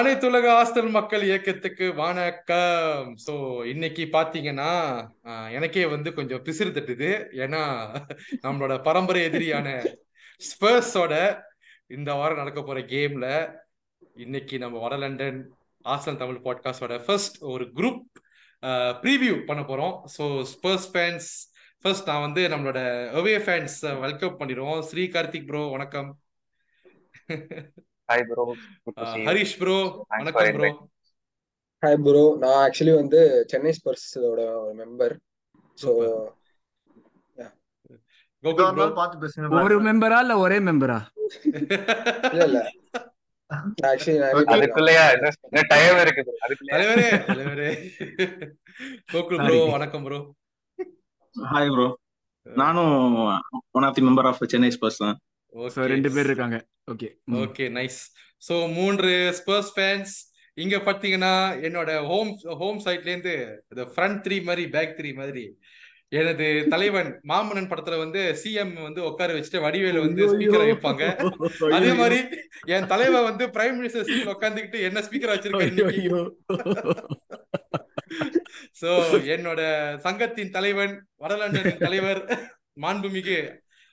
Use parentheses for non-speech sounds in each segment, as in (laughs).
அனைத்துலக ஹாஸ்டல் மக்கள் இயக்கத்துக்கு வணக்கம். சோ இன்னைக்கு பாத்தீங்கன்னா எனக்கே வந்து கொஞ்சம் பிசிறு தட்டுது. ஏன்னா நம்மளோட பரம்பரை எதிரியான ஸ்பர்ஸோட இந்த வாரம் நடக்க போற கேம்ல இன்னைக்கு நம்ம வட லண்டன் ஆசல் தமிழ் பாட்காஸ்டோட ஃபர்ஸ்ட் ஒரு குரூப் ப்ரீவியூ பண்ண போறோம். ஸோ ஸ்பர்ஸ் ஃபேன்ஸ் ஃபர்ஸ்ட் நான் வந்து நம்மளோட அவே ஃபேன்ஸ் வெல்கம் பண்ணிடுவோம். ஸ்ரீ கார்த்திக் ப்ரோ வணக்கம். ஹாய் ப்ரோ ஹரிஷ் ப்ரோ வணக்கம் ப்ரோ ஹாய் ப்ரோ நான் ஆக்சுவலி வந்து சென்னை ஸ்பர்ஸோட ஒரு மெம்பர் பேசுங்க ஒரு பாரு. மெம்பரா இல்ல ஒரே மெம்பரா (laughs) இல்ல இல்ல. வணக்கம் ப்ரோ ஹாய் ப்ரோ நானும் one of the member of Chennai Spurs தான். சோ ரெண்டு பேர் இருக்காங்க. ஓகே ஓகே நைஸ் ஸோ மூன்று ஸ்பர்ஸ் ஃபேன்ஸ் இங்க பாத்தீங்கன்னா என்னோட ஹோம் ஹோம் சைட்ல இருந்து இந்த ஃப்ரண்ட் த்ரீ மாதிரி பேக் த்ரீ மாதிரி எனது தலைவன் மாமன்னன் படத்துல வந்து சிஎம் வந்து உட்கார வச்சுட்டு வடிவேலு வந்து ஸ்பீக்கரை வைப்பாங்க. அதே மாதிரி என் தலைவன் வந்து பிரைம் மினிஸ்டர் சீட்ல உட்காந்துக்கிட்டு என்ன ஸ்பீக்கர் வச்சிருக்க இன்னைக்கு? சோ என்னோட சங்கத்தின் தலைவன் வடலண்டனின் தலைவர் மாண்புமிகு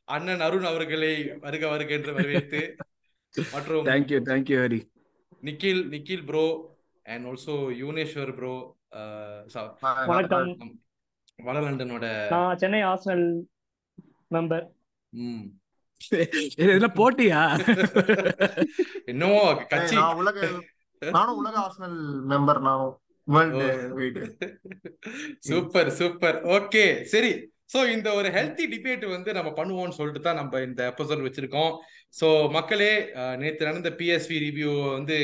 அண்ணன் அருண் அவர்களை வருக வருக என்று வரவேற்று (laughs) மற்றும் thank you thank you Hari Nikhil Nikhil bro and also Yuvaneshwar bro வணக்கம். வடலண்டனோட சென்னை ஆர்சனல் மெம்பர் ம். இதெல்லாம் போட்டியா? (laughs) என்னவோ கட்சி. நான் உலக நானும் உலக ஆர்சனல் மெம்பர் நானும். (laughs) Super super. ஓகே சரி. ஸோ இந்த ஒரு ஹெல்த்தி டிபேட் வந்து நம்ம பண்ணுவோம்னு சொல்லிட்டு தான் நம்ம இந்த எபிசோட் வச்சிருக்கோம். ஸோ மக்களே நேற்று நடந்த பிஎஸ்வி ரிவ்யூ வந்து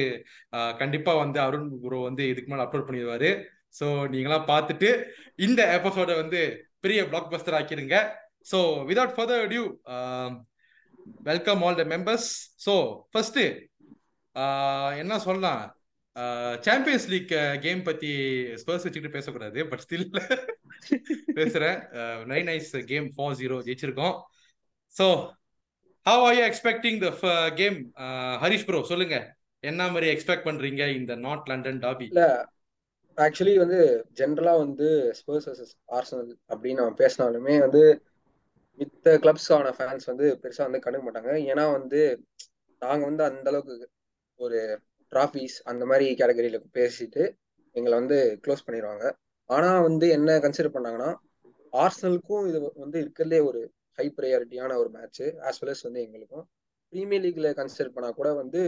கண்டிப்பாக வந்து அருண் குரு வந்து இதுக்கு மேலே அப்லோட் பண்ணிடுவாரு. ஸோ நீங்களாம் பார்த்துட்டு இந்த எபிசோட வந்து பெரிய blockbuster ஆக்கிருங்க so without further due welcome all the members so first என்ன சொல்லலாம்? சாம்பியன்ஸ் லீக் கேம் பத்தி ஸ்பர்ஸ் வச்சுக்கிட்டு பேசக்கூடாது பட் ஸ்டில் (laughs) பேசுறேன். நை nice game four zero ஜெயிச்சிருக்கோம். So how are you expecting the game Harish bro சொல்லுங்க. என்ன மாதிரி எக்ஸ்பெக்ட் பண்றீங்க இந்த நார்த் லண்டன் டாபி ஆக்சுவலி வந்து ஜென்ரலா வந்து ஸ்பர்ஸ் வர்சஸ் ஆர்சனல் அப்படின்னு நம்ம பேசினாலுமே வந்து மித்த கிளப்ஸான ஃபேன்ஸ் வந்து பெருசா வந்து கண்டுக்க மாட்டாங்க. ஏன்னா வந்து நாங்க வந்து அந்த அளவுக்கு ஒரு ட்ராஃபிஸ் அந்த மாதிரி கேட்டகரியில பேசிட்டு எங்களை வந்து க்ளோஸ் பண்ணிடுவாங்க ஆனா வந்து என்ன கன்சிடர் பண்ணாங்கன்னா ஆர்சனலுக்கும் இது வந்து இருக்கிறதுலே ஒரு ஹை ப்ரையாரிட்டியான ஒரு மேட்ச் ஆஸ் வெல் அஸ் வந்து எங்களுக்கும். ப்ரீமியர் லீக்ல கன்சிடர் பண்ணா கூட வந்து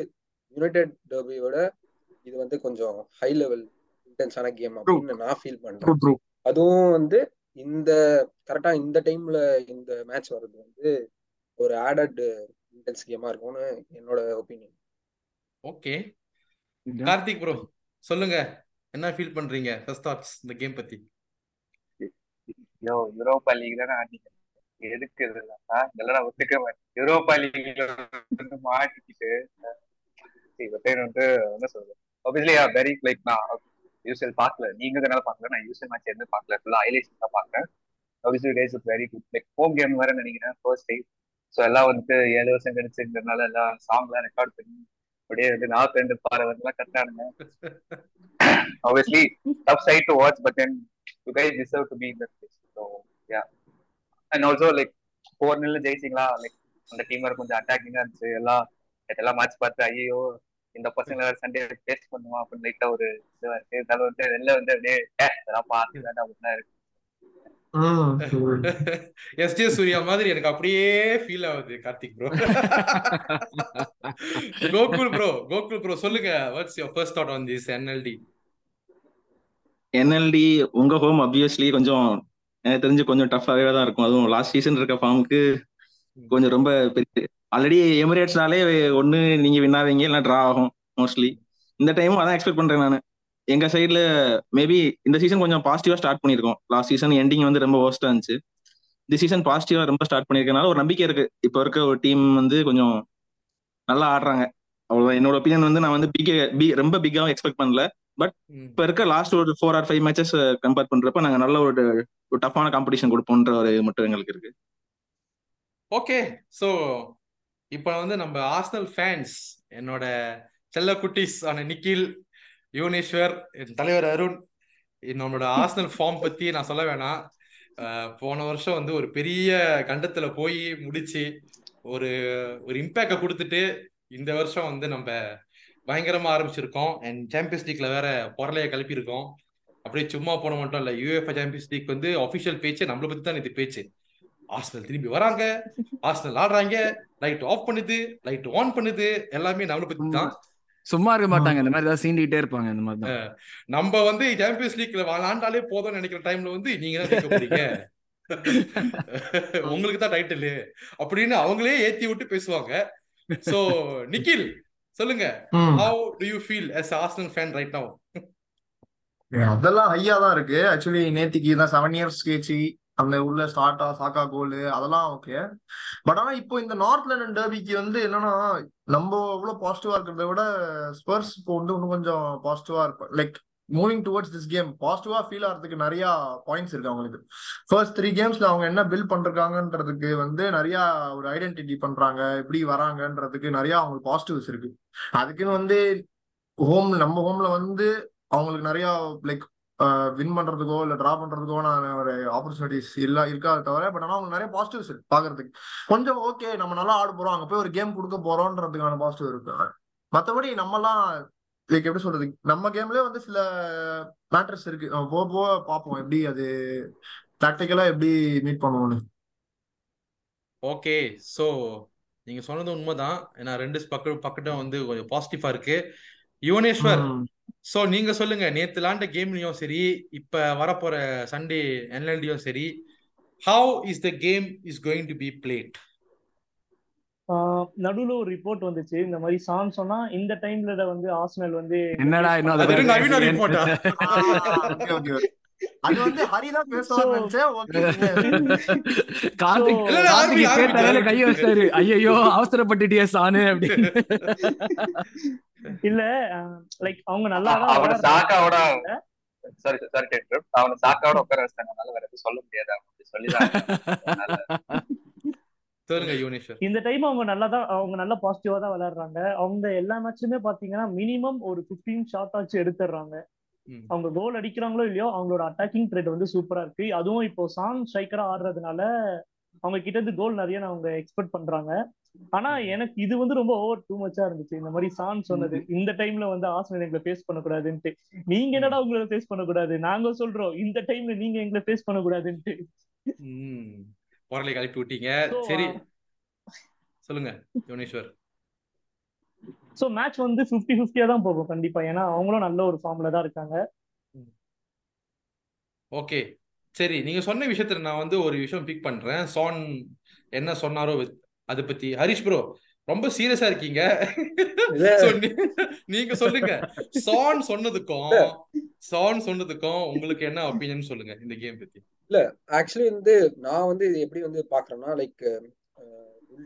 யுனைடெட் டர்பியோட இது வந்து கொஞ்சம் ஹை லெவல் இன்டென்ஸான கேம் அப்படின்னு நான் ஃபீல் பண்றேன். அதுவும் வந்து இந்த கரெக்டா இந்த டைம்ல இந்த மேட்ச் வர்றது வந்து ஒரு ஆடட் இன்டென்ஸ் கேமா இருக்கும்னு என்னோட ஒப்பீனியன் ஓகே கார்த்திக் ப்ரோ சொல்லுங்க. என்ன ஃபீல் பண்றீங்க? ஃபர்ஸ்ட் தாட்ஸ் இந்த கேம் பத்தி. யோ யூரோப்பா லீக் தானே ஆடிங்க எதுக்கு இதெல்லாம் இதெல்லாம் நான் ஒத்துக்க மாட்டேன். யூரோப்பா லீக்ல வந்து மாட்டிக்கிட்டு வந்து என்ன சொல்றது? Obviously yeah வெரி லைக் நான் யூசிஎல் பார்க்கல. நீங்க இதனால பார்க்கல. நான் யூசிஎல் மேட்ச் எதுவும் பார்க்கல. ஃபுல்லா ஹைலைட்ஸ் தான் பார்க்கறேன். Obviously does it very good like home game வேற நினைக்கிறேன் ஃபர்ஸ்ட் டே ஸோ எல்லாம் வந்து ஏழு வருஷம் கழிச்சுங்கிறதுனால எல்லாம் சாங்லாம் ரெக்கார்ட் பண்ணி அப்படியே வந்து நார்த் ரெண்டு பாறை எல்லாம் கட்டானுங்க obviously tough side to watch but then you guys deserve to be in that place so yeah and also like four நில்ல ஜெயிச்சிங்களா? லைக் அந்த டீம் வேற கொஞ்சம் அட்டாக்கிங்கா இருந்துச்சு. எல்லாம் எல்லாம் மேட்ச் பார்த்து ஐயோ இந்த பசங்க சண்டே டேஸ்ட் பண்ணுவோம் அப்படின்னு லைட்டா ஒரு இதுவா இருக்கு இருந்தாலும் வந்து வெளில வந்து அப்படியே இதெல்லாம் பார்த்து வேண்டாம் அப்படின்னா தான் இருக்கு. எஸ் ஜே (laughs) சூர்யா மாதிரி எனக்கு அப்படியே ஃபீல் ஆகுது Karthik bro (laughs) Gokul bro Gokul bro சொல்லுங்க. What's your first thought on this NLD NLD உங்க ஹோம் அப்வியஸ்லி கொஞ்சம் எனக்கு தெரிஞ்சு கொஞ்சம் டஃபாகவே தான் இருக்கும். அதுவும் லாஸ்ட் சீசன் இருக்க ஃபார்முக்கு கொஞ்சம் ரொம்ப பெரிய ஆல்ரெடி எமிரேட்ஸ்னாலே ஒன்னு நீங்க வின் ஆவீங்க இல்லை டிரா ஆகும் மோஸ்ட்லி இந்த டைமும் அதான் எக்ஸ்பெக்ட் பண்றேன் நான். எங்க சைடுல மேபி இந்த சீசன் கொஞ்சம் பாசிட்டிவா ஸ்டார்ட் பண்ணிருக்கோம் லாஸ்ட் சீசன் எண்டிங் வந்து ரொம்ப ஒர்ஸ்டா இருந்துச்சு. இந்த சீசன் பாசிட்டிவா ரொம்ப ஸ்டார்ட் பண்ணிருக்கனால ஒரு நம்பிக்கை இருக்கு. இப்போ இருக்க ஒரு டீம் வந்து கொஞ்சம் நல்லா ஆடுறாங்க. அவ்வளவுதான். என்னோட ஒப்பீனியன் வந்து நான் வந்து பிக் பி ரொம்ப பிக்காவும் எக்ஸ்பெக்ட் பண்ணல. இப்ப இருக்க லாஸ்ட் ஒரு four or five matches compare பண்றப்ப நாங்க நல்ல ஒரு ஒரு டஃப்பான காம்படிஷன் கொடுப்போம்ன்ற ஒரு மட்டும் எங்களுக்கு இருக்கு. ஓகே ஸோ இப்போ வந்து நம்ம ஆர்சனல் ஃபேன்ஸ் என்னோட செல்ல குட்டீஸ் ஆன நிக்கில் யுவனேஸ்வர் என் தலைவர் அருண் நம்மளோட ஆர்சனல் ஃபார்ம் பத்தி நான் சொல்ல வேணாம். போன வருஷம் வந்து ஒரு பெரிய கண்டத்துல போய் முடிச்சு ஒரு ஒரு இம்பேக்ட கொடுத்துட்டு இந்த வருஷம் வந்து நம்ம பயங்கரமா ஆரம்பிச்சிருக்கோம். அண்ட் சாம்பியன்ஸ் லீக்ல வேற பொருளைய கிளப்பியிருக்கோம் அப்படியே சும்மா போன மட்டும் இல்ல யூஎஃப் சாம்பியன்ஸ் லீக் வந்து அபிஷியல் பேச்சு நம்மளை பத்தி தான் இது பேச்சு. ஆர்சனல் திரும்பி வராங்க ஆர்சனல் ஆடுறாங்க லைட் ஆஃப் பண்ணுது லைட் ஆன் பண்ணுது எல்லாமே நம்மளை பத்தி தான். சும்மா இருக்க மாட்டாங்க. இந்த மாதிரி ஏதாவது சீண்டிட்டே இருப்பாங்க. இந்த மாதிரி தான். நம்ம வந்து சாம்பியன்ஸ் லீக்ல விளாண்டாலே போதும்னு நினைக்கிற டைம்ல வந்து நீங்க தான் போறீங்க? (laughs) உங்களுக்கு தான் டைட்டில் அப்படின்னு அவங்களே ஏத்தி விட்டு பேசுவாங்க. சோ நிக்கில் சொல்லுங்க. How do you feel as Arsenal fan right now? அதெல்லாம் ஹையா தான் இருக்கு. ஆக்சுவலி நேத்திக்கு தான் செவன் இயர்ஸ் கேச்சு அந்த உள்ள ஸ்டார்டா சாக்கா கோல் அதெல்லாம் ஓகே பட் ஆனா இப்போ இந்த நார்த் லண்டன் டர்பிக்கு வந்து என்னன்னா நம்ம எவ்வளவு பாசிட்டிவா இருக்கிறத விட ஸ்பர்ஸ் இப்போ வந்து இன்னும் கொஞ்சம் பாசிட்டிவா இருக்கும் like moving towards this game பாசிட்டிவா ஃபீல் ஆகிறதுக்கு நிறைய பாயிண்ட்ஸ் இருக்கு அவங்களுக்கு. ஃபர்ஸ்ட் த்ரீ கேம்ஸ்ல அவங்க என்ன பில்ட் பண்றாங்கன்றதுக்கு வந்து நிறைய ஒரு ஐடென்டிட்டி பண்றாங்க எப்படி வராங்கன்றதுக்கு நிறைய அவங்களுக்கு பாசிட்டிவ்ஸ் இருக்கு. அதுக்குன்னு வந்து ஹோம் நம்ம ஹோம்ல வந்து அவங்களுக்கு நிறைய லைக் வின் பண்றதுக்கோ இல்ல டிரா பண்றதுக்கோ நான் ஒரு ஆப்பர்ச்சுனிட்டிஸ் இல்ல இருக்காது தவிர பட் ஆனா அவங்க நிறைய பாசிட்டிவ்ஸ் இருக்கு பாக்குறதுக்கு. கொஞ்சம் ஓகே நம்ம நல்லா ஆட போறோம் அங்க போய் ஒரு கேம் கொடுக்க போறோம்ன்றதுக்கான பாசிட்டிவ் இருக்கு. மத்தபடி நம்மலாம் லைக் எப்படி சொல்றது நம்ம கேம்லயே வந்து சில மேட்டர்ஸ் இருக்கு. போக போக பார்ப்போம் எப்படி அது டாக்டிக்கலா எப்படி மீட் பண்ணுவோம்னு. ஓகே சோ நீங்க சொன்னது உண்மைதான். ஏன்னா ரெண்டு பக்கம் பக்கட்டும் வந்து கொஞ்சம் பாசிட்டிவா இருக்கு. யுவனேஸ்வர். சோ நீங்க சொல்லுங்க. நேத்து விளாண்ட கேம்லயும் சரி இப்ப வரப்போற சண்டே என்எல்டியும் சரி how is the game is going to be played நடுவுல ஒரு ரிப்போர்ட் வந்துச்சு. இந்த மாதிரி சான் சொன்னா இந்த டைம்ல வந்து ஆர்சனல் வந்து என்னடா இன்னும் (laughs) அதை வந்து ஹரிதான் பேசுவார் நினைச்சேன் ஓகே கார்த்திக் கார்த்திக் தலையில கைய வச்சாரு ஐயோ அவசரப்பட்டுட்டியே சானு அப்படின்னு (laughs) இல்ல லைக் அவங்க நல்லா அவனை சாக்காவோட சாரி சாரி அவனை சாக்காவோட உட்கார வச்சிட்டாங்க. அதனால வேற எதுவும் சொல்ல முடியாது. அப்படி யுவனேஸ்வர். இந்த டைம் அவங்க நல்லா தான் அவங்க நல்லா பாசிட்டிவா தான் விளையாடுறாங்க. அவங்க எல்லா மேட்சுமே பாத்தீங்கன்னா மினிமம் ஒரு 15 ஷாட் ஆச்சு எடுத்துடுறாங்க. அவங்க கோல் அடிக்கிறாங்களோ இல்லையோ அவங்களோட அட்டாக்கிங் த்ரெட் வந்து சூப்பரா இருக்கு. அதுவும் இப்போ சான் ஸ்ட்ரைக்கரா ஆடுறதுனால அவங்க கிட்ட இருந்து கோல் நிறைய அவங்க எக்ஸ்பெக்ட் பண்றாங்க. ஆனா எனக்கு இது வந்து ரொம்ப ஓவர் டூ மச்சா இருந்துச்சு. இந்த மாதிரி சான் சொன்னது. இந்த டைம்ல வந்து ஆர்சனல் எங்களை ஃபேஸ் பண்ணக்கூடாதுன்ட்டு. நீங்க என்னடா உங்களை ஃபேஸ் பண்ணக்கூடாது? நாங்க சொல்றோம். இந்த டைம்ல நீங்க எங்களை ஃபேஸ் பண்ணக்கூடாதுன்ட்டு. ம். பொருளை கிளப்பி விட்டீங்க. சரி. சொல்லுங்க யுவனேஸ்வர் சோ மேட்ச் வந்து 50 ஃபிஃப்டியா தான் போகும் கண்டிப்பா. ஏன்னா அவங்களும் நல்ல ஒரு ஃபார்ம்ல தான் இருக்காங்க. ஓகே சரி நீங்க சொன்ன விஷயத்துல நான் வந்து ஒரு விஷயம் பிக் பண்றேன். சான் என்ன சொன்னாரோ with- அதை பத்தி. ஹரிஷ் ப்ரோ ரொம்ப சீரியஸா இருக்கீங்க. இல்ல. நீங்க சொல்லுங்க. சான் சொன்னதுக்கும் சான் சொன்னதுக்கும் உங்களுக்கு என்ன ஒப்பீனியன் சொல்லுங்க இந்த கேம் பத்தி? ஆக்சுவலி வந்து நான் வந்து இது எப்படி வந்து பாக்குறேன்னா லைக்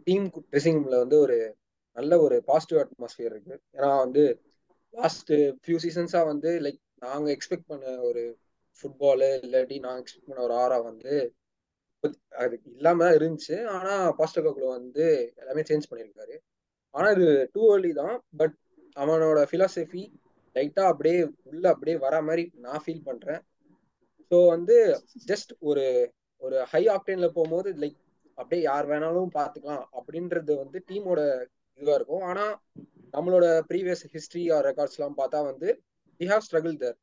டீம் ட்ரெஸ்ஸிங் ரூம்ல வந்து ஒரு நல்ல ஒரு பாசிட்டிவ் அட்மாஸ்பியர் இருக்கு. ஏன்னா வந்து லாஸ்ட் ஃபியூ சீசன்ஸா வந்து லைக் நாங்க எக்ஸ்பெக்ட் பண்ண ஒரு ஃபுட்பாலு இல்லாட்டி நாங்க எக்ஸ்பெக்ட் பண்ண ஒரு ஆரா வந்து அது இல்லாம தான் இருந்துச்சு. ஆனா பாஸ்டகோக்குள்ள வந்து எல்லாமே சேஞ்ச் பண்ணியிருக்காரு. ஆனா இது டூ ஏர்லி தான். பட் அவனோட பிலாசபி லைட்டா அப்படியே உள்ள அப்படியே வர மாதிரி நான் ஃபீல் பண்றேன். ஸோ வந்து ஜஸ்ட் ஒரு ஒரு ஹை ஆக்டேன்ல போகும்போது லைக் அப்படியே யார் வேணாலும் பார்த்துக்கலாம். அப்படின்றது வந்து டீமோட இதுவா இருக்கும். ஆனா நம்மளோட ப்ரீவியஸ் ஹிஸ்டரி ஆர் ரெக்கார்ட்ஸ் எல்லாம் பார்த்தா வந்து வி ஹாவ் ஸ்ட்ரகிள் தேர்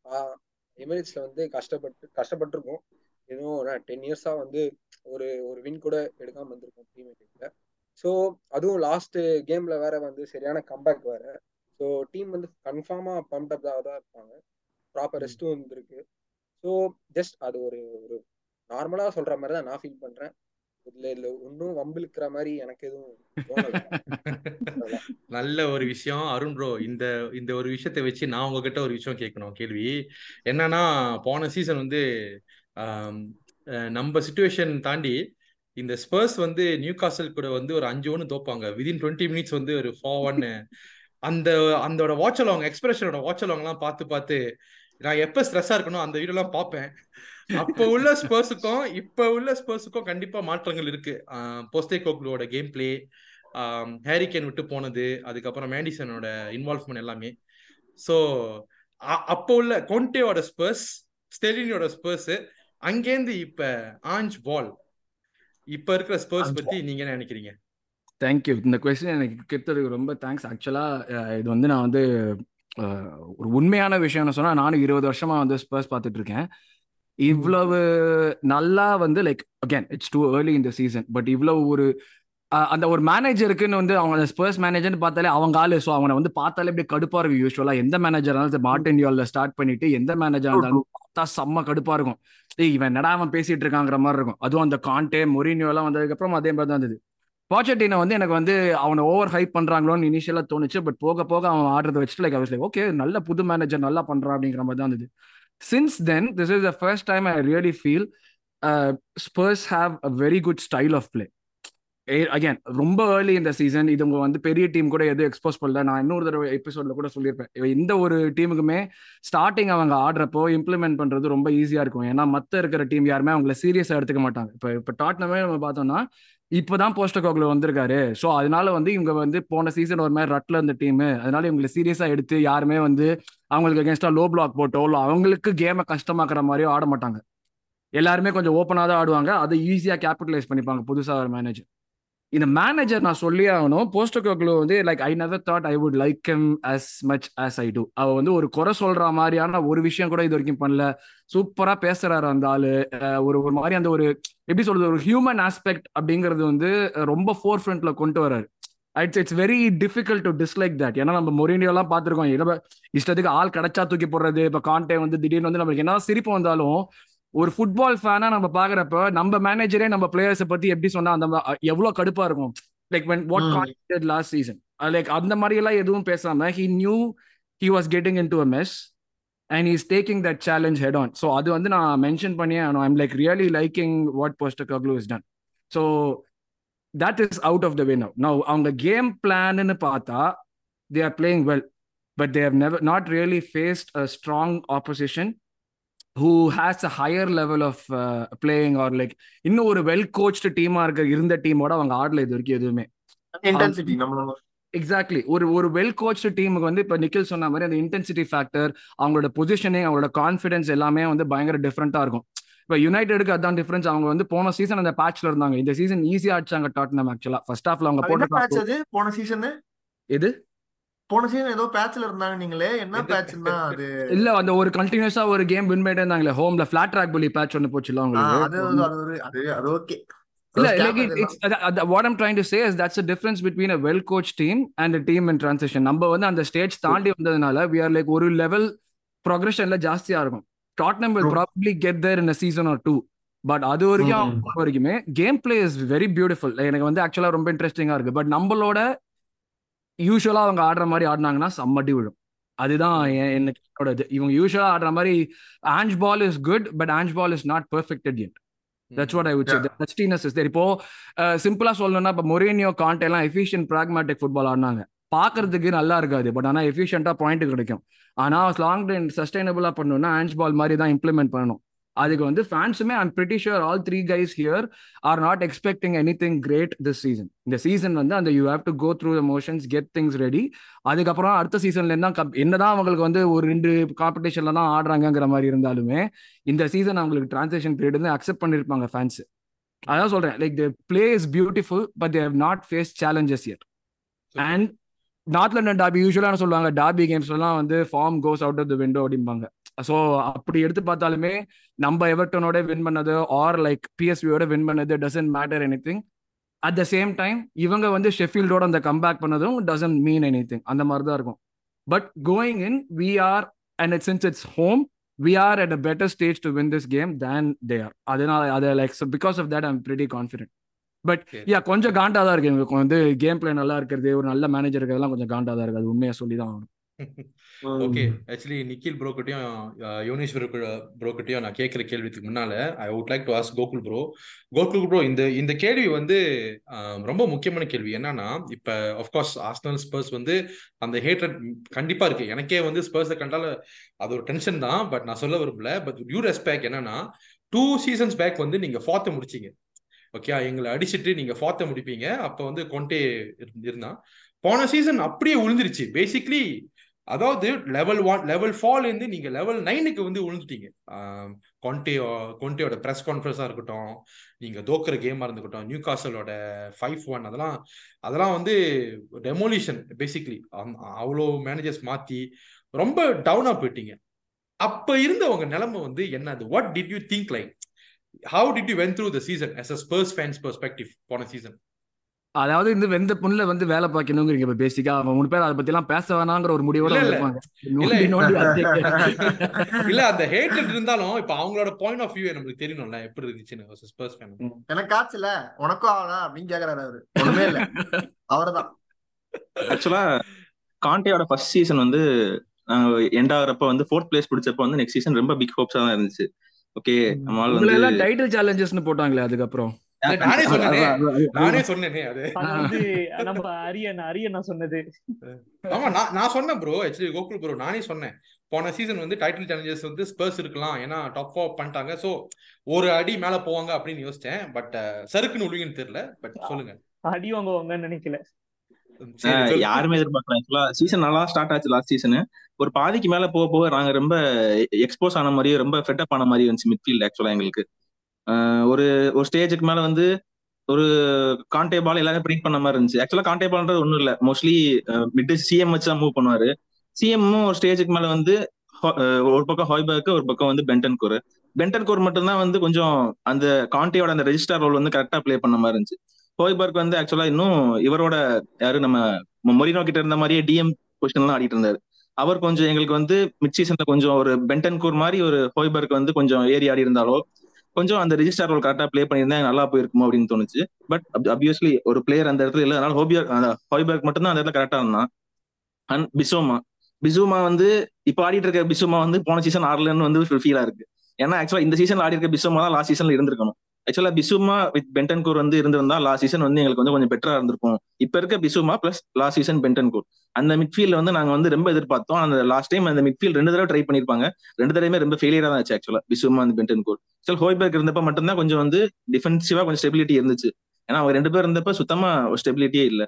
எமிரேட்ஸ்ல வந்து கஷ்டப்பட்டு கஷ்டப்பட்டிருக்கோம். எதுவும் டென் இயர்ஸா வந்து ஒரு ஒரு வின் கூட எடுக்காம வந்திருக்கோம் ப்ரீமியர் லீக்ல ஸோ அதுவும் லாஸ்ட் கேம்ல வேற வந்து சரியான கம்பேக் வேற. ஸோ டீம் வந்து கன்ஃபார்மா பம்ப் அப் தான் இருப்பாங்க. ப்ராப்பர் ரெஸ்ட்டும் இருந்திருக்கு. ஸோ ஜஸ்ட் அது ஒரு ஒரு நார்மலாக சொல்ற மாதிரி தான் நான் ஃபீல் பண்றேன். இல்ல இல்ல. ஒன்றும் வம்பிழுக்கிற மாதிரி எனக்கு எதுவும் (laughs) நல்ல ஒரு விஷயம். அருண் ப்ரோ இந்த இந்த ஒரு விஷயத்தை வச்சு நான் உங்ககிட்ட ஒரு விஷயம் கேட்கணும் கேள்வி. என்னன்னா போன சீசன் வந்து நம்ம சுச்சுவேஷன் தாண்டி இந்த ஸ்பர்ஸ் வந்து நியூ காசல் கூட வந்து ஒரு அஞ்சு ஒன்று தோப்பாங்க. விதின் டுவெண்ட்டி மினிட்ஸ் வந்து ஒரு ஃபோர் ஒன்னு அந்த அந்தோட வாட்ச் அலாங் எக்ஸ்பிரஷனோட வாட்ச் அலாங்லாம் பார்த்து பார்த்து நான் எப்போ ஸ்ட்ரெஸ்ஸாக இருக்கணும் அந்த வீடியோலாம் பார்ப்பேன். அப்போ உள்ள ஸ்பர்ஸுக்கும் இப்போ உள்ள ஸ்பர்ஸுக்கும் கண்டிப்பா மாற்றங்கள் இருக்கு. போஸ்டே கோக்லோட கேம் பிளே ஹேரிகேன் விட்டு போனது அதுக்கப்புறம் மேடிசனோட இன்வால்வ்மெண்ட் எல்லாமே. ஸோ அப்போ உள்ள கொண்டேயோட ஸ்பர்ஸ் ஸ்டெலினியோட ஸ்பர்ஸ் அங்கேருந்து இப்ப ஆஞ்ச் பால் இப்ப இருக்கிற ஸ்பர்ஸ் பத்தி நீங்க என்ன நினைக்கிறீங்க? தேங்க்யூ இந்த கொஸ்டின் எனக்கு கேட்டதுக்கு ரொம்ப தேங்க்ஸ் ஆக்சுவலாக இது வந்து நான் வந்து ஒரு உண்மையான விஷயம்னு சொன்னா நானும் இருபது வருஷமா வந்து ஸ்பர்ஸ் பார்த்துட்டு இருக்கேன். இவ்வளவு நல்லா வந்து like again it's too early இந்த சீசன் பட் இவ்வளவு ஒரு அந்த ஒரு மேனேஜருக்குன்னு வந்து அவங்க ஸ்பர்ஸ் மேனேஜர்னு பார்த்தாலே அவங்க ஆளு. ஸோ அவனை வந்து பார்த்தாலே அப்படியே கடுப்பா இருக்கும் யூஸ்வலா எந்த மேனேஜர் இருந்தாலும் மார்டின் யோல்ல ஸ்டார்ட் பண்ணிட்டு எந்த மேனேஜர் இருந்தாலும் பார்த்தா செம்ம கடுப்பா இருக்கும். ஏய் இவன் என்னடா அவன் பேசிட்டு இருக்காங்கிற மாதிரி இருக்கும். அதுவும் அந்த காண்டே மொரினியோ எல்லாம் வந்ததுக்கு அப்புறம் அதே மாதிரி தான் இருந்தது. பாச்சட்டினை வந்து எனக்கு வந்து அவனை ஓவர் ஹைப் பண்றாங்களோன்னு இனிஷியலா தோணுச்சு பட் போக போக அவன் ஆடுறத வச்சுட்டு லைக் அவர் ஓகே நல்ல புது மேனேஜர் நல்லா பண்றான் அப்படிங்கிற மாதிரி தான் இருந்தது. Since then this is the first time I really feel Spurs have a very good style of play again ரொம்ப ஏர்லி இந்த சீசன் இது உங்க வந்து பெரிய டீம் கூட எதுவும் எக்ஸ்போஸ் பண்ணல. நான் இன்னொரு தடவை எபிசோட்ல கூட சொல்லியிருப்பேன். இந்த ஒரு டீமுக்குமே ஸ்டார்டிங் அவங்க ஆடுறப்போ இம்ப்ளிமெண்ட் பண்றது ரொம்ப ஈஸியா இருக்கும். ஏன்னா மத்த இருக்கிற டீம் யாருமே அவங்கள சீரியஸா எடுத்துக்க மாட்டாங்க. இப்போ இப்போ டாட்னமே நம்ம பார்த்தோம்னா இப்போதான் போஸ்டர் கோகுல வந்திருக்காரு. ஸோ அதனால வந்து இவங்க வந்து போன சீசன் ஒரு மாதிரி ரட்ல இருந்த டீம் அதனால இவங்களை சீரியஸா எடுத்து யாருமே வந்து அவங்களுக்கு அகேன்ஸ்டா லோ பிளாக் போட்டோ இல்லை அவங்களுக்கு கேமை கஷ்டமாக்குற மாதிரியோ ஆட மாட்டாங்க. எல்லாருமே கொஞ்சம் ஓப்பனாக தான் ஆடுவாங்க. அதை ஈஸியாக கேபிட்டலைஸ் பண்ணிப்பாங்க புதுசாக ஒரு மேனேஜர் இந்த மேனேஜர் நான் சொல்லி ஆகணும். போஸ்டர் கோகுல வந்து like I never thought I would like him as much as I do அவ வந்து ஒரு குறை சொல்ற மாதிரியான ஒரு விஷயம் கூட இது வரைக்கும் பண்ணல. சூப்பரா பேசுறாரு அந்த ஆளு. ஒரு ஒரு மாதிரி அந்த ஒரு எப்படி சொல்றது ஒரு ஹியூமன் ஆஸ்பெக்ட் அப்படிங்கிறது வந்து ரொம்ப ஃபோர் ஃப்ரண்ட்ல கொண்டு வர்றாரு. It's it's very difficult to dislike that ஏன்னா நம்ம மொரினியோ பார்த்துருக்கோம். இல்லை இஷ்டத்துக்கு ஆள் கிடைச்சா தூக்கி போடுறது இப்போ கான்டே வந்து திடீர்னு வந்து நம்மளுக்கு என்ன சிரிப்பு வந்தாலும் ஒரு ஃபுட்பால் ஃபேனா நம்ம பாக்குறப்ப நம்ம மேனேஜரே நம்ம பிளேயர்ஸை பத்தி எப்படி சொன்னா அந்த எவ்வளவு கடுப்பா இருக்கும் லைக் when what ம். content லாஸ்ட் சீசன் லைக் அந்த மாதிரி எல்லாம் எதுவும் பேசாம he knew he was getting into a mess and he's taking that challenge head on so அது வந்து நான் மென்ஷன் பண்ணியே I'm like really liking what Postecoglou is done so that is out of the way now now அவங்க game பிளான்னு பார்த்தா they are playing well but they have never not really faced a strong has a higher level of uh, playing or like இன்னும் ஒரு well கோச்டு டீமா இருக்க இருந்த டீமோட அவங்க ஆடல இது வரைக்கும் எதுவுமே. எக்ஸாக்ட்லி ஒரு ஒரு வெல் கோச்டு டீமுக்கு வந்து இப்போ நிக்கில் சொன்ன மாதிரி அந்த இன்டென்சிட்டி ஃபேக்டர் அவங்களோட பொசிஷனிங் அவங்களோட கான்ஃபிடன்ஸ் எல்லாமே வந்து பயங்கர டிஃப்ரெண்டா இருக்கும். இப்போ யுனைடெடுக்கு அதான் டிஃபரன்ஸ் அவங்க வந்து போன சீசன் அந்த பேட்ச்ல இருந்தாங்க. இந்த சீசன் ஈஸியா அடிச்சாங்க டாட்னம் ஆக்சுவலா ஃபர்ஸ்ட் ஹாஃப்ல அவங்க அது போன சீசன் எது? போன சீசன் ஏதோ பேட்ச்ல இருந்தாங்க நீங்களே. என்ன? பேட்ச்னா அது? இல்ல அந்த ஒரு கண்டினியூஸா ஒரு கேம் வின் பண்ணிட்டே இருந்தாங்களே. ஹோம்ல ஃபிளாட் ட்ராக் புலி பேட்ச் ஒன்னு போச்சுல ஆ, அது அது அது அது ஓகே இல்ல that's the difference between a well coached team and a team in transition. நம்ம வந்து அந்த ஸ்டேஜ் தாண்டி வந்ததுனால we are like ஒரு லெவல் ப்ரொக்ரஷன்ல ஜாஸ்தியா இருக்கும். Tottenham probably get there in a season or two. But அது வரைக்கும். அவங்க வரைக்குமே game play is very beautiful எனக்கு வந்து ஆக்சுவலா ரொம்ப இன்ட்ரெஸ்டிங்கா இருக்கு. பட் நம்மளோட யூஸ்வலா அவங்க ஆடுற மாதிரி ஆடினாங்கன்னா செம்மடி விழும். அதுதான் என்னோட இது இவங்க யூஸ்வலா ஆடுற மாதிரி Ange ball is good but Ange ball is not perfected yet. That's what I would say is there இப்போ சிம்பிளா சொல்லணும்னா இப்போ மொரேனியோ காண்ட் எல்லாம் எஃபிஷியன்ட் பிராக்மேட்டிக் ஃபுட்பால் ஆடினாங்க. பார்க்கறதுக்கு நல்லா இருக்காது பட் ஆனா எஃபிஷியண்டா பாயிண்ட் கிடைக்கும். ஆனா லாங் டைம் சஸ்டைனபிளா பண்ணணும்னா ஆன்ச் பால் மாதிரி தான் இம்ப்ளிமெண்ட் பண்ணணும். அதுக்கு வந்து ஃபேன்ஸுமே I'm pretty sure all three guys here are not expecting anything great this season இந்த சீசன் வந்து அந்த you have to go through the motions get things ready அதுக்கப்புறம் அடுத்த சீசன்ல இருந்தா கப் என்னதான் அவங்களுக்கு வந்து ஒரு ரெண்டு காம்படிஷன்ல தான் ஆடுறாங்கங்கிற மாதிரி இருந்தாலுமே இந்த சீசன் அவங்களுக்கு டிரான்சேஷன் பீரியட் வந்து அக்செப்ட் பண்ணிருப்பாங்க ஃபேன்ஸ் அதான் சொல்றேன் like the play is beautiful but they have not face challenges yet. And North London derby? யூஸ்வலான சொல்லுவாங்க? டாபி கேம்ஸ்லாம் வந்து form goes out of the window அப்படிம்பாங்க. ஸோ அப்படி எடுத்து பார்த்தாலுமே நம்ம எவர்டனோட வின் பண்ணது ஆர் லைக் பிஎஸ்வியோட வின் பண்ணது doesn't matter anything at the same time இவங்க வந்து ஷெஃபீல்டோட அந்த கம்பேக் பண்ணதும் டசன்ட் மீன் எனி திங் அந்த மாதிரி தான் இருக்கும். But going in we are and it since it's home we are at a better stage to win this game than they are அதனால அதை like because of that I'm pretty confident but. Yeah கொஞ்சம் காண்டா தான் இருக்கு எங்களுக்கு வந்து game play நல்லா இருக்கிறது ஒரு நல்ல மேனேஜர் இருக்கிறதெல்லாம் கொஞ்சம் காண்டா தான் இருக்கு. அது உண்மையா சொல்லி தான் ஆகணும். ஓகே ஆக்சுவலி நிக்கில் ப்ரோ கிட்டயும் யோனேஸ்வர் ப்ரோ கிட்டயும் நான் கேட்குற கேள்விக்கு முன்னால I would like to ask Gokul bro Gokul bro இந்த இந்த கேள்வி வந்து ஆஹ், ரொம்ப முக்கியமான கேள்வி. என்னன்னா இப்ப ஆஃப்கோர்ஸ் ஆர்சனல் ஸ்பர்ஸ் வந்து அந்த ஹேட்ரட் கண்டிப்பா இருக்கு. எனக்கே வந்து ஸ்பர்ஸை கண்டால அது ஒரு டென்ஷன் தான். பட் நான் சொல்ல விரும்பல. பட் யூ ரெஸ்பெக்ட் என்னன்னா டூ சீசன்ஸ் பேக் வந்து நீங்க ஃபார்த்து முடிச்சீங்க. ஓகே எங்களை அடிச்சிட்டு நீங்க ஃபார்த்த முடிப்பீங்க. அப்ப வந்து கொண்டே இருந்து- இருந்தான். போன சீசன் அப்படியே உழுந்துருச்சு. பேசிக்லி அதாவது லெவல் ஒன் லெவல் ஃபால் இருந்து நீங்க லெவல் நைனுக்கு வந்து விழுந்துட்டீங்க ஆம், கொண்டே கொண்டேயோட ப்ரெஸ் கான்ஃபரன்ஸா இருக்கட்டும் நீங்க தோக்குற கேமா இருந்துக்கட்டும் நியூ காசலோட ஃபைவ் ஒன் அதெல்லாம் அதெல்லாம் வந்து டெமோலிஷன் பேசிக்லி அவ்வளோ மேனேஜர்ஸ் மாத்தி ரொம்ப டவுனா போயிட்டீங்க. அப்ப இருந்தவங்க நிலைமை வந்து என்னது? What did you think like how did you went through the season as a Spurs fans perspective போன சீசன் அதாவது இந்த வெந்த புண்ணுல வந்து வேலை பார்க்கணுங்கிறீங்க இப்ப பேசிக்கா அவங்க மூணு பேர் அதை பத்தி எல்லாம் பேச வேணாங்கிற ஒரு முடிவோட இல்ல, (laughs) அந்த ஹேட்ரட் இருந்தாலும் இப்ப அவங்களோட பாயிண்ட் ஆஃப் வியூ நமக்கு தெரியணும்ல எப்படி இருந்துச்சுன்னு ஸ்பர்ஸ் ஃபேன் எனக்கு காய்ச்சல உனக்கும் ஆகலாம் அப்படின்னு கேக்குறாரு அவரு. ஒண்ணுமே இல்ல. அவர்தான். ஆக்சுவலா காண்டேயோட ஃபர்ஸ்ட் சீசன் வந்து எண்ட் ஆகுறப்ப வந்து ஃபோர்த் பிளேஸ் பிடிச்சப்ப வந்து நெக்ஸ்ட் சீசன் ரொம்ப பிக் ஹோப்ஸா தான் இருந்துச்சு. ஓகே உங்களை வந்து எல்லாம் டைட்டில் சேலஞ்சஸ்னு போட்டாங்களே அதுக்கப்புறம். நானே சொன்னேனே. நானே சொன்னேனே அது. நம்ம அரியன் அரியன் நான் சொன்னது. ஆமா நான் நான் சொன்னேன் ப்ரோ ஆக்சுவலி கோகுல் ப்ரோ நானே சொன்னேன். போன சீசன் வந்து டைட்டில் சேலஞ்சர்ஸ் வந்து ஸ்பர்ஸ் இருக்கலாம். ஏன்னா டாப் ஃபோர் பண்ணிட்டாங்க. சோ ஒரு அடி மேல போவாங்க அப்படின்னு யோசிச்சேன். பட் சறுக்குன்னு விழுங்கன்னு தெரியல. பட் சொல்லுங்க. அடி வாங்குவாங்கன்னு நினைக்கல. யாருமே எதிர்பார்க்கல. ஆக்சுவலா சீசன் நல்லா ஸ்டார்ட் ஆச்சு லாஸ்ட் சீசன் ஒரு பாதிக்கு மேல போக போக நாங்க ரொம்ப எக்ஸ்போஸ் ஆன மாதிரியும் ரொம்ப ஃபெட்டப் ஆன மாதிரி இருந்துச்சு மிட்ஃபீல்ட் ஆக்சுவலா எங்களுக்கு. ஒரு ஒரு ஸ்டேஜுக்கு மேல வந்து ஒரு கான்டே பால் எல்லாரும் ப்ரிண்ட் பண்ண மாதிரி இருந்துச்சு. ஆக்சுவலா கான்டே பால்ன்றது ஒண்ணும் இல்ல. மோஸ்ட்லி மிட் சிஎம் வச்சு தான் மூவ் பண்ணுவாரு. சிஎம்மும் ஒரு ஸ்டேஜுக்கு மேல வந்து ஒரு பக்கம் ஹாய்பர்க் ஒரு பக்கம் வந்து பென்டன் கோர் பென்டன் கோர் மட்டும்தான் வந்து கொஞ்சம் அந்த கான்டேயோட அந்த ரெஜிஸ்டர் ரோல் வந்து கரெக்டா ப்ளே பண்ண மாதிரி இருந்துச்சு. ஹோய்பர்க் வந்து ஆக்சுவலா இன்னும் இவரோட யாரு நம்ம மொரினோ கிட்ட இருந்த மாதிரியே டிஎம் பொசிஷன்லாம் ஆடிட்டு இருந்தாரு. அவர் கொஞ்சம் எங்களுக்கு வந்து மிட் சீசன்ல கொஞ்சம் ஒரு பென்டன் கூர் மாதிரி ஒரு ஹோய்பர்க் வந்து கொஞ்சம் ஏறி ஆடி இருந்தாலோ கொஞ்சம் அந்த ரிஜிஸ்டர் ரோல் கரெக்டா ப்ளே பண்ணியிருந்தா நல்லா போயிருக்குமோ அப்படின்னு தோணுச்சு. பட் அப்வியஸ்லி ஒரு பிளேயர் அந்த இடத்துல இல்லை. அதனால ஹோபியர் ஹோய்பர்க் மட்டும் தான் அந்த இடத்துல கரெக்டா இருந்தான். அண்ட் பிசோமா பிசுமா வந்து இப்ப ஆடிட்டு இருக்க பிசுமா வந்து போன சீசன் ஆடலன்னு வந்து ஃபீலா இருக்கு. ஏன்னா ஆக்சுவலா இந்த சீசன் ஆடி இருக்க பிசுமா தான் லாஸ்ட் சீசன்ல இருந்திருக்கணும். ஆக்சுவலா பிசுமா வித் பென்டன்கூர் வந்து இருந்திருந்தா லாஸ்ட் சீசன் வந்து எங்களுக்கு வந்து கொஞ்சம் பெட்டரா இருந்திருக்கும். இப்ப இருக்க Bissouma plus last season Bentancur அந்த மிட்ஃபீல்ட் வந்து நாங்க வந்து ரொம்ப எதிர்பார்த்தோம். அந்த லாஸ்ட் டைம் அந்த மிட்ஃபீல்ட் ரெண்டு தடவை ட்ரை பண்ணிருப்பாங்க. ரெண்டு தடவையுமே ரொம்ப ஃபெயிலியரா தான் ஆச்சு ஆக்சுவலா பிசுமா அந்த பென்டன்கூர் ஆக்சுவல் ஹோய்பர்க் இருந்தப்ப மட்டும்தான் கொஞ்சம் வந்து டிஃபென்சிவா கொஞ்சம் ஸ்டெபிலிட்டி இருந்துச்சு. ஏன்னா அவங்க ரெண்டு பேர் இருந்தப்ப சுத்தமா ஒரு ஸ்டெபிலிட்டியே இல்ல.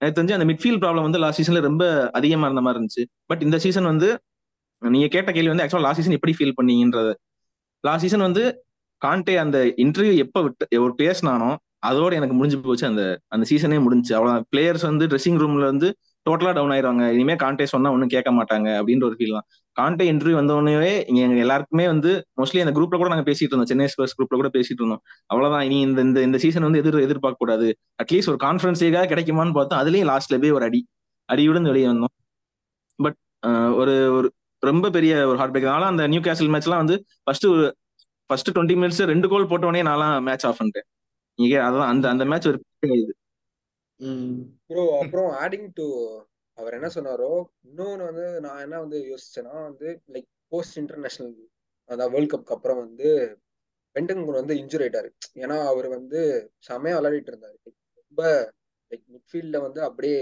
எனக்கு தெரிஞ்சு அந்த மிட்ஃபீல்ட் ப்ராப்ளம் வந்து லாஸ்ட் சீசன்ல ரொம்ப அதிகமா இருந்த மாதிரி இருந்துச்சு. பட் இந்த சீசன் வந்து நீங்க கேட்ட கேள்வி வந்து ஆக்சுவலா லாஸ்ட் சீசன் எப்படி ஃபீல் பண்ணீங்கன்றது. லாஸ்ட் சீசன் வந்து காண்டே அந்த இன்டர்வியூ எப்ப விட்டு ஒரு பேசினானோ அதோட எனக்கு முடிஞ்சு போச்சு. அந்த அந்த சீசனே முடிஞ்சு. அவ்வளோ பிளேயர்ஸ் வந்து ட்ரெஸ்ஸிங் ரூம்ல வந்து டோட்டலா டவுன் ஆயிருவாங்க. இனிமே காண்டே சொன்னா ஒன்றும் கேட்க மாட்டாங்க அப்படின்ற ஒரு ஃபீல் தான். காண்டே இன்டர்வியூ வந்தோடனே இங்க எங்க எல்லாருக்குமே வந்து மோஸ்ட்லி அந்த குரூப்ல கூட நாங்க பேசிட்டு இருந்தோம். சென்னை ஸ்பர்ஸ் குரூப்ல கூட பேசிட்டு இருந்தோம். அவ்வளவுதான். இனி இந்த இந்த இந்த சீசன் வந்து எதிர் எதிர்பார்க்க கூடாது அட்லீஸ்ட் ஒரு கான்ஃபரன்ஸேக்காக கிடைக்குமான்னு பார்த்தோம். அதுலயும் லாஸ்ட்ல போய் ஒரு அடி அடியுடன் வெளியே வந்தோம். பட் ஒரு ஒரு ரொம்ப பெரிய ஒரு ஹார்ட் பிரேக் அதனால அந்த நியூ கேசல் மேட்ச்லாம் வந்து ஃபர்ஸ்ட் ஃபர்ஸ்ட் டுவெண்ட்டி மினிட்ஸ் ரெண்டு கோல் போட்டோடனே நான்லாம் மேட்ச் ஆஃப் பண்ணிட்டேன். நீங்க அதான் அந்த அந்த மேட்ச் ஒரு இது. ப்ரோ அப்புறம் ஆடிங் டு அவர் என்ன சொன்னாரோ இன்னொன்னு வந்து நான் என்ன வந்து யோசிச்சேன்னா வந்து லைக் போஸ்ட் இன்டர்நேஷனல் அதான் வேர்ல்ட் கப்க்கு அப்புறம் வந்து பெண்டன்கூர் வந்து இன்ஜுரி ஆயிட்டாரு. ஏன்னா அவர் வந்து செமையா விளையாடிட்டு இருந்தாரு. ரொம்ப லைக் மிட்ஃபீல்ட்ல வந்து அப்படியே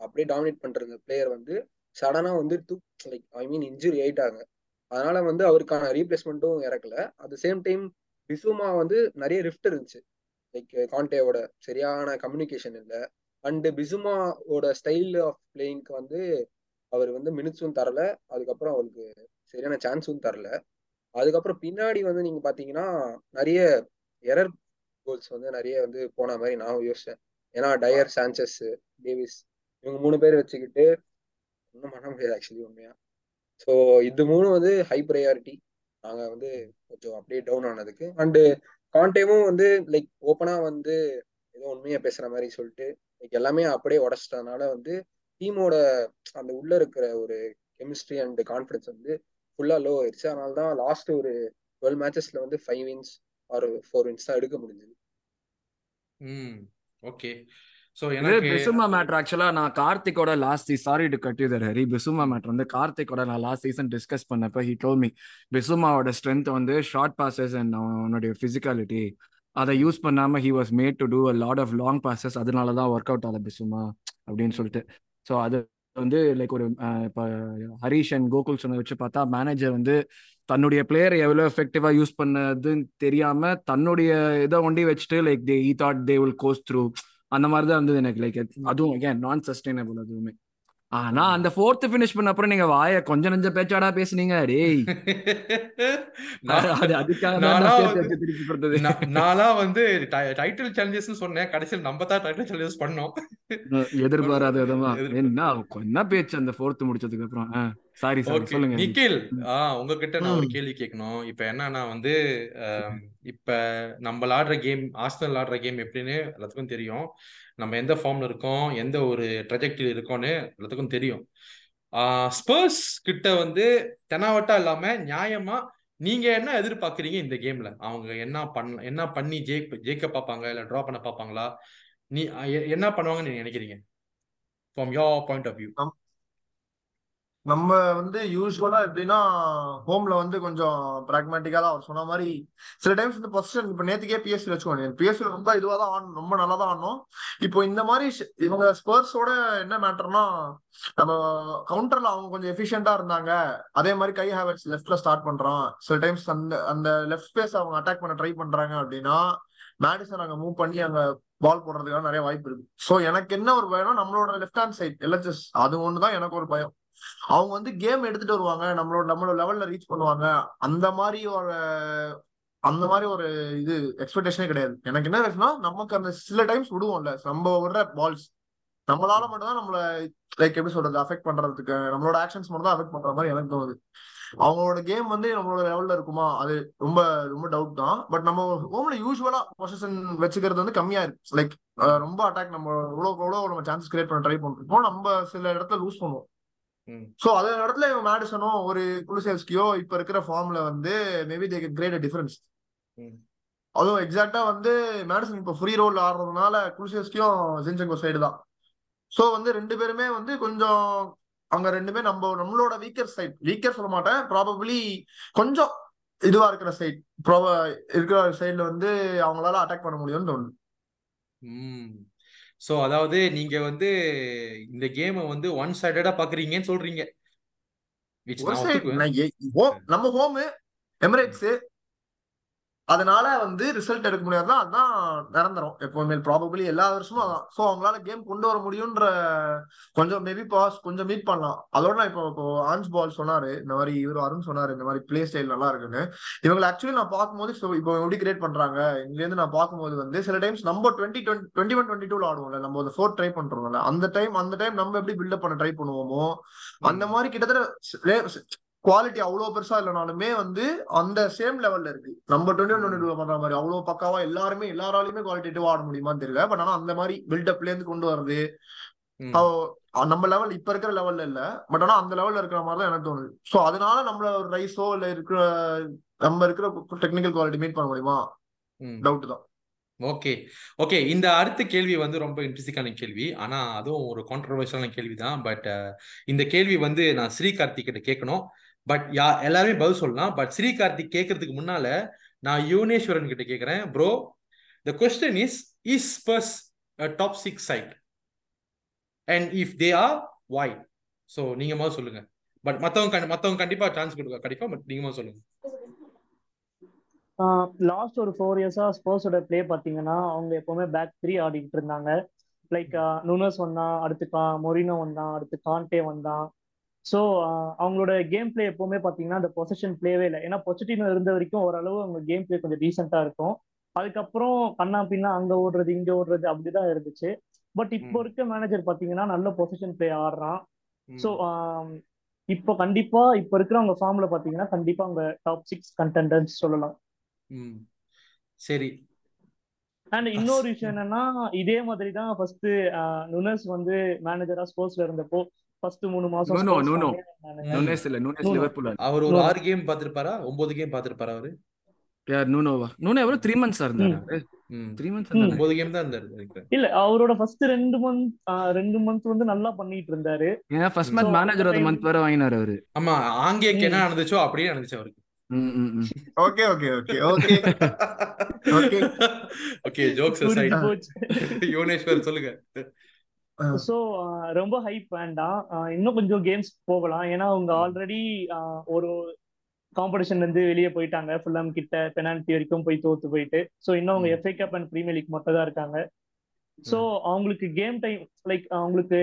அப்படியே டாமினேட் பண்ற பிளேயர் வந்து சடனா வந்து தூக் லைக் ஐ மீன் இன்ஜுரி ஆயிட்டாங்க. அதனால வந்து அவருக்கான ரீப்ளேஸ்மெண்ட்டும் இறக்கல. அட் சேம் டைம் பிசுமா வந்து நிறைய ரிஃப்ட் இருந்துச்சு. லைக் கான்டேவோட சரியான கம்யூனிகேஷன் இல்லை. அண்டு பிசுமாவோட ஸ்டைல் ஆஃப் பிளேயிங்க்கு வந்து அவர் வந்து மினிட்ஸும் தரல. அதுக்கப்புறம் அவருக்கு சரியான சான்ஸும் தரல. அதுக்கப்புறம் பின்னாடி வந்து நீங்க பாத்தீங்கன்னா நிறைய எரர் கோல்ஸ் வந்து நிறைய வந்து போன மாதிரி நான் யோசிச்சேன். ஏன்னா டயர் சான்சஸ் டேவிஸ் இவங்க மூணு பேர் வச்சுக்கிட்டு ஒன்றும் பண்ண முடியாது ஆக்சுவலி உண்மையா. ஸோ இது மூணு வந்து ஹை ப்ரையாரிட்டி நாங்க வந்து கொஞ்சம் அப்படியே டவுன் ஆனதுக்கு. அண்டு கான்டேவும் வந்து லைக் ஓப்பனா வந்து ஏதோ உண்மையா பேசுற மாதிரி சொல்லிட்டு லைக் எல்லாமே அப்படியே உடச்சிட்டதுனால வந்து டீமோட அந்த உள்ள இருக்கிற ஒரு கெமிஸ்ட்ரி அண்ட் கான்ஃபிடன்ஸ் வந்து ஃபுல்லா லோ ஆயிடுச்சு அதனால தான் லாஸ்ட் ஒரு டுவெல் மேட்சஸ்ல வந்து five wins or four wins தான் எடுக்க முடிஞ்சது. ம் ஓகே ஸோ எனக்கு பிசுமா மேட்ரு ஆக்சுவலா நான் கார்த்திகோட last sorry to cut you Dhar Hari Bissouma matter வந்து கார்த்திகோட நான் லாஸ்ட் சீசன் டிஸ்கஸ் பண்ணப்ப ஹி டோல் மீ பிசுமாவோட ஸ்ட்ரென்த் வந்து ஷார்ட் பாசஸ் அண்ட் அவனுடைய பிசிக்காலிட்டி அதை யூஸ் பண்ணாம he was made to do a lot of long passes அதனால தான் ஒர்க் அவுட் ஆகல பிசுமா அப்படின்னு சொல்லிட்டு. ஸோ அது வந்து லைக் ஒரு இப்போ ஹரீஷ் அண்ட் கோகுல் சொன்னதை வச்சு பார்த்தா மேனேஜர் வந்து தன்னுடைய பிளேயரை எவ்வளவு எஃபெக்டிவா யூஸ் பண்ணதுன்னு தெரியாம தன்னுடைய இதை ஒண்டி வச்சுட்டு like they he thought they will goes through அந்த மாதிரி தான் இருந்தது எனக்கு. லைக் அதுவும் அகேன் நான் சஸ்டைனபிள் அதுவுமே. ஆனா அந்த ஃபோர்த் ஃபினிஷ் பண்ண அப்புறம் நீங்க வாய கொஞ்ச நெஞ்ச பேச்சாடா பேசுனீங்க. டேய். (laughs) நான் அது அதுக்காக நானா வந்து டைட்டில் சேலஞ்சஸ் சொன்னேன். கடைசியில் நம்ம தான் டைட்டில் சேலஞ்சஸ் பண்ணோம். எதிர்பாராத விதமா. என்ன என்ன பேச்சு அந்த ஃபோர்த் முடிச்சதுக்கு அப்புறம்? சாரி சாரி சொல்லுங்க நிக்கில். ஆ உங்ககிட்ட நான் ஒரு. கேள்வி கேட்கணும். இப்ப என்னன்னா வந்து இப்ப நம்ம விளாடுற கேம் ஆர்சனல் ஆடுற கேம் எப்படின்னு எல்லாத்துக்கும் தெரியும். நம்ம எந்த ஃபார்ம்ல இருக்கோம் எந்த ஒரு ட்ரெஜெக்டரி இருக்கோம்னு எல்லாத்துக்கும் தெரியும். ஸ்பர்ஸ் கிட்ட வந்து தெனாவட்டா இல்லாம நியாயமா நீங்க என்ன எதிர்பார்க்குறீங்க இந்த கேம்ல அவங்க என்ன பண்ண என்ன பண்ணி ஜெயிக்க ஜெயிக்க பார்ப்பாங்க இல்ல டிரா பண்ண பார்ப்பாங்களா? நீ எ- என்ன பண்ணுவாங்கன்னு நீங்க நினைக்கிறீங்க? From your point of view நம்ம வந்து யூஸ்வலா எப்படின்னா ஹோம்ல வந்து கொஞ்சம் பிராக்மேட்டிக்கா தான் அவர் சொன்ன மாதிரி சில டைம்ஸ் வந்து பொசிஷன் இப்ப நேத்துக்கே பிஎஸ்சி வச்சுக்கோங்க. பிஎஸ்சி ரொம்ப இதுவா தான் ஆடணும் ரொம்ப நல்லா தான் ஆடணும். இப்போ இந்த மாதிரி இவங்க ஸ்பர்ஸோட என்ன மேட்டர்னா நம்ம கவுண்டர்ல அவங்க கொஞ்சம் எஃபிஷியண்டா இருந்தாங்க. அதே மாதிரி கை ஹேவர்ஸ் லெஃப்ட்ல ஸ்டார்ட் பண்றான். சில டைம்ஸ் அந்த அந்த லெஃப்ட் ஸ்பேஸ் அவங்க அட்டாக் பண்ண ட்ரை பண்றாங்க அப்படின்னா மேடிசன் அங்க மூவ் பண்ணி அங்க பால் போடுறதுக்கான நிறைய வாய்ப்பு இருக்கு. சோ எனக்கு என்ன ஒரு பயம் நம்மளோட லெஃப்ட் ஹேண்ட் சைட் எல்எச்எஸ் அது ஒண்ணுதான் எனக்கு ஒரு பயம். அவங்க வந்து கேம் எடுத்துட்டு வருவாங்க. நம்மளோட நம்மளோட லெவல்ல ரீச் பண்ணுவாங்க. அந்த மாதிரி ஒரு அந்த மாதிரி ஒரு இது எக்ஸ்பெக்டேஷனே கிடையாது. எனக்கு என்ன இருக்குன்னா நமக்கு அந்த சில டைம்ஸ் விடுவோம்ல. நம்ம விடுற பால்ஸ் நம்மளால மட்டும் தான் நம்மள லைக் எப்படி சொல்றது அஃபெக்ட் பண்றதுக்கு நம்மளோட ஆக்ஷன்ஸ் மட்டும் தான் அஃபெக்ட் பண்ற மாதிரி எனக்கு தோணுது. அவங்களோட கேம் வந்து நம்மளோட லெவல்ல இருக்குமா? அது ரொம்ப ரொம்ப டவுட் தான். பட் நம்ம ஹோம்ல யூஸ்வலா பொசிஷன் வச்சுக்கிறது வந்து கம்மியா இருக்கு லைக் ரொம்ப அட்டாக் நம்ம எவ்வளவு எவ்வளவு நம்ம சான்சஸ் கிரியேட் பண்ண ட்ரை பண்ணிருக்கோம் நம்ம சில இடத்துல லூஸ் பண்ணுவோம். சோ அதே இடத்துல இவன் மேடிசனோ ஒரு குலுசேவ்ஸ்கியோ இப்ப இருக்கிற ஃபார்ம்ல வந்து மேபி தே கிரேட் டிஃபரன்ஸ் அதுவும் எக்ஸாக்டா வந்து மேடிசன் இப்ப ஃப்ரீ ரோல் ஆடுறதுனால குலுசேவ்ஸ்கியும் ஜின்செங்கோ சைடு தான். சோ வந்து ரெண்டு பேருமே வந்து கொஞ்சம் அங்க ரெண்டுமே நம்ம நம்மளோட வீக்கர் சைட் வீக்கர் சொல்ல மாட்டேன் ப்ராபபிளி கொஞ்சம் இதுவா இருக்கிற சைட் ப்ராப இருக்கிற சைடுல வந்து அவங்களால அட்டாக் பண்ண முடியும்னு தோணுது. சோ அதாவது நீங்க வந்து இந்த கேமை வந்து ஒன் சைடடா பாக்குறீங்கன்னு சொல்றீங்க. நம்ம ஹோம் எமிரேட்ஸ் அதனால வந்து ரிசல்ட் எடுக்க முடியாதுன்னா அதுதான் நிரந்தரம் எப்பவுமே. ப்ராபபிளி எல்லா வருஷமும் அதான். ஸோ அவங்களால கேம் கொண்டு வர முடியும்ன்ற கொஞ்சம் மேபி பாஸ் கொஞ்சம் மீட் பண்ணலாம். அதோட நான் இப்போ இப்போ ஆன்ஸ் பால் சொன்னாரு இந்த மாதிரி இவர் அருண் சொன்னாரு இந்த மாதிரி பிளே ஸ்டைல் நல்லா இருக்குன்னு. இவங்களை ஆக்சுவலி நான் பார்க்கும்போது இப்போ எப்படி கிரியேட் பண்றாங்க இங்க இருந்து நான் பார்க்கும்போது வந்து சில டைம்ஸ் நம்ம டுவெண்ட்டி டுவெண்ட்டி ஒன் டுவெண்ட்டி டூல ஆடுவோம்ல நம்ம ஒரு ஃபோர் ட்ரை பண்றோம்ல அந்த டைம் அந்த டைம் நம்ம எப்படி பில்டப் பண்ண ட்ரை பண்ணுவோமோ அந்த மாதிரி கிட்டத்தட்ட குவாலிட்டி அவ்வளவு பெருசா இல்லைனாலுமே வந்து அந்த சேம் லெவல்ல இருக்கு. நம்ம டுவெண்ட்டி ஒன் டுவெண்ட்டி பண்ற மாதிரி அவ்வளவு பக்காவா எல்லாருமே எல்லாராலையுமே குவாலிட்டேட்டிவா ஆட முடியுமான்னு தெரியல. பட் ஆனா அந்த மாதிரி பில்டப்ல இருந்து கொண்டு வர்றது நம்ம லெவல் இப்ப இருக்கிற லெவல்ல இல்ல. பட் ஆனா அந்த லெவல்ல இருக்கிற மாதிரி தான் எனக்கு தோணுது. சோ அதனால நம்மள ஒரு ரைஸோ இல்ல இருக்கிற நம்ம இருக்கிற டெக்னிக்கல் குவாலிட்டி மீட் பண்ண முடியுமா? டவுட் தான். ஓகே ஓகே இந்த அடுத்த கேள்வி வந்து ரொம்ப இன்ட்ரெஸ்டிங்கான கேள்வி. ஆனா அதுவும் ஒரு கான்ட்ரவர்ஷியலான கேள்வி தான் பட் இந்த கேள்வி வந்து நான் ஸ்ரீ கார்த்திக் கிட்ட கேட்கணும். பட் யா எல்லாருமே பதில் சொல்லலாம். பட் ஸ்ரீ கார்த்திக் கேட்கறதுக்கு முன்னால நான் யுவனேஸ்வரன் கிட்ட கேட்கிறேன் bro the question is is Spurs top six side and if they are why so நீங்க மாதிரி சொல்லுங்க. பட் மத்தவங்க மத்தவங்க கண்டிப்பா சான்ஸ் கொடுக்க கிடைக்கும் பட் நீங்க மாதிரி சொல்லுங்க. லாஸ்ட் ஒரு ஃபோர் இயர்ஸா ஸ்போர்ட்ஸோட ப்ளே பார்த்தீங்கன்னா அவங்க எப்பவுமே பேக் த்ரீ ஆடிக்கிட்டு இருந்தாங்க. லைக் நுனஸ் வந்தான் அடுத்து கா மொரினோ வந்தான் அடுத்து கான்டே வந்தான். ஸோ அவங்களோட கேம் பிளே எப்பவுமே பார்த்தீங்கன்னா அந்த பொசிஷன் பிளேவே இல்லை. ஏன்னா பொசிட்டினோ இருந்த வரைக்கும் ஓரளவு அவங்க கேம் பிளே கொஞ்சம் டீசெண்டாக இருக்கும். அதுக்கப்புறம் கண்ணா பின்னா அங்கே ஓடுறது இங்கே ஓடுறது அப்படிதான் இருந்துச்சு. பட் இப்போ இருக்க மேனேஜர் பார்த்தீங்கன்னா நல்ல பொசிஷன் பிளே ஆடுறான். ஸோ இப்போ கண்டிப்பா இப்போ இருக்கிறவங்க ஃபார்ம்ல பார்த்தீங்கன்னா கண்டிப்பா அவங்க டாப் சிக்ஸ் கண்டெண்டர்ஸ் சொல்லலாம். சரி. அண்ட் இன்னொரு விஷயம் என்னன்னா இதே மாதிரி தான் ஃபர்ஸ்ட் நுனஸ் வந்து மேனேஜரா ஸ்போர்ட்ஸ்ல இருந்தப்போ ஃபர்ஸ்ட் மூணு மாசம் நூனோ மேனேஜர் ம் நூனேஸ் இல்ல. நூனேஸ் நூனோ லிவர்பூல் அவர் ஒரு ஆறு கேம் பார்த்திருப்பாரா? ஒன்பது கேம் பார்த்திருப்பாரா அவரு? யார்? நூனோவா நூனோ எவ்வளவு? த்ரீ மந்த்ஸா இருந்தாரு அவரு? த்ரீ மந்த்ஸ் ஒன்பது கேம் தான் இருந்தாரு இல்ல அவரோட ஃபர்ஸ்ட் ரெண்டு மந்த் ரெண்டு மந்த் வந்து நல்லா பண்ணிட்டு இருந்தாரு. ஏன்னா ஃபர்ஸ்ட் மந்த் மேனேஜர் ஒரு டைம் மந்த் வேற வாங்கினாரு அவரு. ஆமா ஆங்கேக்கு என்ன நடந்துச்சோ அப்படியே நடந்துச்சு அவருக்கு. ம் ம் ம். Okay okay okay okay. (laughs) Okay. Okay jokes (laughs) Yuvaneswar சொல்லுங்க. ஸோ ரொம்ப ஹைப் வேண்டாம். இன்னும் கொஞ்சம் கேம்ஸ் போகலாம். ஏன்னா அவங்க ஆல்ரெடி ஒரு காம்படிஷன்ல இருந்து வெளியே போயிட்டாங்க. ஃபுல்லாம் கிட்ட பெனால்டி வரைக்கும் போய் தோத்து போயிட்டு. ஸோ இன்னும் அவங்க ம். FA cup and premier league மட்டும் தான் இருக்காங்க. ஸோ அவங்களுக்கு கேம் டைம் லைக் அவங்களுக்கு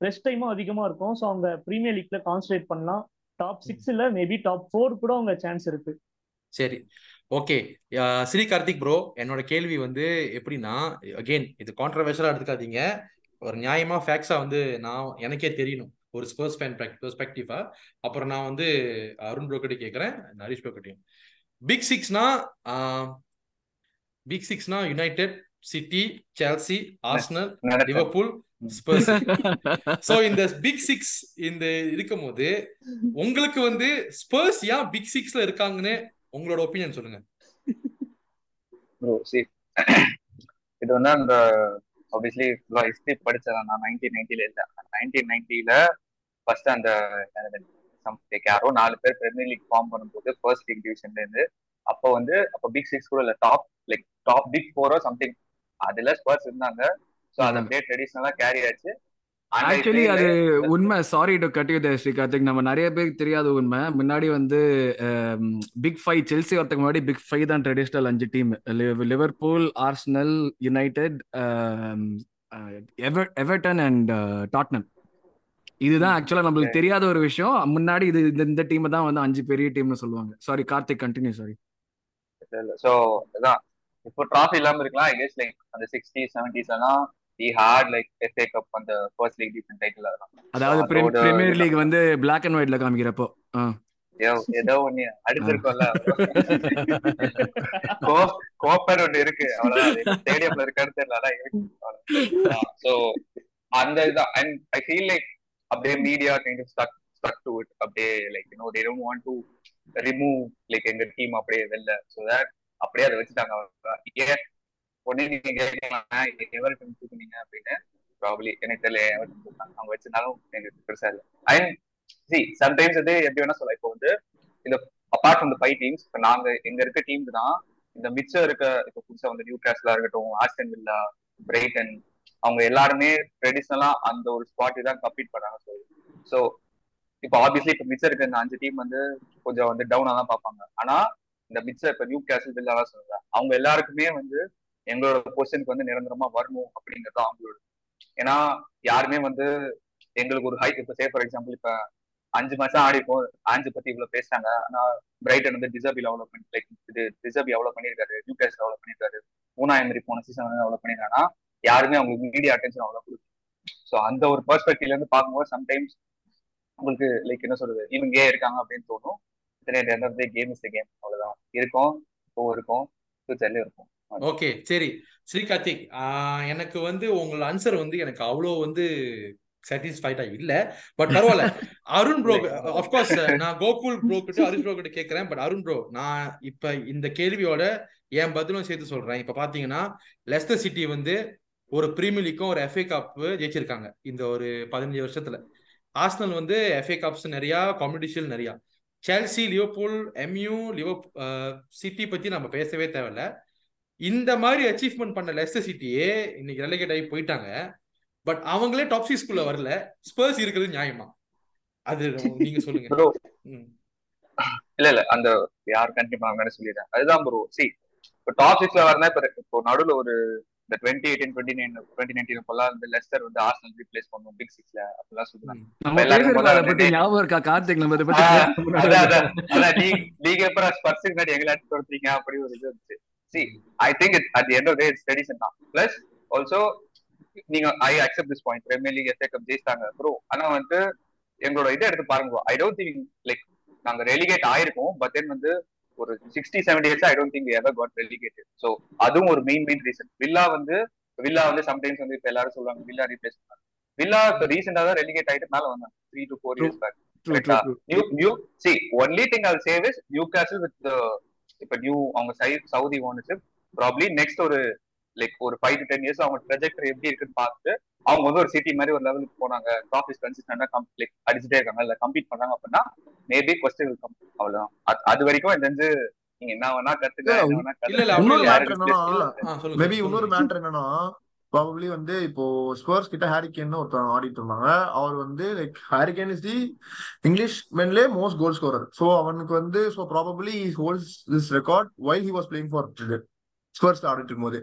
ரெஸ்ட் டைமும் அதிகமா இருக்கும். ஸோ அவங்க பிரீமியர் லீக்ல கான்சன்ட்ரேட் பண்ணலாம். டாப் சிக்ஸ் இல்ல மேபி டாப் ஃபோர் கூட அவங்க சான்ஸ் இருக்கு. சரி. ஓகே ஸ்ரீ கார்த்திக் ப்ரோ என்னோட கேள்வி வந்து எப்படின்னா அகெயின் இது கான்ட்ரவர்ஷியலா எடுத்துக்காதீங்க. ஒரு நியாயமா ஃபேக்ஸா வந்து நான் எனக்கே தெரியணும். ஒரு ஸ்போர்ட்ஸ் ஃபேன் பெர்ஸ்பெக்டிவா அப்புறம் நான் வந்து அருண் ப்ரோ கிட்ட கேட்குறேன் ஹரிஷ் ப்ரோ கிட்டையும். பிக் சிக்ஸ்னா பிக் சிக்ஸ்னா யுனைடெட் சிட்டி செல்சி நடக்கும். லிவர்பூல் ஸ்பர்ஸ் சோ இந்த பிக் சிக்ஸ் இந்த இருக்கும் போது உங்களுக்கு வந்து ஸ்பர்ஸ் ஏன் பிக் சிக்ஸ்ல இருக்காங்கன்னு உங்களோட ஒப்பீனியன் சொல்லுங்க. (laughs) சி (coughs) இது வந்து அந்த ஆப்வியஸ்லி ஹிஸ்டரி படிச்சேன் நான் நைன்டீன் நைன்டில இல்ல. நைன்டீன் நைன்டில ஃபர்ஸ்ட் அந்த யாரோ நாலு பேர் பிரீமியர் லீக் ஃபார்ம் பண்ணும்போது ஃபர்ஸ்ட் லீக் டிவிஷன்ல இருந்து அப்போ வந்து அப்போ பிக் சிக்ஸ் கூட இல்ல டாப் லைக் டாப் பிக் ஃபோரோ சம்திங் அதுல ஸ்பர்ஸ் இருந்தாங்க. ஸோ அது ஆமா. அப்படியே ட்ரெடிஷனலா கேரி ஆச்சு. ஆக்சுவலி அது உண்மை. Sorry to cut you Shri Karthik நம்ம நிறைய பேருக்கு தெரியாத உண்மை. முன்னாடி வந்து பிக் ஃபைவ் செல்சி வரதுக்கு முன்னாடி பிக் ஃபைவ் தான் ட்ரெடிஷ்னல் அஞ்சு team Liverpool Arsenal United Everton and Tottenham இதுதான் ஆக்சுவலா நம்மளுக்கு தெரியாத ஒரு விஷயம். முன்னாடி இது இந்த- இந்த டீம் தான் வந்து அஞ்சு பெரிய டீம்னு சொல்லுவாங்க. சாரி கார்த்திக் கண்டினியூ சாரி அதான் இப்போ ட்ராஃபி இல்லாம இருக்கலாம் ஐ கெஸ் லைக் அந்த சிக்ஸ்டி செவன்டிஸ் எல்லாம் the heart like FA cup அந்த ஃபர்ஸ்ட் லீக் டிஃபன் டைட்டில் அதெல்லாம். அதாவது பிரீமியர் லீக் வந்து பிளாக் அண்ட் ஒயிட்ல காமிக்கிறப்போ. ஏதோ- ஒண்ணு அடிச்சிருக்கோம்ல. (laughs) கோப்பர் ஒண்ணு இருக்கு. அவ்வளவுதான். ஸ்டேடியம்ல இருக்கான்னு தெரியல. இருக்கு சோ அந்த இதுதான் அண்ட் ஐ ஃபீல் லைக் அப்படியே media kind of stuck stuck to it அப்படியே like you know they don't want to remove like எங்க டீம் அப்படியே வெளில. சோ தட் அப்படியே அதை வச்சுட்டாங்க. ஏன்? உடனே நீங்க கேட்கலாம் எவர்டன் பண்ணீங்க அப்படின்னு. ப்ராப்ளி எனக்கு தெரியல அவங்க வச்சிருந்தாலும் எனக்கு பெருசா இல்லை. அண்ட் சி சம்டைம்ஸ் வந்து எப்படி வேணா சொல்லலாம். இப்போ வந்து இந்த apart from the five teams இப்போ நாங்க எங்க இருக்க டீம் தான் இந்த மிச்சம் இருக்க இப்போ புதுசா வந்து நியூ கேஸ்லா இருக்கட்டும் ஆஸ்டன் வில்லா பிரைட்டன் அவங்க எல்லாருமே ட்ரெடிஷ்னலா அந்த ஒரு ஸ்பாட்டி தான் கம்ப்ளீட் பண்ணாங்க ஸோ ஸோ இப்போ ஆப்வியஸ்லி இப்போ மிச்சம் இருக்க இந்த அஞ்சு டீம் வந்து கொஞ்சம் வந்து டவுனா தான் பார்ப்பாங்க. ஆனா இந்த மிச்சம் இப்போ நியூ கேசல் வில்லாலாம் சொல்லுங்க அவங்க எல்லாருக்குமே வந்து எங்களோட பொசிஷனுக்கு வந்து நிரந்தரமா வரணும் அப்படிங்கிறது அவங்களோட ஏன்னா யாருமே வந்து எங்களுக்கு ஒரு ஹை இப்போ சே ஃபார் எக்ஸாம்பிள் இப்போ அஞ்சு மாசம் ஆடிப்போம் ஆஞ்சு பத்தி இவ்வளவு பேசிட்டாங்க ஆனா பிரைட்டன் வந்து டிசர்பி எவ்வளவு பண்ணி லைக் இது டிசர்பி எவ்வளவு பண்ணிருக்காரு? நியூ கேஸ் எவ்வளவு பண்ணிருக்காரு? மூணாயிரம் மாதிரி போன சீசன் வந்து எவ்வளவு பண்ணிருக்காங்கன்னா யாருமே அவங்களுக்கு மீடியா அட்டென்ஷன் அவ்வளவு கொடுக்கும் ஸோ அந்த ஒரு பெர்ஸ்பெக்டிவ்ல இருந்து பார்க்கும்போது சம்டைம்ஸ் உங்களுக்கு லைக் என்ன சொல்றது? இவங்க ஏன் இருக்காங்க அப்படின்னு தோணும். கேம் இஸ் கேம் அவ்வளவுதான். இருக்கும் இப்போ இருக்கும் ஃபியூச்சர்லயும் இருக்கும். ஓகே சரி. ஸ்ரீ கார்த்திக் எனக்கு வந்து உங்களோட ஆன்சர் வந்து எனக்கு அவ்வளோ வந்து சாட்டிஸ்ஃபைடா இல்ல. பட் பரவாயில்ல. (laughs) அருண் ப்ரோ அஃப்கோர்ஸ் நான் கோகுல் ப்ரோ கிட்ட ஹரிஷ் ப்ரோ கிட்ட கேட்கறேன். பட் அருண் ப்ரோ நான் இப்ப இந்த கேள்வியோட என் பதிலும் சேர்த்து சொல்றேன். இப்ப பாத்தீங்கன்னா லெஸ்டர் சிட்டி வந்து ஒரு பிரீமியர் லீக்கும் ஒரு எஃப்ஏ கப் ஜெயிச்சிருக்காங்க இந்த ஒரு பதினஞ்சு வருஷத்துல. ஆர்சனல் வந்து எஃப்ஏ கப்ஸ் நிறைய காம்படிஷன் நிறைய. செல்சி லியோபூல் எம்யூ லிவோ சிட்டி பத்தி நம்ம பேசவே தேவையில்ல. இந்த மாதிரி அச்சீவ்மெண்ட் பண்ண லெஸ்டர் சிட்டியே இன்னைக்கு ரெலகேட் ஆகி போயிட்டாங்க. பட் அவங்களே டாப் சிக்ஸ்குள்ள வரல. ஸ்பர்ஸ் இருக்கிறது நியாயமா? அது நீங்க சொல்லுங்க. இல்ல இல்ல. அந்த யார் கண்டிப்பா அவங்க சொல்லிடுறேன் அதுதான் ப்ரோ சி இப்போ டாப் சிக்ஸ்ல வரனா இப்ப இப்போ நடுவுல ஒரு இந்த twenty eighteen twenty nine twenty nineteen போலாம் வந்து லெஸ்டர் வந்து ஆர்சனல் ரீப்ளேஸ் பண்ணும் பிக் சிக்ஸ்ல அப்படிலாம் சொல்றாங்க ஞாபகம் இருக்கா? கார்த்திக் நம்ம பத்தி அதான் நீங்க எப்ப ஸ்பர்ஸுக்கு முன்னாடி எங்களை அடிச்சு கொடுத்தீங்க அப்படி ஒரு இது இருந்துச்சு see I think it at end of day it's tradition தான் பிளஸ் ஆல்சோ நீங்க I accept this point Premier League FA Cup ஜெயிச்சிட்டாங்க. ப்ரோ ஆனா வந்து எங்களோட இதை எடுத்து பாருங்க ஐ டோன்ட் திங்க் லைக் நாங்க ரெலிகேட் ஆயிருக்கோம் பட் தென் வந்து ஒரு sixty seventy years I don't think ever got relegated so அதுவும் ஒரு மெயின் மெயின் ரீசன் வில்லா வந்து வில்லா வந்து சம்டைம்ஸ் வந்து இப்ப எல்லாரும் சொல்லுவாங்க வில்லா ரீப்ளேஸ் பண்ணாங்க. வில்லா இப்போ ரீசெண்டா தான் ரெலிகேட் ஆயிட்டு மேல வந்தாங்க. Three to four. Years back. New new see only thing I save is Newcastle with இப்ப நியூ அவங்க சவுதி ஓனர்ஷிப் ப்ராப்ளி நெக்ஸ்ட் ஒரு லைக் ஒரு ஃபைவ் டு டென் இயர்ஸ் அவங்க ட்ரெஜெக்டரி எப்படி இருக்குன்னு பார்த்துட்டு அவங்க வந்து ஒரு சிட்டி மாதிரி ஒரு லெவலுக்கு போனாங்க. ட்ராஃபிஸ் கன்சிஸ்டன்டா லைக் அடிச்சுட்டே இருக்காங்க. இல்ல கம்ப்ளீட் பண்றாங்க அப்படின்னா மேபி கொஸ்டின் கம் அவ்வளவுதான். அது- வரைக்கும் எனக்கு தெரிஞ்சு நீங்க என்ன வேணா கத்துக்க மேபி இன்னொரு மேட்டர் என்னன்னா ப்ராபப்ளி வந்து இப்போ ஸ்பர்ஸ் கிட்ட ஹாரிகேன் ஒருத்தர் ஆடிட்டு இருந்தாங்க. அவர் வந்து like Harry Kane is the English mainly most goal scorer so அவனுக்கு வந்து so probably holds this record while he was playing for Spurs ஆடிட்டு இருக்கும்போது.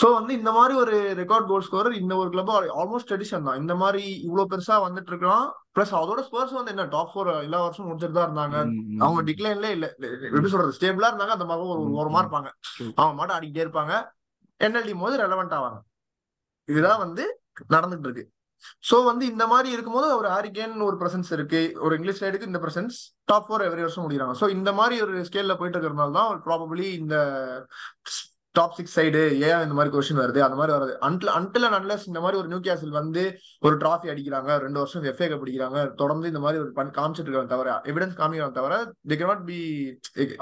ஸோ வந்து இந்த மாதிரி ஒரு ரெக்கார்ட் கோல் ஸ்கோரர் இந்த ஒரு கிளப் ஆல்மோஸ்ட் ட்ரெடிஷன் தான். இந்த மாதிரி இவ்வளவு பெருசா வந்துட்டு இருக்கலாம். பிளஸ் அதோட ஸ்பர்ஸ் வந்து என்ன டாப் ஃபோர் எல்லா வருஷமும் முடிச்சிட்டு தான் இருந்தாங்க. அவங்க டிக்ளைன்ல இல்ல. எப்படி சொல்றது? ஸ்டேபிளா இருந்தாங்க அந்த மாதிரி ஒரு ஓரமா இருப்பாங்க. அவங்க மாட்டம் ஆடிக்கிட்டே இருப்பாங்க. என்எல்டி போது ரெலவெண்ட் ஆவாங்க. இதுதான் வந்து நடந்துட்டு இருக்கு சோ வந்து இந்த மாதிரி இருக்கும்போது ஒரு ஹாரிகேன் ஒரு பிரசன்ஸ் இருக்கு. ஒரு இங்கிலீஷ் சைடுக்கு இந்த பிரசன்ஸ் டாப் ஃபோர் எவரி வருஷம் முடிகிறாங்க சோ இந்த மாதிரி ஒரு ஸ்கேல்ல போயிட்டு இருக்கிறதுனால தான் ப்ராபபிளி இந்த டாப் சிக்ஸ் சைடு ஏன் இந்த மாதிரி கொஸ்டின் வருது? அந்த மாதிரி வருது அன்டில் அன்டில் அன்லஸ் இந்த மாதிரி ஒரு நியூ கேசில் வந்து ஒரு டிராஃபி அடிக்கிறாங்க ரெண்டு வருஷம் எஃப்ஏ கப் அடிக்கிறாங்க தொடர்ந்து இந்த மாதிரி ஒரு பண் காமிச்சிட்டு இருக்காங்க தவிர எவிடன்ஸ் காமிக்கிறாங்க தவிர தி நாட் பி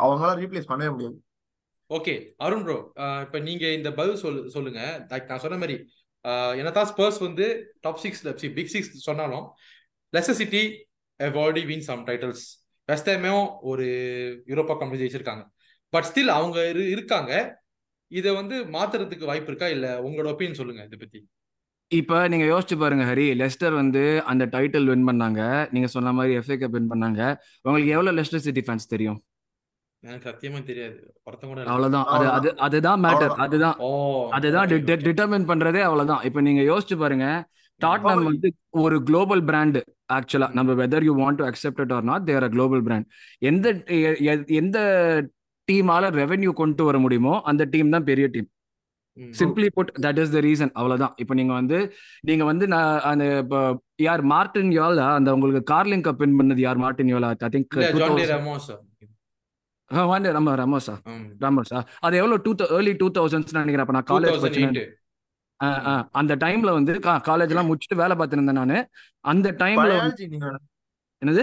அவங்களால ரீப்ளேஸ் பண்ணவே முடியாது. ஓகே அருண் ப்ரோ இப்போ நீங்க இந்த பதில் சொல் சொல்லுங்க. நான் சொன்ன மாதிரி என்னதான் ஸ்பர்ஸ் வந்து டாப் சிக்ஸ் பிக் சிக்ஸ் சொன்னாலும் Leicester City have already win some titles வெஸ்டர்மையும் ஒரு யூரோப்பா கம்பெனி ஜெயிச்சிருக்காங்க. பட் ஸ்டில் அவங்க இரு இருக்காங்க. இதை வந்து மாத்துறதுக்கு வாய்ப்பு இருக்கா? இல்ல உங்களோட ஒப்பீனியன் சொல்லுங்க இதை பத்தி. இப்ப நீங்க யோசிச்சு பாருங்க ஹரி. லெஸ்டர் வந்து அந்த டைட்டில் வின் பண்ணாங்க. நீங்க சொன்ன மாதிரி எஃப்ஏ கப் வின் பண்ணாங்க. உங்களுக்கு எவ்வளவு லெஸ்டர் சிட்டி ஃபேன்ஸ் தெரியும்? எனக்கு சத்தியமா தெரியாது. அவ்வளவுதான். அது அது அதுதான் மேட்டர் அதுதான். அதுதான் டிட்டர்மின் பண்றதே அவ்வளவுதான். இப்ப நீங்க யோசிச்சு பாருங்க. டாட்னம் வந்து ஒரு குளோபல் பிராண்ட் ஆக்சுவலா நம்ம whether you want to accept it or not there a global brand எந்த எந்த டீமால ரெவென்யூ கொண்டு வர முடியுமோ அந்த டீம் தான் பெரிய team simply put that is the reason அவ்வளவுதான். இப்போ நீங்க வந்து நீங்க வந்து நான் அந்த யார் மார்டின் யோலா அந்த உங்களுக்கு கார்லிங் கப் வின் பண்ணது யார்? மார்டின் யோலா ஐ திங்க் வாண்டே ரம ரமோசா ரமோசா அது எவ்வளவு டூ ஏர்லி டூ தௌசண்ட்ஸ் நினைக்கிறேன். அப்ப நான் காலேஜ் அந்த டைம்ல வந்து காலேஜ் எல்லாம் முடிச்சுட்டு வேலை பார்த்துட்டு இருந்தேன் நானு. அந்த டைம்ல என்னது?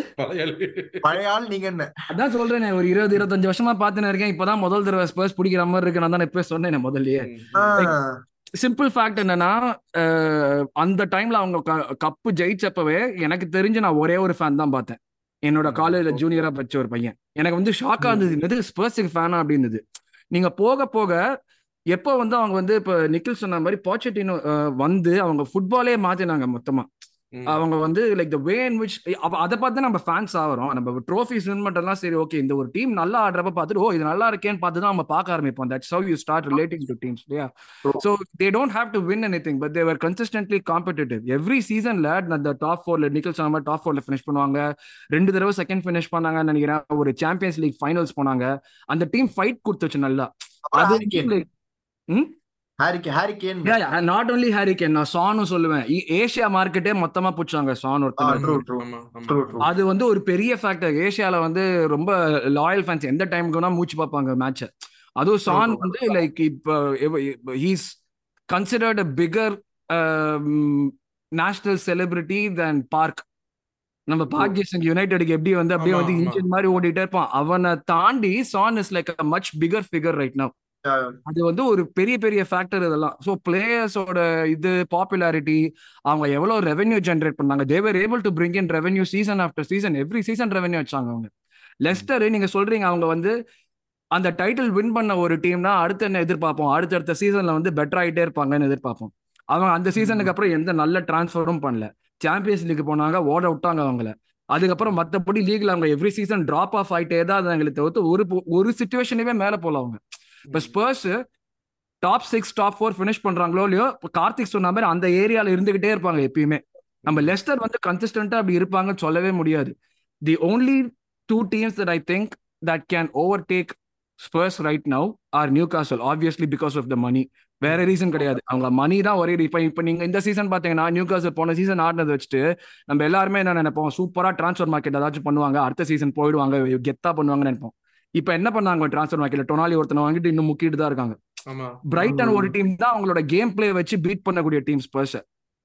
பழைய ஆள் நீங்க என்ன? அதான் சொல்றேன் ஒரு இருபது இருபத்தஞ்சு வருஷமா பாத்துன்னு இருக்கேன். இப்பதான் முதல் தடவை ஸ்பர்ஸ் பிடிக்கிற மாதிரி இருக்கு. நான் தான் இப்ப சொன்னேன் முதல்லயே. சிம்பிள் ஃபேக்ட் என்னன்னா அந்த டைம்ல அவங்க கப்பு ஜெயிச்சப்பவே எனக்கு தெரிஞ்சு நான் ஒரே ஒரு ஃபேன் தான் பார்த்தேன். என்னோட காலேஜ்ல ஜூனியரா படிச்ச ஒரு பையன். எனக்கு வந்து ஷாக்கா இருந்தது. என்னது ஸ்பர்ஸுக்கு ஃபேனா அப்படின்னுது. நீங்க போக போக எப்போ வந்து அவங்க வந்து இப்ப நிக்கில் சொன்ன மாதிரி பாச்சட்டினோ வந்து அவங்க ஃபுட்பாலே மாத்தினாங்க மொத்தமா. அவங்க வந்து like the way in which அதை பார்த்து நம்ம ஃபேன்ஸ் ஆகிறோம் நம்ம ட்ரோஃபிஸ் வின் மட்டும்லாம் சரி ஓகே இந்த ஒரு டீம் நல்லா ஆடுறப்ப பார்த்துட்டு ஓ இது நல்லா இருக்கேன்னு பார்த்து தான் நம்ம பார்க்க ஆரம்பிப்போம். That's how you start relating to teams இல்லையா? So they don't have to win anything but they're consistently competitive every சீசன்ல அந்த டாப் ஃபோர்ல நிக்கல் சொன்ன மாதிரி டாப் ஃபோர்ல ஃபினிஷ் பண்ணுவாங்க. ரெண்டு தடவை செகண்ட் ஃபினிஷ் பண்ணாங்கன்னு நினைக்கிறேன். ஒரு சாம்பியன்ஸ் லீக் ஃபைனல்ஸ் போனாங்க. அந்த டீம் ஃபைட் கொடுத்துச்சு நல்லா. அது நாட் ஓன்லி ஹாரிகேன் நான் சானும் சொல்லுவேன். ஏசியா மார்க்கெட்டே மொத்தமா புடிச்சாங்க சான் ஒருத்தர். அது வந்து ஒரு பெரிய ஃபேக்டர் ஏசியால வந்து ரொம்ப லாயல் ஃபேன்ஸ் எந்த டைமுக்குனா மூச்சு பார்ப்பாங்க மேட்ச அதுவும் சான் வந்து லைக் இப்போ he's considered a bigger national celebrity than Park நம்ம பாகிஸ்தான் யுனைடெடுக்கு எப்படி வந்து அப்படியே வந்து இன்ஜின் மாதிரி ஓடிட்டே இருப்பான். அவனை தாண்டி Son is like a much bigger figure right now அது வந்து ஒரு பெரிய பெரிய ஃபேக்டர் இதெல்லாம். ஸோ பிளேயர்ஸோட இது பாப்புலாரிட்டி அவங்க எவ்வளவு ரெவென்யூ ஜென்ரேட் பண்ணாங்க. They were able to bring in revenue season after season every season revenue வச்சாங்க அவங்க. லெஸ்டர் நீங்க சொல்றீங்க அவங்க வந்து அந்த டைட்டில் வின் பண்ண ஒரு டீம்னா அடுத்து என்ன எதிர்பார்ப்போம்? அடுத்தடுத்த சீசன்ல வந்து பெட்டர் ஆகிட்டே இருப்பாங்கன்னு எதிர்பார்ப்போம். அவங்க அந்த சீசனுக்கு அப்புறம் எந்த நல்ல டிரான்ஸ்ஃபரும் பண்ணல. சாம்பியன்ஸ் லீக் போனாங்க ஓட விட்டாங்க அவங்கள. அதுக்கப்புறம் மற்றபடி லீக்ல அவங்க எவ்ரி சீசன் டிராப் ஆஃப் ஆகிட்டே தான் எங்களுக்கு தவிர்த்து ஒரு ஒரு சுச்சுவேஷனவே மேலே போல அவங்க. இப்போ Spurs top six top four finish பண்றாங்களோ இல்லையோ கார்த்திக் சொன்ன மாதிரி அந்த ஏரியால இருந்துகிட்டே இருப்பாங்க எப்பயுமே. நம்ம லெஸ்டர் வந்து கன்சிஸ்டன்டா அப்படி இருப்பாங்கன்னு சொல்லவே முடியாது. The only two teams that I think that can overtake Spurs right now are Newcastle obviously because of the money வேற ரீசன் கிடையாது. அவங்க மணி தான் ஒரே இப்ப இப்ப நீங்க இந்த சீசன் பாத்தீங்கன்னா நியூ காசல் போன சீசன் ஆடினது வச்சுட்டு நம்ம எல்லாருமே என்ன நினைப்போம்? சூப்பரா டிரான்ஸ்ஃபர் மார்க்கெட் ஏதாச்சும் பண்ணுவாங்க அடுத்த சீசன் போயிடுவாங்க கெத்தா பண்ணுவாங்கன்னு நினைப்போம். இப்ப என்ன பண்ணாங்க டிரான்ஸ்ஃபர் மார்க்கெட்ல டொனாலி ஒருத்தனை வாங்கிட்டு இன்னும் முக்கிட்டு தான் இருக்காங்க. பிரைட்டன் ஒரு டீம் தான் அவங்களோட கேம் பிளே வச்சு பீட் பண்ணக்கூடிய டீம் ஸ்பர்ஸ்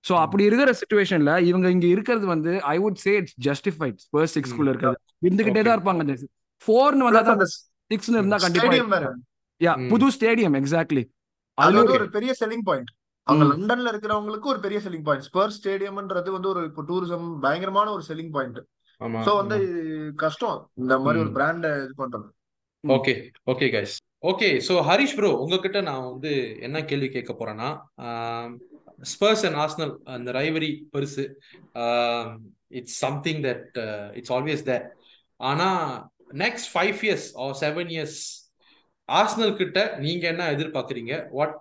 சோ அப்படி இருக்கிற சுச்சுவேஷன்ல இவங்க இங்க இருக்கிறது வந்து I would say it's justified Spurs சிக்ஸ்குள்ள இருக்கிறது. இருந்துகிட்டே தான் இருப்பாங்க ஃபோர்னு வந்தா சிக்ஸ்னு இருந்தா கண்டிப்பா யா புது ஸ்டேடியம் எக்ஸாக்ட்லி அது ஒரு பெரிய செல்லிங் பாயிண்ட் அங்க லண்டன்ல இருக்கிறவங்களுக்கு ஒரு பெரிய செல்லிங் பாயிண்ட் ஸ்பர்ஸ் ஸ்டேடியம்ன்றது வந்து ஒரு இப்போ டூரிசம் பயங்கரமான ஒரு செல்லிங் பாயிண்ட் சோ வந்து கஷ்டம். இந்த மாதிரி ஒரு பிராண்ட இது பண்றது. Okay okay guys okay so Harish bro உங்ககிட்ட நான் வந்து என்ன கேள்வி கேட்க போறேன்னா ஸ்பர்ஸ் அண்ட் ஆஸ்னல் அந்த ரைவரி பெருசு. It's something that it's always there ஆனா next five years or seven years Arsenal கிட்ட நீங்க என்ன எதிர்பார்க்குறீங்க? What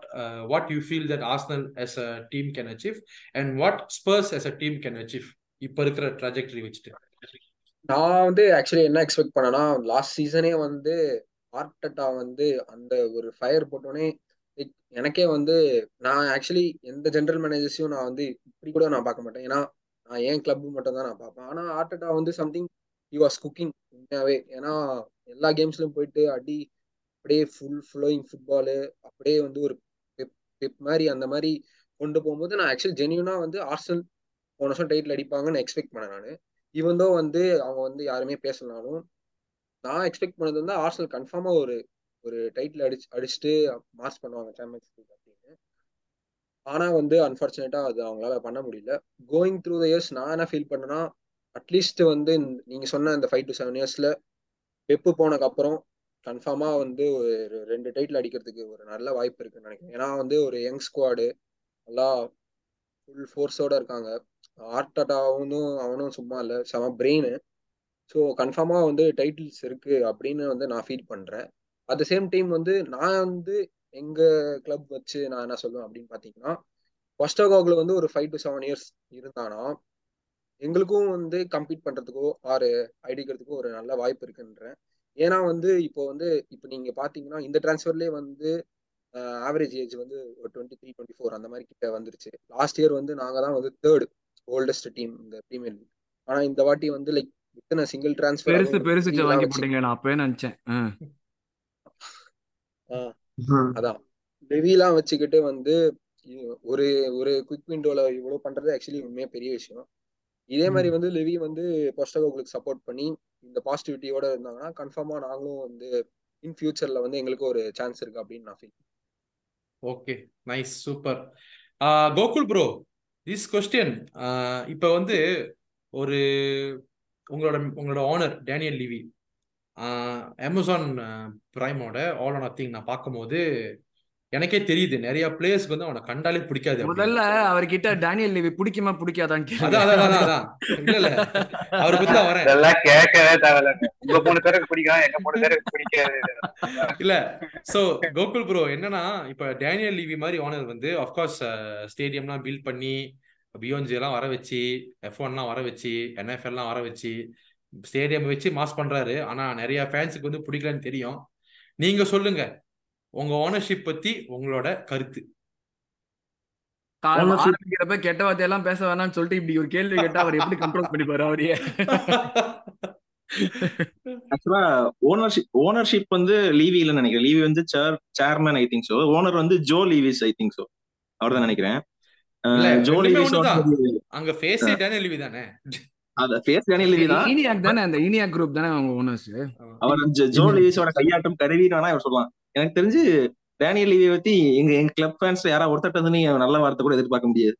what you feel that Arsenal as a team can achieve and what Spurs as a team can achieve இப்போ இருக்கிற trajectory வச்சுட்டு. நான் வந்து ஆக்சுவலி என்ன எக்ஸ்பெக்ட் பண்ணேன்னா லாஸ்ட் சீசனே வந்து ஆர்டட்டா வந்து அந்த ஒரு ஃபயர் போட்டோடனே எனக்கே வந்து நான் ஆக்சுவலி எந்த ஜென்ரல் மேனேஜர்ஸையும் நான் வந்து இப்படி கூட நான் பார்க்க மாட்டேன். ஏன்னா நான் ஏன் கிளப் மட்டும் தான் நான் பார்ப்பேன். ஆனால் ஆர்டட்டா வந்து சம்திங் ஹி வாஸ் குக்கிங் உண்மையாவே. ஏன்னா எல்லா கேம்ஸ்லையும் போயிட்டு அடி அப்படியே ஃபுல் ஃப்ளோயிங் ஃபுட்பாலு அப்படியே வந்து ஒரு பெப் பெப் மாதிரி அந்த மாதிரி கொண்டு போகும்போது நான் ஆக்சுவலி ஜென்யூனாக வந்து ஆர்சனல் போன வருஷம் டைட்டில் அடிப்பாங்கன்னு எக்ஸ்பெக்ட் பண்ணேன் நான். ஈவன்தோ வந்து அவங்க வந்து யாருமே பேசலனாலும் நான் எக்ஸ்பெக்ட் பண்ணது வந்து ஆர்சனல் கன்ஃபார்மா ஒரு ஒரு டைட்டில் அடிச்சு அடிச்சுட்டு மார்ச் பண்ணுவாங்க சாம்பியன்ஸ் லீக் அப்படின்னு. ஆனா வந்து அன்பார்ச்சுனேட்டா அது அவங்களால பண்ண முடியல. கோயிங் த்ரூ த இயர்ஸ் நான் என்ன ஃபீல் பண்ணேன்னா அட்லீஸ்ட் வந்து நீங்க சொன்ன இந்த ஃபைவ் டு செவன் இயர்ஸ்ல பெப்பு போனதுக்கு அப்புறம் கன்ஃபார்மா வந்து ஒரு ரெண்டு டைட்டில் அடிக்கிறதுக்கு ஒரு நல்ல வாய்ப்பு இருக்குன்னு நினைக்கிறேன். ஏன்னா வந்து ஒரு யங் ஸ்குவாடு நல்லா ஃபுல் ஃபோர்ஸோட இருக்காங்க. ஆர்டட்டாவும் அவனும் சும்மா இல்லை செம பிரெயின் ஸோ கன்ஃபார்மாக வந்து டைட்டில்ஸ் இருக்கு அப்படின்னு வந்து நான் ஃபீல் பண்ணுறேன் அட் த சேம் டைம் வந்து நான் வந்து எங்க கிளப் வச்சு நான் என்ன சொல்லுவேன் அப்படின்னு பார்த்தீங்கன்னா ஃபஸ்டோகாக்ல வந்து ஒரு ஃபைவ் டு செவன் இயர்ஸ் இருந்தானா எங்களுக்கும் வந்து கம்பீட் பண்றதுக்கோ ஆறு அடிக்கிறதுக்கோ ஒரு நல்ல வாய்ப்பு இருக்குன்றேன். ஏன்னா வந்து இப்போ வந்து இப்போ நீங்க பாத்தீங்கன்னா இந்த டிரான்ஸ்ஃபர்லேயே வந்து ஆவரேஜ் ஏஜ் வந்து ஒரு டுவெண்ட்டி த்ரீ டுவெண்ட்டி ஃபோர் அந்த மாதிரி கிட்ட வந்துருச்சு. லாஸ்ட் இயர் வந்து நாங்கள் தான் வந்து தேர்டு ஓல்டஸ்ட் டீம் இந்த பிரீமியர் லீக் ஆனா இந்த வாட்டி வந்து லைக் இத்தனை சிங்கிள் டிரான்ஸ்ஃபர் பெருசு பெருசு வாங்கி போட்டீங்க நான் அப்பவே நினைச்சேன். அதான். லெவிலாம் வச்சுக்கிட்டு வந்து ஒரு ஒரு குவிக் விண்டோல இவ்வளவு பண்றது ஆக்சுவலி உண்மையே பெரிய விஷயம். இதே மாதிரி வந்து லெவி வந்து பொஸ்டகோங்களுக்கு சப்போர்ட் பண்ணி இந்த பாசிட்டிவிட்டியோட இருந்தாங்கன்னா கன்ஃபார்மா நாங்களும் வந்து இன் ஃபியூச்சர்ல வந்து எங்களுக்கு ஒரு சான்ஸ் இருக்கு அப்படின்னு நான் feel okay nice super Gokul bro this question இப்போ வந்து ஒரு உங்களோட உங்களோட ஓனர் டேனியல் லிவி அமேசான் பிரைமோட ஆல் ஆன் நத்திங் நான் பார்க்கும்போது எனக்கே தெரியுது. நிறைய பிளேயர்ஸ்க்கு வந்து அவனை கண்டாலே பிடிக்காது முதல்ல அவர்கிட்ட டேனியல் லிவி பிடிக்குமா பிடிக்காதான்னு அதான் அதான் அதான் இல்ல இல்ல. அவரை பத்தி வரேன். இதெல்லாம் கேட்கவே தேவையில்ல. உங்க மூணு பேருக்கு பிடிக்கும் எங்க மூணு பேருக்கு பிடிக்காது. இல்ல. சோ கோகுல் ப்ரோ என்னன்னா இப்ப டேனியல் லிவி மாதிரி ஓனர் வந்து அஃப்கோர்ஸ் ஸ்டேடியம்லாம் பில்ட் பண்ணி பியோன்ஜி எல்லாம் வர வச்சு எஃப் ஒன்லாம் வர வச்சு என்எஃப்எல் எல்லாம் வர வச்சு ஸ்டேடியம் வச்சு மாஸ் பண்றாரு. ஆனா நிறைய ஃபேன்ஸுக்கு வந்து பிடிக்கலன்னு தெரியும். நீங்க சொல்லுங்க. உங்க ஓனர்ஷிப் பத்தி உங்களோட கருத்து. ஆரம்பிக்கிறப்ப கெட்ட வார்த்தையெல்லாம் பேச வேணாம்னு சொல்லிட்டு இப்படி ஒரு கேள்வி கேட்டா அவர் எப்படி கண்ட்ரோல் பண்ணிப்பாரு அவரையே? ஆக்சுவலா ஓனர்ஷிப் ஓனர்ஷிப் வந்து லீவி இல்லைன்னு நினைக்கிறேன். லீவி வந்து chair chairman I think so owner வந்து Joe Lewis I think so அவர் தான் நினைக்கிறேன் ஜோ லீவிஸ் அங்க ஃபேஸே டேனியல் லிவி தானே? அத ஃபேஸ் டேனியல் லிவி தான். அந்த ஈனியாக் குரூப் தானே அவங்க ஓனர்ஸ் அவர் ஜோ லீவிஸோட கையாட்டம் கருவின்னு வேணா அவர் சொல்லலாம். எனக்கு தெரிஞ்சு டேனியல் லீவியை பத்தி எங்க எங்க கிளப் ஃபேன்ஸ் யாரா ஒருத்தட்ட வந்து நீங்க நல்ல வார்த்தை கூட எதிர்பார்க்க முடியாது.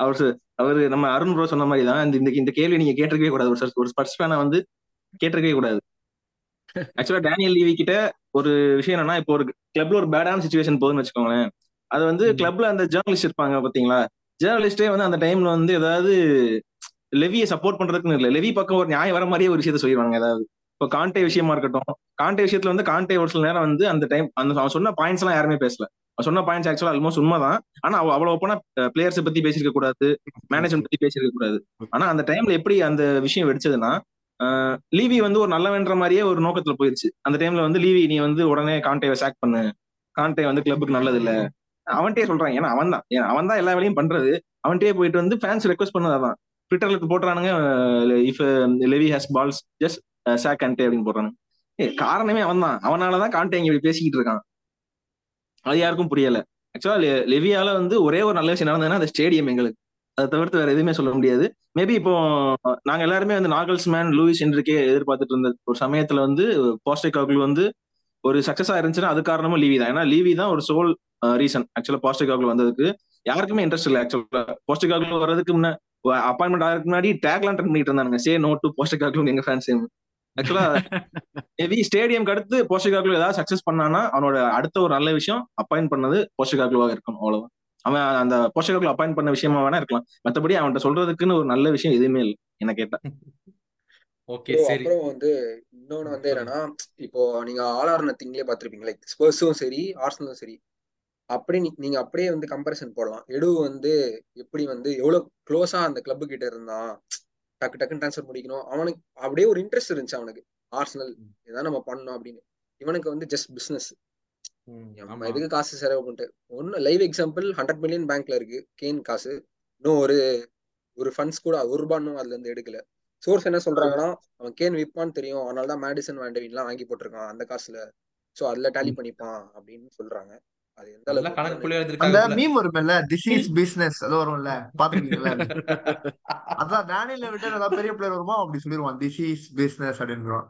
அவர் அவரு நம்ம அருண் ப்ரோ சொன்ன மாதிரி தான். இந்த இந்த கேள்வி நீங்க கேட்டிருக்கவே கூடாது. ஒரு ஒரு ஸ்பர்ஸ் ஃபேனை வந்து கேட்டிருக்கவே கூடாது. ஆக்சுவலா டேனியல் லீவி கிட்ட ஒரு விஷயம் என்னன்னா இப்போ ஒரு கிளப்ல ஒரு பேடான சுச்சுவேஷன் போகுதுன்னு வச்சுக்கோங்களேன். அது வந்து கிளப்ல அந்த ஜேர்னலிஸ்ட் இருப்பாங்க பாத்தீங்களா? ஜேர்னலிஸ்டே வந்து அந்த டைம்ல வந்து ஏதாவது லெவியை சப்போர்ட் பண்றதுக்குன்னு இல்லை. லெவி பக்கம் ஒரு நியாயம் வர மாதிரியே ஒரு விஷயத்த சொல்லிடுவாங்க ஏதாவது. இப்போ காண்டே விஷயமா இருக்கட்டும் காண்டே விஷயத்துல வந்து காண்டே ஒரு சில நேரம் வந்து அந்த டைம் அந்த அவன் சொன்ன பாயிண்ட்ஸ் எல்லாம் யாருமே பேசல. அவன் சொன்ன பாயிண்ட்ஸ் ஆக்சுவலா ஆல்மோஸ்ட் உண்மைதான். ஆனா அவ்வளவு போனா பிளேயர்ஸை பத்தி பேசியிருக்க கூடாது மேனேஜ்மெண்ட் பத்தி பேசியிருக்க கூடாது. ஆனா அந்த டைம்ல எப்படி அந்த விஷயம் வெடிச்சதுன்னா லீவி வந்து ஒரு நல்லவன்ற மாதிரியே ஒரு நோக்கத்துல போயிருச்சு. அந்த டைம்ல வந்து லீவி நீ வந்து உடனே காண்டேவை சாக் பண்ணு. காண்டே வந்து கிளப்புக்கு நல்லது இல்ல அவன்கிட்டயே சொல்றான். ஏன்னா அவன் தான். அவன் தான் எல்லா வேலையும் பண்றது. அவன்கிட்டயே போயிட்டு வந்து ஃபேன்ஸ் ரெக்வஸ்ட் பண்ணதான் ட்விட்டர்ல போட்டுறானுங்க if Levy has balls just sack Conte அப்படின்னு போடுறானுங்க ஏ காரணமே அவன் தான் அவனாலதான் காண்டே இங்க இப்படி பேசிக்கிட்டு இருக்கான். அது யாருக்கும் புரியல. ஆக்சுவலா லெவியால வந்து ஒரே ஒரு நல்ல விஷயம் நடந்ததுன்னா அந்த ஸ்டேடியம் எங்களுக்கு. அதை தவிர்த்து வேற எதுவுமே சொல்ல முடியாது. மேபி இப்போ நாங்க எல்லாருமே வந்து நாகல்ஸ் மேன் லூயிஸ் என்றுக்கே எதிர்பார்த்துட்டு இருந்த ஒரு சமயத்துல வந்து பாஸ்டிகாக்கள் வந்து ஒரு சக்சஸா இருந்துச்சுன்னா அது காரணமும் லீவி தான். ஏன்னா லீவி தான் ஒரு சோல் ரீசன் ஆக்சுவலா பாஸ்டிகாக்கள் வந்ததுக்கு யாருக்குமே இன்ட்ரெஸ்ட் இல்லை ஆக்சுவலா பாஸ்டிகாக்கள் வர்றதுக்கு முன்ன அப்பாயின்மெண்ட் ஆகிறதுக்கு முன்னாடி டேக்லாம் ட்ரெண்ட் பண்ணிட்டு இருந்தாங்க சே நோ டு போஸ்டிகாக்கள் எங்க ஃபேன்ஸ் ஆக்சுவலா மேபி ஸ்டேடியம் அடுத்து போஸ்டிகாக்கள் ஏதாவது சக்சஸ் பண்ணானா அவனோட அடுத்த ஒரு நல்ல விஷயம் அப்பாயிண்ட் பண்ணது போஸ்டிகாக்களுவாக இருக்கணும் அவ்வளவுதான். அவன் அந்த போஷகர்கள் அப்பாயிண்ட் பண்ண விஷயமா வேணா இருக்கலாம். மத்தபடி அவன்கிட்ட சொல்றதுக்குன்னு ஒரு நல்ல விஷயம் எதுவுமே இல்லை என்ன கேட்டா. ஓகே சரி. அப்புறம் வந்து இன்னொன்னு வந்து என்னன்னா இப்போ நீங்க ஆல் ஆர் நத்திங்லேயே லைக் ஸ்பர்ஸும் சரி ஆர்சனலும் சரி. அப்படி நீ- நீங்க அப்படியே வந்து கம்பேரிசன் போடலாம். எடு வந்து எப்படி வந்து எவ்வளவு க்ளோஸா அந்த கிளப்பு கிட்ட இருந்தான் டக்கு டக்குன்னு ட்ரான்ஸ்ஃபர் முடிக்கணும். அவனுக்கு அப்படியே ஒரு இன்ட்ரெஸ்ட் இருந்துச்சு அவனுக்கு. ஆர்சனல் இதான் நம்ம பண்ணணும் அப்படின்னு. இவனுக்கு வந்து ஜஸ்ட் பிசினஸ் ம், நம்ம ஆமா. எதுக்கு காசு செலவு பண்ணிட்டு. ஒன்னு லைவ் எக்ஸாம்பிள் ஹண்ட்ரட் மில்லியன் பேங்க்ல இருக்கு. கேன் காசு. இன்னும் ஒரு ஒரு ஃபண்ட்ஸ் கூட ஒரு ரூபா இன்னும் அதுல இருந்து எடுக்கல. சோர்ஸ் என்ன சொல்றாங்கன்னா அவன் கேன் விற்பான்னு தெரியும். அதனால தான் மேடிசன் வேண்டவின்லாம் வாங்கி போட்டிருக்கான் அந்த காசுல. சோ அதுல டேலி பண்ணிப்பான் அப்படின்னு சொல்றாங்க. (laughs) நல்லா அந்த மீம் வரும்ல திஸ் இஸ் பிசினஸ் அது வரும்ல பாத்துருக்கீங்களா? அதான் டேனியல் விட்டு ஏதாவது பெரிய பிளேயர் வருமா? அப்படி சொல்லிடுவான் திஸ் இஸ் பிசினஸ் அப்படின்றான்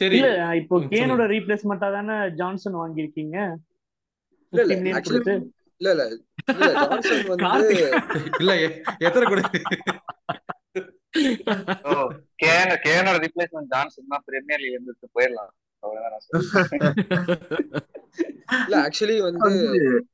சரி. இப்போ கேனோட ரீப்ளேஸ்மெண்டா தானே ஜான்சன் வாங்கியிருக்கீங்க? இல்ல இல்ல இல்ல இல்ல இல்ல ஜான்சன் (laughs) வந்து கார்த்திக். இல்ல எ- எத்தனை கூட? ஓ கேன கேனோட ரிப்ளேஸ்மெண்ட் ஜான்சன் தான். பிரீமியர் லீக் இருந்துட்டு போயிடலாம். (laughs) இல்ல ஆக்சுவலி வந்து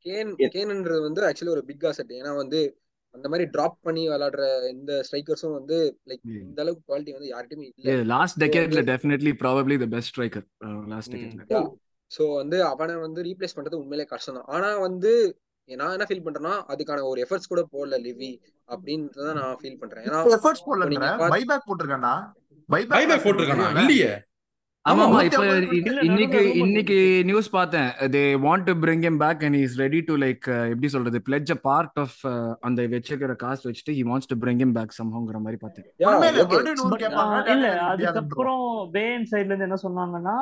கேன் கேன்ன்றது வந்து ஆக்சுவலி ஒரு பிக் அசெட் ஏன்னா வந்து அந்த மாதிரி டிராப் பண்ணி விளையாடுற இந்த ஸ்ட்ரைக்கர்ஸும் வந்து லைக் இந்த அளவுக்கு குவாலிட்டி வந்து யார்கிட்டயுமே இல்ல. Last டெக்கேட்ல definitely probably the best striker last டெக்கேட்ல so வந்து அவனை வந்து ரீப்ளேஸ் பண்றது உண்மையிலே கஷ்டம் தான். ஆனா வந்து நான் என்ன ஃபீல் பண்றேன்னா அதுக்கான ஒரு எஃபர்ட்ஸ் கூட போடல லிவி அப்படின்றத நான் ஃபீல் பண்றேன். ஏன்னா எஃபர்ட்ஸ் பாத்து பைபேக் போட்டிருக்கானா? இல்லையே. ஆமா ஆமா. ஆமா நூத்தி இப்ப இன்னைக்கு இன்னைக்கு நியூஸ் பார்த்தேன். They want to bring him back and is ready to like எப்படி சொல்றது பிளெட்ஜ் அ பார்ட் ஆஃப் அந்த வச்சிருக்கிற காசு வச்சுட்டு he wants to bring him back சம்ஹோங்கிற மாதிரி பார்த்தேன். இல்ல முடியாதுன்றோம் அதுக்கப்புறம் பேன் சைட்ல இருந்து என்ன சொன்னாங்கன்னா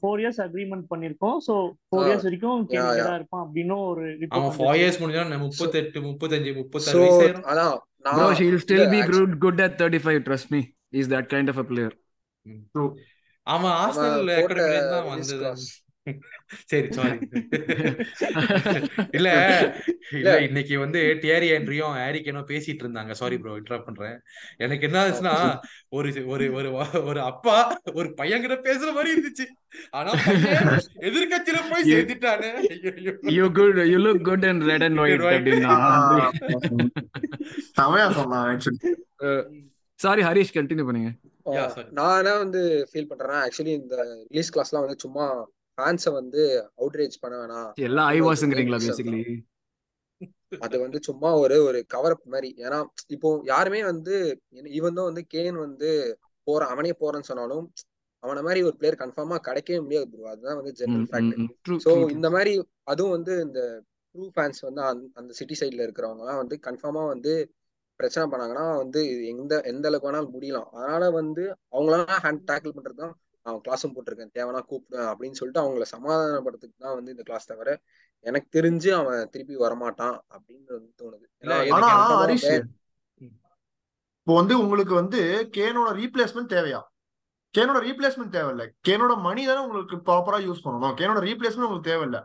ஃபோர் இயர்ஸ் அக்ரிமெண்ட் பண்ணிருக்கோம். சோ ஃபோர் இயர்ஸ் வரைக்கும் யா கேன் இங்க யா தான் இருப்பான் அப்படின்னு ஒரு ரிப்போர்ட் ஃபோர் வந்துச்சு இயர்ஸ் முடிஞ்சா ஸோ முப்பத்தெட்டு முப்பத்தஞ்சு ஸோ முப்பத்தாறு வயசு ஆயிரும் அதான் இல்ல still be actually good good at thirty five trust me is that kind அவன் போட்ட அகாடமில தான் வந்தது. (laughs) சரி சாரி (laughs) இல்ல இல்ல இன்னைக்கு வந்து டியரி ஆண்ட்ரியும் ஹாரிக்கனும் பேசிட்டு இருந்தாங்க. சாரி ப்ரோ இன்டரப்ட் பண்றேன். எனக்கு என்ன ஆச்சுன்னா ஒரு ஒரு ஒரு ஒரு அப்பா ஒரு பையன் கிட்ட பேசுற மாதிரி இருந்துச்சு. ஆனா எதிர்கட்சியில போய் you சேர்த்துட்டானே ஐயையோ. you good you look good in red and white Red white. அப்படின்னா. ஆஹ் (laughs) செமையா சொன்னான் ஆக்சுவலி சாரி ஹரிஷ் கண்டினியூ பண்ணுங்க. நான் என்ன வந்து ஃபீல் பண்றேன்னா ஆக்சுவலி இந்த ரிலீஸ் கிளாஸ்லாம் வந்து சும்மா ஃபேன்ஸை வந்து அவுட்ரேஜ் பண்ண வேணாம். எல்லாம் ஐ அப்படின்னு ஒரு வாஸ்ங்கிறீங்களா main reason பேசிக்கலி அது வந்து சும்மா ஒரு ஒரு கவர் அப் மாதிரி. ஏன்னா இப்போ யாருமே வந்து இவன் தான் வந்து கேன் வந்து போறான் அவனே போறான்னு சொன்னாலும் அவன மாதிரி ஒரு பிளேயர் கன்ஃபார்மா கிடைக்கவே முடியாது ப்ரோ அதுதான் வந்து ஜெனரல் ஃபேக்ட் ஸோ ட்ரூ இந்த மாதிரி அதுவும் வந்து இந்த ட்ரூ ஃபேன்ஸ் வந்து அந்த அந்த சிட்டி சைட்ல இருக்கிறவங்க வந்து கன்ஃபார்மா வந்து பிரச்சனை பண்ணாங்கன்னா வந்து எந்த எந்த அளவுக்கு வேணாலும் முடியலாம். அதனால வந்து அவங்களாம் ஹேண்ட் டேக்கிள் பண்றது தான் அவன் கிளாஸும் போட்டிருக்கேன். தேவனா கூப்பிடுவேன் அப்படின்னு சொல்லிட்டு அவங்கள சமாதானப்படுத்துக்கு தான் வந்து இந்த கிளாஸ் தவிர எனக்கு தெரிஞ்சு அவன் திருப்பி வரமாட்டான் அப்படின்னு தோணுது. இப்போ வந்து உங்களுக்கு வந்து கேனோட ரீப்ளேஸ்மெண்ட் தேவையா? கேனோட ரீப்ளேஸ்மெண்ட் தேவையில்ல. கேனோட மணி தானே உங்களுக்கு ப்ராப்பரா யூஸ் பண்ணணும். கேனோட ரீப்ளேஸ்மெண்ட் உங்களுக்கு தேவையில்ல.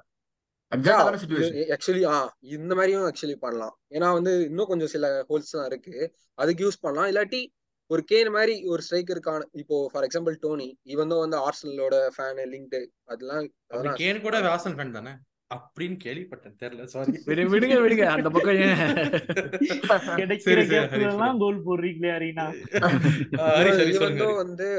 ஆக்சுவலி ஆ இந்த மாதிரியும் ஆக்சுவலி பண்ணலாம். ஏன்னா வந்து இன்னும் கொஞ்சம் சில ஹோல்ஸ் தான் இருக்கு. அதுக்கு யூஸ் பண்ணலாம். இல்லாட்டி ஒரு கேன் மாதிரி ஒரு ஸ்ட்ரைக்கருக்கான இப்போ ஃபார் எக்ஸாம்பிள் டோனி இவன் வந்து ஆர்சனலோட ஃபேன் லிங்க்டு அதெல்லாம் கேன் கூட வாசன் ஃபேன் தானே? அப்படின்னு கேள்விப்பட்டேன். தெரியல சாரி (laughs) விடு விடுங்க விடுங்க. அந்த பக்கம் ஏன்? கோல் போடுறீங்களே அரீனா இவன். (laughs) (laughs) வந்து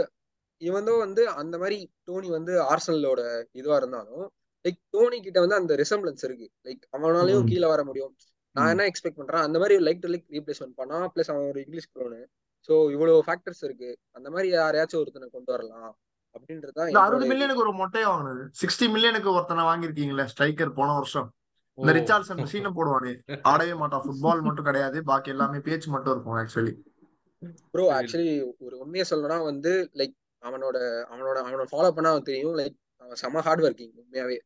இவன் வந்து அந்த மாதிரி டோனி வந்து ஆர்சனலோட இதுவா இருந்தாலும் லைக் டோனி கிட்ட வந்து அந்த ரிசம்பிளன்ஸ் இருக்கு. லைக் அவனாலையும். கீழே வர முடியும். நான். என்ன எக்ஸ்பெக்ட் பண்றேன்? அந்த மாதிரி லைக் டு லைக் ரீப்ளேஸ்மெண்ட் பண்ணா பிளஸ் அவன் ஒரு இங்கிலீஷ் க்ளோனு ஸோ இவ்வளவு ஃபேக்டர்ஸ் இருக்கு. அந்த மாதிரி யாரையாச்சும் ஒருத்தனை கொண்டு வரலாம். அப்படின்றது தான் அறுபது மில்லியனுக்கு ஒரு மொட்டையை வாங்கினது. சிக்ஸ்டி மில்லியனுக்கு ஒருத்தனை வாங்கியிருக்கீங்களே ஸ்ட்ரைக்கர் போன வருஷம். இந்த ரிச்சார்ட்சன் சீனை போடுவானே. ஆடவே மாட்டான். ஃபுட்பால் மட்டும் கிடையாது. பாக்கி எல்லாமே பேச்சு மட்டும் இருக்கும் ஆக்சுவலி ப்ரோ. ஆக்சுவலி ஒரு உண்மையை சொல்லணும்னா வந்து லைக் அவனோட அவனோட அவனை ஃபாலோ பண்ணா அவன் தெரியும். லைக் அவன் செம்ம ஹார்ட் ஒர்க்கிங் உண்மையாவே.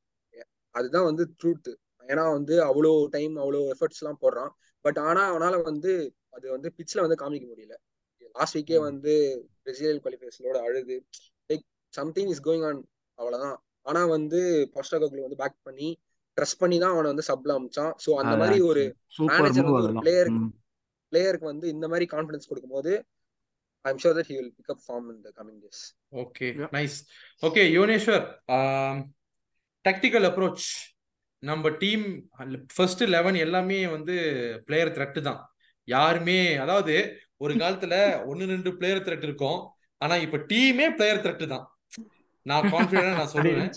அதுதான் வந்து ட்ரூத் ஏன்னா வந்து அவ்வளோ டைம் அவ்வளோ எஃபர்ட்ஸ் எல்லாம் போடுறான். பட் ஆனா அவனால வந்து அது வந்து பிச்சில் வந்து காமிக்க முடியல. லாஸ்ட் வீக்கே. வந்து பிரேசிலியல் குவாலிஃபைஸ்லோட அழுது. Like something is going on அவ்வளவுதான். ஆனா வந்து போஸ்டாகோக்ல வந்து பேக் பண்ணி ட்ரெஸ் பண்ணி தான் அவனை வந்து சப்ல அமிச்சான். ஸோ அந்த மாதிரி ஒரு மேனேஜர் வந்து ஒரு பிளேயருக்கு. பிளேயருக்கு வந்து இந்த மாதிரி கான்ஃபிடன்ஸ் கொடுக்கும்போது I'm sure that he will pick up form in the coming days okay. Nice okay Yuvaneshwar tactical approach நம்ம டீம் ஃபர்ஸ்ட் லெவன் எல்லாமே வந்து பிளேயர் த்ரெட் தான். யாருமே அதாவது ஒரு காலத்துல ஒன்னு ரெண்டு பிளேயர் த்ரெட் இருக்கும். ஆனா இப்ப டீமே பிளேயர் த்ரெட் தான். நான் கான்பிடண்டா நான் சொல்லுவேன்.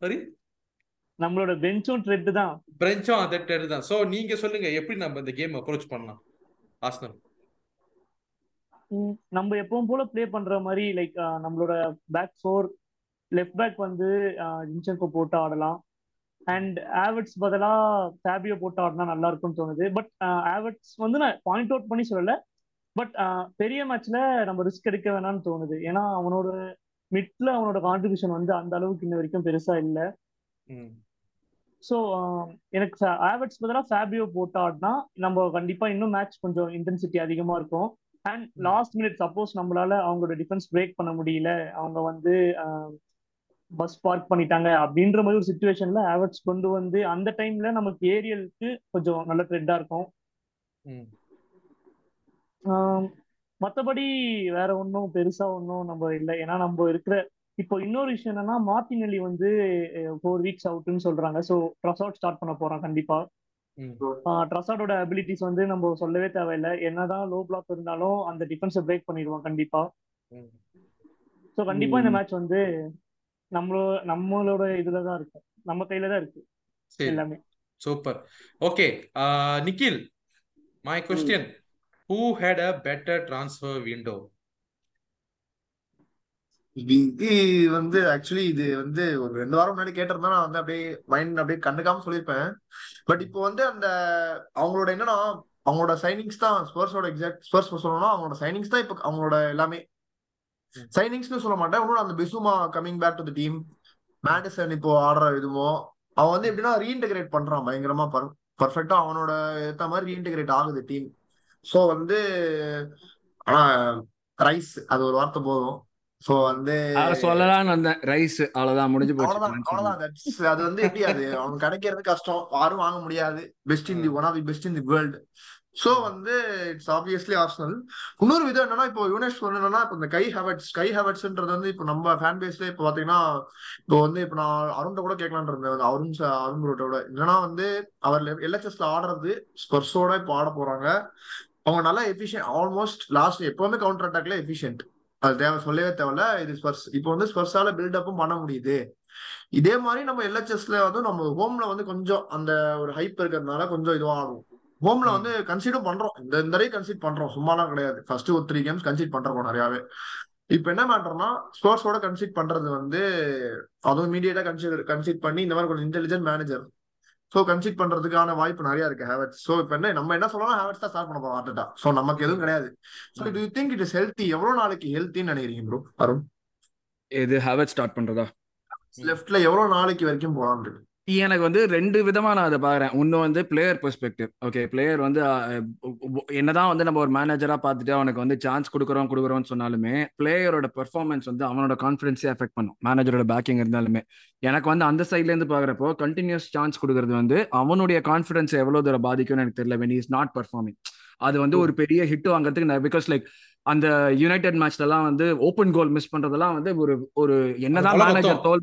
சாரி நம்மளோட பெஞ்சும் ட்ரெட் தான். பிரெஞ்சும் அதே த்ரெட் தான். சோ நீங்க சொல்லுங்க எப்படி நம்ம இந்த கேம் அப்ரோச் பண்ணலாம்? ஆஸ்னல் நம்ம எப்பவும் போல ப்ளே பண்ற மாதிரி லைக் நம்மளோட பேக் ஃபோர் லெஃப்ட் பேக் வந்து ஜின்சென்கோ போட்டு ஆடலாம். அண்ட் ஆவர்ட்ஸ் பதிலா ஃபேபியோ போட்டு ஆடினா நல்லா இருக்கும்னு தோணுது பட் ஆவர்ட்ஸ் வந்து நான் பாயிண்ட் அவுட் பண்ணி சொல்லல. பட் பெரிய மேட்ச்ல நம்ம ரிஸ்க் எடுக்க வேணாம்னு தோணுது. ஏன்னா அவனோட மிட்ல அவனோட கான்ட்ரிபியூஷன் வந்து அந்த அளவுக்கு இன்ன வரைக்கும் பெருசா இல்லை. ஸோ எனக்கு ஆவர்ட்ஸ் பதிலாக ஃபேபியோ போட்டு ஆடினா நம்ம கண்டிப்பா இன்னும் மேட்ச் கொஞ்சம் இன்டென்சிட்டி அதிகமா இருக்கும். அண்ட் லாஸ்ட் மினிட் சப்போஸ் நம்மளால அவங்களோட டிஃபென்ஸ் பிரேக் பண்ண முடியல. அவங்க வந்து பஸ் பார்க் பண்ணிட்டாங்க அப்படின்ற மாதிரி ஒரு சுச்சுவேஷன்ல ஆவர்ட்ஸ் கொண்டு வந்து அந்த டைம்ல நமக்கு ஏரியலுக்கு கொஞ்சம் நல்ல த்ரெட்டா இருக்கும். ம். மற்றபடி வேற ஒன்றும் பெருசா ஒன்றும் நம்ம இல்லை. ஏன்னா நம்ம இருக்கிற இப்போ இன்னொரு விஷயம் என்னன்னா மார்டினெல்லி வந்து ஃபோர் வீக்ஸ் அவுட்னு சொல்றாங்க. ஸோ ட்ரஸ் அவுட் ஸ்டார்ட் பண்ண போறான் கண்டிப்பா. ம். ட்ரஸாடோட அபிலிட்டிஸ் வந்து நம்ம சொல்லவே தேவையில்லை. என்னதான் லோ பிளாக் இருந்தாலும் அந்த டிஃபென்ஸை பிரேக் பண்ணிடுவான் கண்டிப்பா. ஸோ கண்டிப்பா இந்த மேட்ச் வந்து நம்மளோ நம்மளோட இதுல தான் இருக்கு நம்ம கையில தான் இருக்கு சரி. எல்லாமே. Super. Okay. Nikhil my. Question who had a better transfer window இது வந்து ஆக்சுவலி இது வந்து ஒரு ரெண்டு வாரம் முன்னாடி கேட்டிருந்தா நான் வந்து அப்படியே மைண்ட் அப்படியே கண்டுக்காம சொல்லியிருப்பேன். பட் இப்போ வந்து அந்த அவங்களோட என்னன்னா அவங்களோட சைனிங்ஸ் தான் ஸ்பர்ஸோட எக்ஸாக்ட் ஸ்பர்ஸ் சொல்லணும்னா அவங்களோட சைனிங்ஸ் தான் இப்போ அவங்களோட எல்லாமே சைனிங்ஸ்னு சொல்ல மாட்டேன். இன்னும் அந்த Bissouma coming back to the team Maddison இப்போ ஆடுற இதுவோ அவன் வந்து எப்படின்னா ரீஇன்டகிரேட் பண்றான் பயங்கரமா. பர்ஃபெக்டா அவனோட ஏத்த மாதிரி ரீஇன்டகிரேட் ஆகுது டீம் ஸோ வந்து ஆனா ரைஸ் அது ஒரு வார்த்தை போதும். ஸோ வந்து சொல்லலாம்னு வந்தேன். ரைஸ் அவ்வளவுதான் முடிஞ்சு போச்சு. அவ்வளவுதான் அது வந்து எப்படி அது? அவனுக்கு கிடைக்கிறது கஷ்டம். யாரும் வாங்க முடியாது. Best in the one of the best in the world so வந்து இட்ஸ் ஆப்வியஸ்லி ஆப்ஷனல் இன்னொரு விதம் என்னன்னா இப்போ யுனேஷ் சொல்லணும்னா இப்போ இந்த கை ஹெவர்ட்ஸ் கை ஹெவர்ட்ஸ்ன்றது வந்து இப்போ நம்ம ஃபேன் பேஸ்ல இப்போ பாத்தீங்கன்னா இப்போ வந்து இப்போ நான் அருண்ட கூட கேட்கலான் இருந்தேன். அருண் அருண் ரோட்டோட என்னன்னா வந்து அவர் எல்எச்எஸ்ல ஆடுறது ஸ்பெர்ஸோட இப்போ ஆட போறாங்க. அவங்க நல்லா எஃபிஷியன்ட் ஆல்மோஸ்ட் லாஸ்ட் எப்பவுமே கவுண்டர் அட்டாக்ல எஃபிஷியன்ட் அது தேவை சொல்லவே தேவையில்ல. இது ஸ்பர்ஸ் இப்போ வந்து ஸ்பர்ஸால பில்டப்பும் பண்ண முடியுது. இதே மாதிரி நம்ம எல்ஹெச்எஸ்ல வந்து நம்ம ஹோம்ல வந்து கொஞ்சம் அந்த ஒரு ஹைப் இருக்கிறதுனால கொஞ்சம் இதுவாகும் ஹோம்ல வந்து கன்சிடர் பண்றோம். இந்த இந்த தடவை கன்சிட் பண்றோம். சும்மாலாம் கிடையாது. ஃபர்ஸ்ட் ஒரு த்ரீ கேம்ஸ் கன்சிட் பண்றோம் நிறையாவே. இப்போ என்ன மேட்டர்னா ஸ்போர்ட்ஸோட கன்சிட் பண்றது வந்து அதுவும் இமீடியட்டா கன்சிடர் கன்சிட் பண்ணி இந்த மாதிரி கொஞ்சம் இன்டெலிஜென்ட் மேனேஜர் ஸோ கன்சிட் பண்றதுக்கான வாய்ப்பு நிறைய இருக்கு ஹேவர்ஸ் ஸோ இப்போ என்ன நம்ம என்ன சொல்லலாம் ஹேவர்ஸ் தான் ஸ்டார்ட் பண்ண போறோம் ஆர்டட்டா ஸோ நமக்கு எதுவும் கிடையாது. So to think it is healthy எவ்வளவு நாளைக்கு ஹெல்த்தின்னு நினைக்கிறீங்க ப்ரோ அருண்? இது ஹேவட் ஸ்டார்ட் பண்றதா? லெஃப்ட்ல எவ்வளவு நாளைக்கு வரைக்கும் போலான்னு இருக்கு? எனக்கு வந்து ரெண்டு விதமா நான் அதை பாக்குறேன். ஒன்னு வந்து பிளேயர் பெர்ஸ்பெக்டிவ் ஓகே பிளேயர் வந்து என்னதான் வந்து நம்ம ஒரு மேனேஜரா பார்த்துட்டு அவனுக்கு வந்து சான்ஸ் கொடுக்குறோம் கொடுக்குறோம்னு சொன்னாலுமே பிளேயரோட பெர்ஃபார்மன்ஸ் வந்து அவனோட கான்ஃபிடன்ஸே எஃபெக்ட் பண்ணும். மேனேஜரோட பேக்கிங் இருந்தாலுமே. எனக்கு வந்து அந்த சைட்ல இருந்து பாக்குறப்போ கண்டினியூஸ் சான்ஸ் கொடுக்கறது வந்து அவனுடைய கான்ஃபிடன்ஸ் எவ்வளவு தூரம் பாதிக்கும்னு எனக்கு தெரியல. வென் இஸ் நாட் பர்ஃபார்மிங் அது வந்து ஒரு பெரிய ஹிட் வாங்குறதுக்கு பிகாஸ் லைக் அந்த யுனைடெட் மேட்ச்லலாம் வந்து ஓப்பன் கோல் மிஸ் பண்றதெல்லாம் வந்து ஒரு ஒரு என்னதான் மேனேஜர். தோல்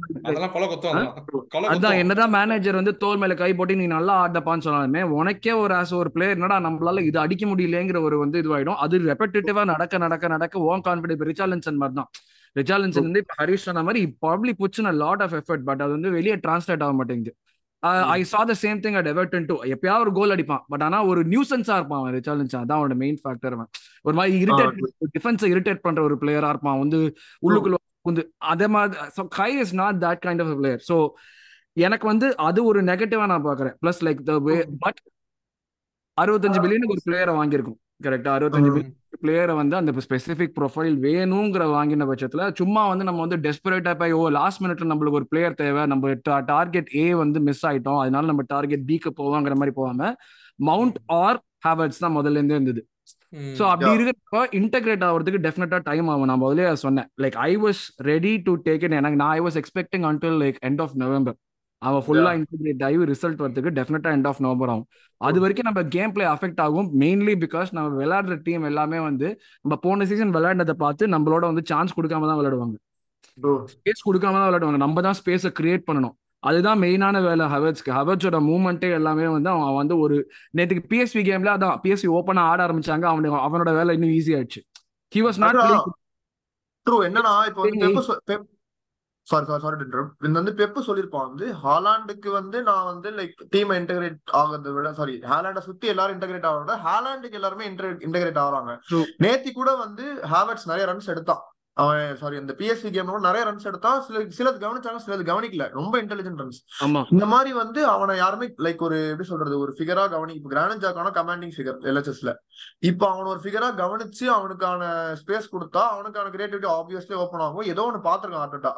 அதான் என்னதான் மேனேஜர் வந்து தோல் மேல கை போட்டு நீ நல்லா ஆடப்பான்னு சொன்னாலுமே உனக்கே ஒரு ஆஸ் ஒரு பிளேயர் என்னடா நம்மளால இது அடிக்க முடியலங்கிற ஒரு வந்து இதுவாயிடும். அது ரெப்படேட்டிவா நடக்க நடக்க நடக்க ஓன் கான்பிடன்ஸ் ரிச்சாலன்சன் மாதிரி தான் ரிச்சாலன்சன் வந்து இப்ப ஹரிஷ் சொன்ன மாதிரி probably puts lot of effort but அது வந்து வெளியே டிரான்ஸ்லேட் ஆக மாட்டேங்குது. I saw the same thing at Everton too எப்பயாவது ஒரு கோல் அடிப்பான். பட் ஆனா ஒரு நியூசன்ஸா இருப்பான் அவன் ரிச்சாலன்சன் அதான் அவனோட மெயின் ஃபேக்டர் அவன். ஒரு மாதிரி இரிட்டேட் டிஃபென்ஸை இரிட்டேட் பண்ற ஒரு பிளேயரா இருப்பான். வந்து உள்ளுக்குள்ள வந்து அதே மாதிரி guy is not that kind of player so எனக்கு வந்து அது ஒரு நெகட்டிவா நான் பாக்குறேன் plus like the way but அறுபத்தஞ்சு பில்லியன் ஒரு பிளேயரை வாங்கியிருக்கும். கரெக்டா அறுபத்தஞ்சு பிளேயரை வந்து அந்த ஸ்பெசிபிக் ப்ரொஃபைல் வேணுங்கிற வாங்கின பட்சத்துல சும்மா வந்து நம்ம வந்து டெஸ்பரேட்டா போய் ஓ லாஸ்ட் மினிட்ல நம்மளுக்கு ஒரு பிளேயர் தேவை. நம்ம டார்கெட் ஏ வந்து மிஸ் ஆயிட்டோம். அதனால நம்ம டார்கெட் பிக்கு போவாங்கிற மாதிரி போவாம மவுண்ட் ஆர் ஹேவர்ட்ஸ் தான் முதல்ல இருந்தே இருந்தது. சோ அப்படி இருக்கிறப்ப இன்டகிரேட் ஆகிறதுக்கு டெஃபினட்டா டைம் ஆகும். நான் முதலே சொன்னேன். Like I was ready to take it எனக்கு நான் I was expecting until like end of November அவன் ஃபுல்லா இன்டகிரேட் ஆகி ரிசல்ட் வரதுக்கு டெஃபினட்டா எண்ட் ஆஃப் நவம்பர் ஆகும். அது வரைக்கும் நம்ம கேம் பிளே அஃபெக்ட் ஆகும் மெயின்லி பிகாஸ் நம்ம விளையாடுற டீம் எல்லாமே வந்து நம்ம போன சீசன் விளையாண்டதை பார்த்து நம்மளோட வந்து சான்ஸ் கொடுக்காம தான் விளையாடுவாங்க. ஸ்பேஸ் கொடுக்காம தான் விளையாடுவாங்க. நம்ம தான் ஸ்பேஸை கிரியேட் பண்ணணும். அதுதான் மெயினான வேலை ஹவர்ட்ஸ்க்கு ஹவர்ட்ஸோட மூவ்மெண்ட்டே எல்லாமே வந்து அவன் வந்து ஒரு நேற்றுக்கு பிஎஸ்வி கேம்ல அதான் பிஎஸ்வி ஓப்பனா ஆட ஆரம்பிச்சாங்க. அவனுக்கு அவனோட வேலை இன்னும் ஈஸி ஆயிடுச்சு. ஹி வாஸ் நாட் ட்ரூ என்னன்னா இப்போ வந்து பெப்பு சொ- பெப் சாரி சாரி சாரி இந்த வந்து பெப்பு சொல்லியிருப்பான் வந்து ஹாலாண்டுக்கு வந்து நான் வந்து லைக் டீம் இன்டகிரேட் ஆகிறத விட சாரி ஹாலாண்டை சுத்தி எல்லாரும் இன்டகிரேட் ஆகிறத ஹாலாண்டுக்கு எல்லாருமே இன்டகிரேட் ஆகுறாங்க. நேத்தி கூட வந்து ஹாவர்ட்ஸ் நிறைய ரன்ஸ் எடுத்தான். அவன் சாரி இந்த பிஎஸ்சி கேம்ல நிறைய ரன்ஸ் எடுத்தான். சில சிலது கவனிச்சாங்க சிலது கவனிக்கல. ரொம்ப இன்டெலிஜென்ட் ரன்ஸ் இந்த மாதிரி வந்து அவனை யாருமே லைக் ஒரு எப்படி சொல்றது ஒரு ஃபிகரா கவனி இப்போ கிராண்ட் ஜாக்கான கமாண்டிங் ஃபிகர் எல்ஹெச்எஸ்ல இப்போ அவன் ஒரு ஃபிகரா கவனிச்சு அவனுக்கான ஸ்பேஸ் கொடுத்தா அவனுக்கான கிரியேட்டிவிட்டி ஆப்வியஸ்லி ஓப்பன் ஆகும். ஏதோ ஒன்று பார்த்துருக்கான் ஆர்டட்டா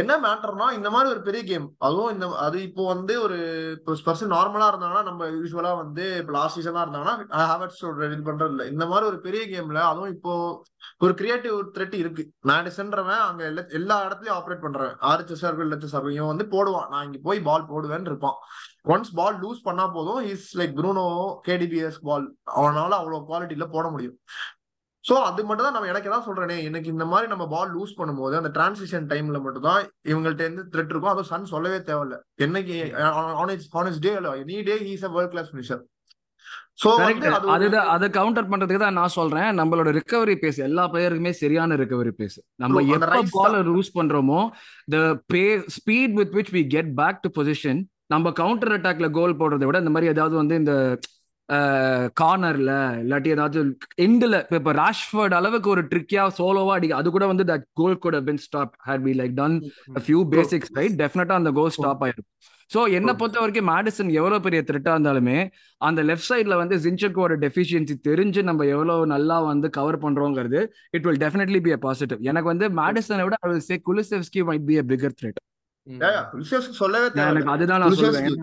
என்ன மேட்டர்னா இந்த மாதிரி ஒரு பெரிய கேம் அதுவும் இந்த அது இப்போ வந்து ஒரு பர்சன் நார்மலா இருந்தாங்கன்னா நம்ம யூஸ்வலா வந்து இப்போ லாஸ்ட் சீசனா இருந்தாங்கன்னா ஹேவர்ட்ஸ் இது பண்றது இல்லை. இந்த மாதிரி ஒரு பெரிய கேம்ல அதுவும் இப்போ ஒரு கிரியேட்டிவ் த்ரெட் இருக்கு. நான் சென்றவன் அங்க எல்லா எல்லா இடத்துலயும் ஆப்ரேட் பண்றவன். ஆர்எச்எஸ் இருக்கும் லட்ச இருக்கும் வந்து போடுவான். நான் இங்க போய் பால் போடுவேன்னு இருப்பான். ஒன்ஸ் பால் லூஸ் பண்ணா போதும் is like Bruno KDB's ball அவனால அவ்வளவு குவாலிட்டியில போட முடியும். சோ அது மட்டும் தான் நம்ம எனக்கு தான் சொல்றேனே எனக்கு இந்த மாதிரி நம்ம பால் லூஸ் பண்ணும்போது அந்த டிரான்சிஷன் டைம்ல மட்டும் தான் இவங்கள்ட்ட இருந்து த்ரெட் இருக்கும் அதுவும் சன் சொல்லவே தேவையில்ல. என்னைக்கு on day any day he's a world class finisher அது கவுண்டர் பண்றதுக்கு தான் நான் சொல்றேன். நம்மளோட ரிகவரி பேஸ் எல்லா பிளேயருக்குமே சரியான ரிகவரி பேஸ் நம்ம எப்ப பால் லூஸ் பண்றோமோ the pace speed with which we get back to position நம்ம கவுண்டர் அட்டாக்ல கோல் போடுறதை விட இந்த மாதிரி ஏதாவது வந்து இந்த கார்னர்ல இல்லாட்டி ஏதாவது எண்டில் இப்போ இப்போ ராஷ்ஃபர்ட் அளவுக்கு ஒரு ட்ரிக்கியா சோலோவா அடிக்க அது கூட வந்து தட் கோல் கூட been stop had be like done few basics right டெஃபினட்டா அந்த கோல் ஸ்டாப் ஆயிருக்கும் ஸோ என்னை பொறுத்த வரைக்கும் மேடிசன் எவ்வளவு பெரிய த்ரெட்டா இருந்தாலுமே அந்த லெஃப்ட் சைட்ல வந்து ஜின்சக்கோட டெஃபிஷியன்சி தெரிஞ்சு நம்ம எவ்வளவு நல்லா வந்து cover பண்றோங்கிறது it will definitely be a positive எனக்கு வந்து மேடிசனை விட I will say Kulusevski might be a bigger threat சொல்லவே எனக்கு அதுதான் நான் சொல்லுவேன்.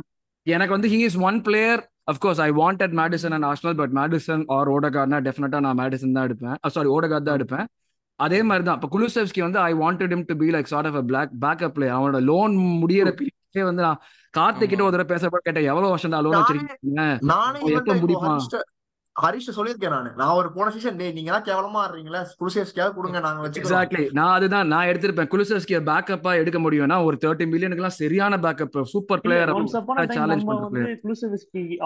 எனக்கு வந்து he is one player of course I wanted Maddison and Arsenal but Maddison or ஓடகார்னா டெஃபினட்டா நான் மேடிசன் தான் எடுப்பேன். சாரி ஓடகார்ட் தான் எடுப்பேன். அதே மாதிரி தான் இப்போ குலுசெவ்ஸ்கி வந்து I wanted him to be like sort of a black backup player அவனோட லோன் முடியிற பீரியட்ஸே வந்து நான் கார்த்திக் கிட்ட ஒரு தடவை பேசப்போ கேட்டேன் எவ்வளவு வருஷம் தான் லோன் வச்சிருக்கீங்க? எப்ப முடியுமா? ஹரிஷ்ட சொல்லியிருக்கேன் நானு. நான் ஒரு போன சீசன் டேய் நீங்க எல்லாம் கேவலமா ஆடுறீங்களா? குருசேஸ்கியாவது கொடுங்க நாங்க வச்சுக்கிறோம். எக்ஸாக்ட்லி நான் அதுதான் நான் எடுத்திருப்பேன். குலுசெவ்ஸ்கிய பேக்கப்பா எடுக்க முடியும்னா ஒரு தேர்ட்டி மில்லியனுக்குலாம் சரியான பேக்கப் சூப்பர் பிளேயர் சேலஞ்ச் பண்ற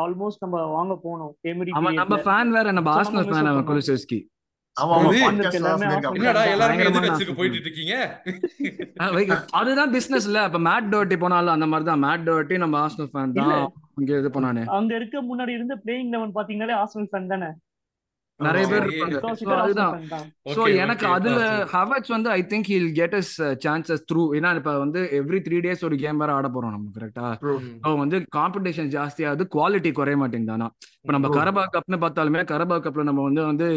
ஆல்மோஸ்ட் நம்ம வாங்க போனோம். அவன் நம்ம ஃபேன் வேற நம்ம ஆர்சனல் ஃபேன் அவன் எல்லாமே வை- அதுதான் பிசினஸ் இல்ல. அப்ப மேட் டோட்டி போனாலும் அந்த மாதிரி தான் மேட் டோட்டி நம்ம ஆர்சனல் ஃபேன் தான். அங்க இது பண்ணானே. அங்க இருக்க முன்னாடி இருந்த பிளேயிங் லெவன் பாத்தீங்கன்னாலே ஆர்சனல் ஃபேன் தானே? நிறைய பேர். இருப்பாங்க. சோ எனக்கு அதுல சரி ஹவர்ட்ஸ் வந்து I think he'll get his chances through ஏன்னா இப்ப வந்து எவ்ரி த்ரீ டேஸ் ஒரு கேம் வேற ஆட போறோம் நம்ம கரெக்டா வந்து காம்படிஷன் ஜாஸ்தியாகுது குவாலிட்டி குறைய மாட்டேங்குது ஆனா. இப்ப நம்ம. கரபா கப்னு பார்த்தாலுமே கரபா கப்ல நம்ம வந்து வந்து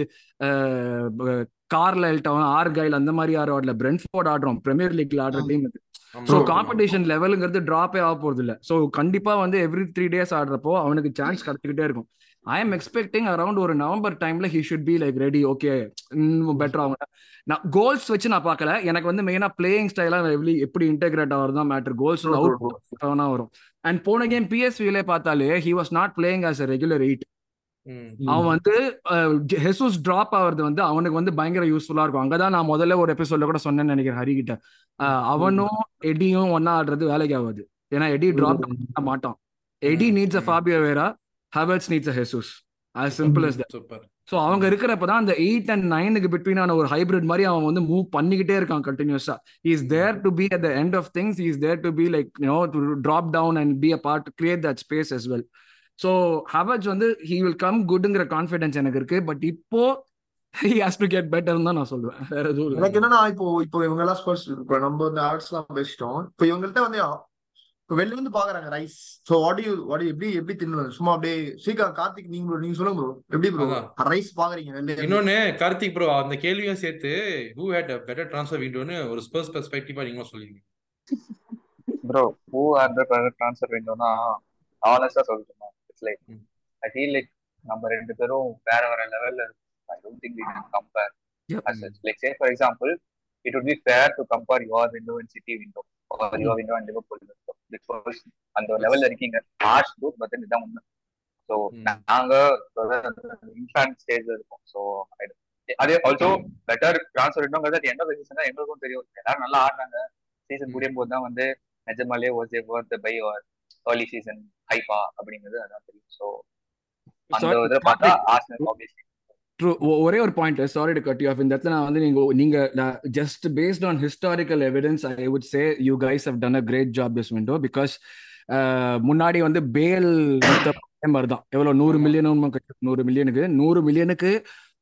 கார்ல டவுன் ஆர்கைல் அந்த மாதிரி யாரும் ஆடல. பிரென்ஃபோர்ட் ஆடுறோம். பிரீமியர் லீக்ல ஆடுற. டீம் இது ஸோ காம்படிஷன் லெவலுங்கிறது ட்ராப்பே ஆக போறது இல்ல ஸோ கண்டிப்பா வந்து எவ்ரி த்ரீ டேஸ் ஆடுறப்போ அவனுக்கு சான்ஸ் (laughs) கிடைச்சிக்கிட்டே இருக்கும். ஐ எம் எக்ஸ்பெக்டிங் அரௌண்ட் ஒரு நவம்பர் டைம்ல he should be like ready okay இன்னும் பெட்டர் ஆகும் நான் கோல்ஸ் வச்சு நான் பார்க்கல. எனக்கு வந்து மெயினா பிளேயிங் ஸ்டைலா எப்படி எப்படி இன்டெகிரேட் ஆகிறது தான் மேட்டர் கோல்ஸ் அவுட். வரும். அண்ட் போன கேம் பிஎஸ்விலே பார்த்தாலே he was not playing as a regular eight. அவன் வந்து ஹெசூஸ் டிராப் ஆகுறது வந்து அவனுக்கு வந்து பயங்கர யூஸ்ஃபுல்லா இருக்கும். அங்கதான் நான் முதல்ல ஒரு எபிசோட்ல கூட சொன்னேன்னு நினைக்கிறேன் ஹரி கிட்ட. அஹ் அவனும் எடியும் ஒன்னா ஆடுறது வேலைக்கு ஆகாது. ஏன்னா எடி டிராப் பண்ண மாட்டான். Eddie needs a. Fabio Vieira Havertz needs a Jesus as simple as that. Super so அவங்க இருக்கிறப்ப தான் அந்த எயிட் அண்ட் நைனுக்கு பிட்வீனான ஒரு ஹைபிரிட் மாதிரி அவன் வந்து மூவ் பண்ணிக்கிட்டே இருக்கான் கண்டினியூஸா is there to be at the end of things is there to be like you know to drop down and be a part create that space as well so Havertz வந்து he will come குட்ங்கிற confidence எனக்கு இருக்கு. But இப்போ he has to get better தான் நான் சொல்லுவேன் வேற எதுவும் இல்லை. எனக்கு என்னன்னா இப்போ இப்போ இவங்க எல்லாம் ஸ்போர்ட்ஸ் இப்போ நம்ம வந்து ஆர்ட்ஸ் எல்லாம் பேசிட்டோம். இப்போ இவங்கள்ட்ட வந்து வெளில இருந்து பாக்குறாங்க Rice so what you what எப்படி எப்படி தின்னு சும்மா அப்படியே ஸ்ரீகாந்த் கார்த்திக் நீங்க bro, நீங்க சொல்லுங்க ப்ரோ எப்படி ப்ரோ. ரைஸ் பாக்குறீங்க இன்னொன்னு கார்த்திக் ப்ரோ அந்த கேள்வியும் சேர்த்து ஹூ ஹேட் பெட்டர் ட்ரான்ஸ்ஃபர் விண்டோன்னு ஒரு ஸ்பர்ஸ் பெர்ஸ்பெக்டிவா நீங்களும் சொல்லிருங்க. Bro who are the transfer விண்டோனா ஆனஸ்டா சொல்லிட்டோம்? It's like. I feel like நம்ம ரெண்டு பேரும் வேற வேற லெவல்ல I don't think we can compare Yep. as such. Like say for example it would be fair to compare your window. Window and liverpool because அந்த லெவல்ல இருக்கீங்க ஹார்ஷ் ட்ரூத் பட் இதுதான் உண்மை ஸோ ம். நாங்க இன்ஃபான்ட் ஸ்டேஜ்ல இருக்கோம். ஸோ அதே ஆல்சோ பெட்டர் ட்ரான்ஸ்ஃபர் எந்த சீசன் எங்களுக்கும் தெரியும். எல்லாரும் நல்லா ஆடினாங்க சீசன் முடியும் போது தான் வந்து நிஜமாலே was a worth buy or early season ஹைப்பா அப்படிங்கிறது அதான் தெரியும். ஸோ அந்த இதில் பார்த்தா ஆர்சனல் ஆப்வியஸ்லி ட்ரூ ஒரே ஒரு point sorry to cut you off இந்த இடத்துல நான் வந்து நீங்க நீங்க just based on historical evidence I would say you guys have done a great job this window because முன்னாடி வந்து பேல் மாதிரி தான் எவ்வளவு நூறு மில்லியன் நூறு மில்லியனுக்கு நூறு மில்லியனுக்கு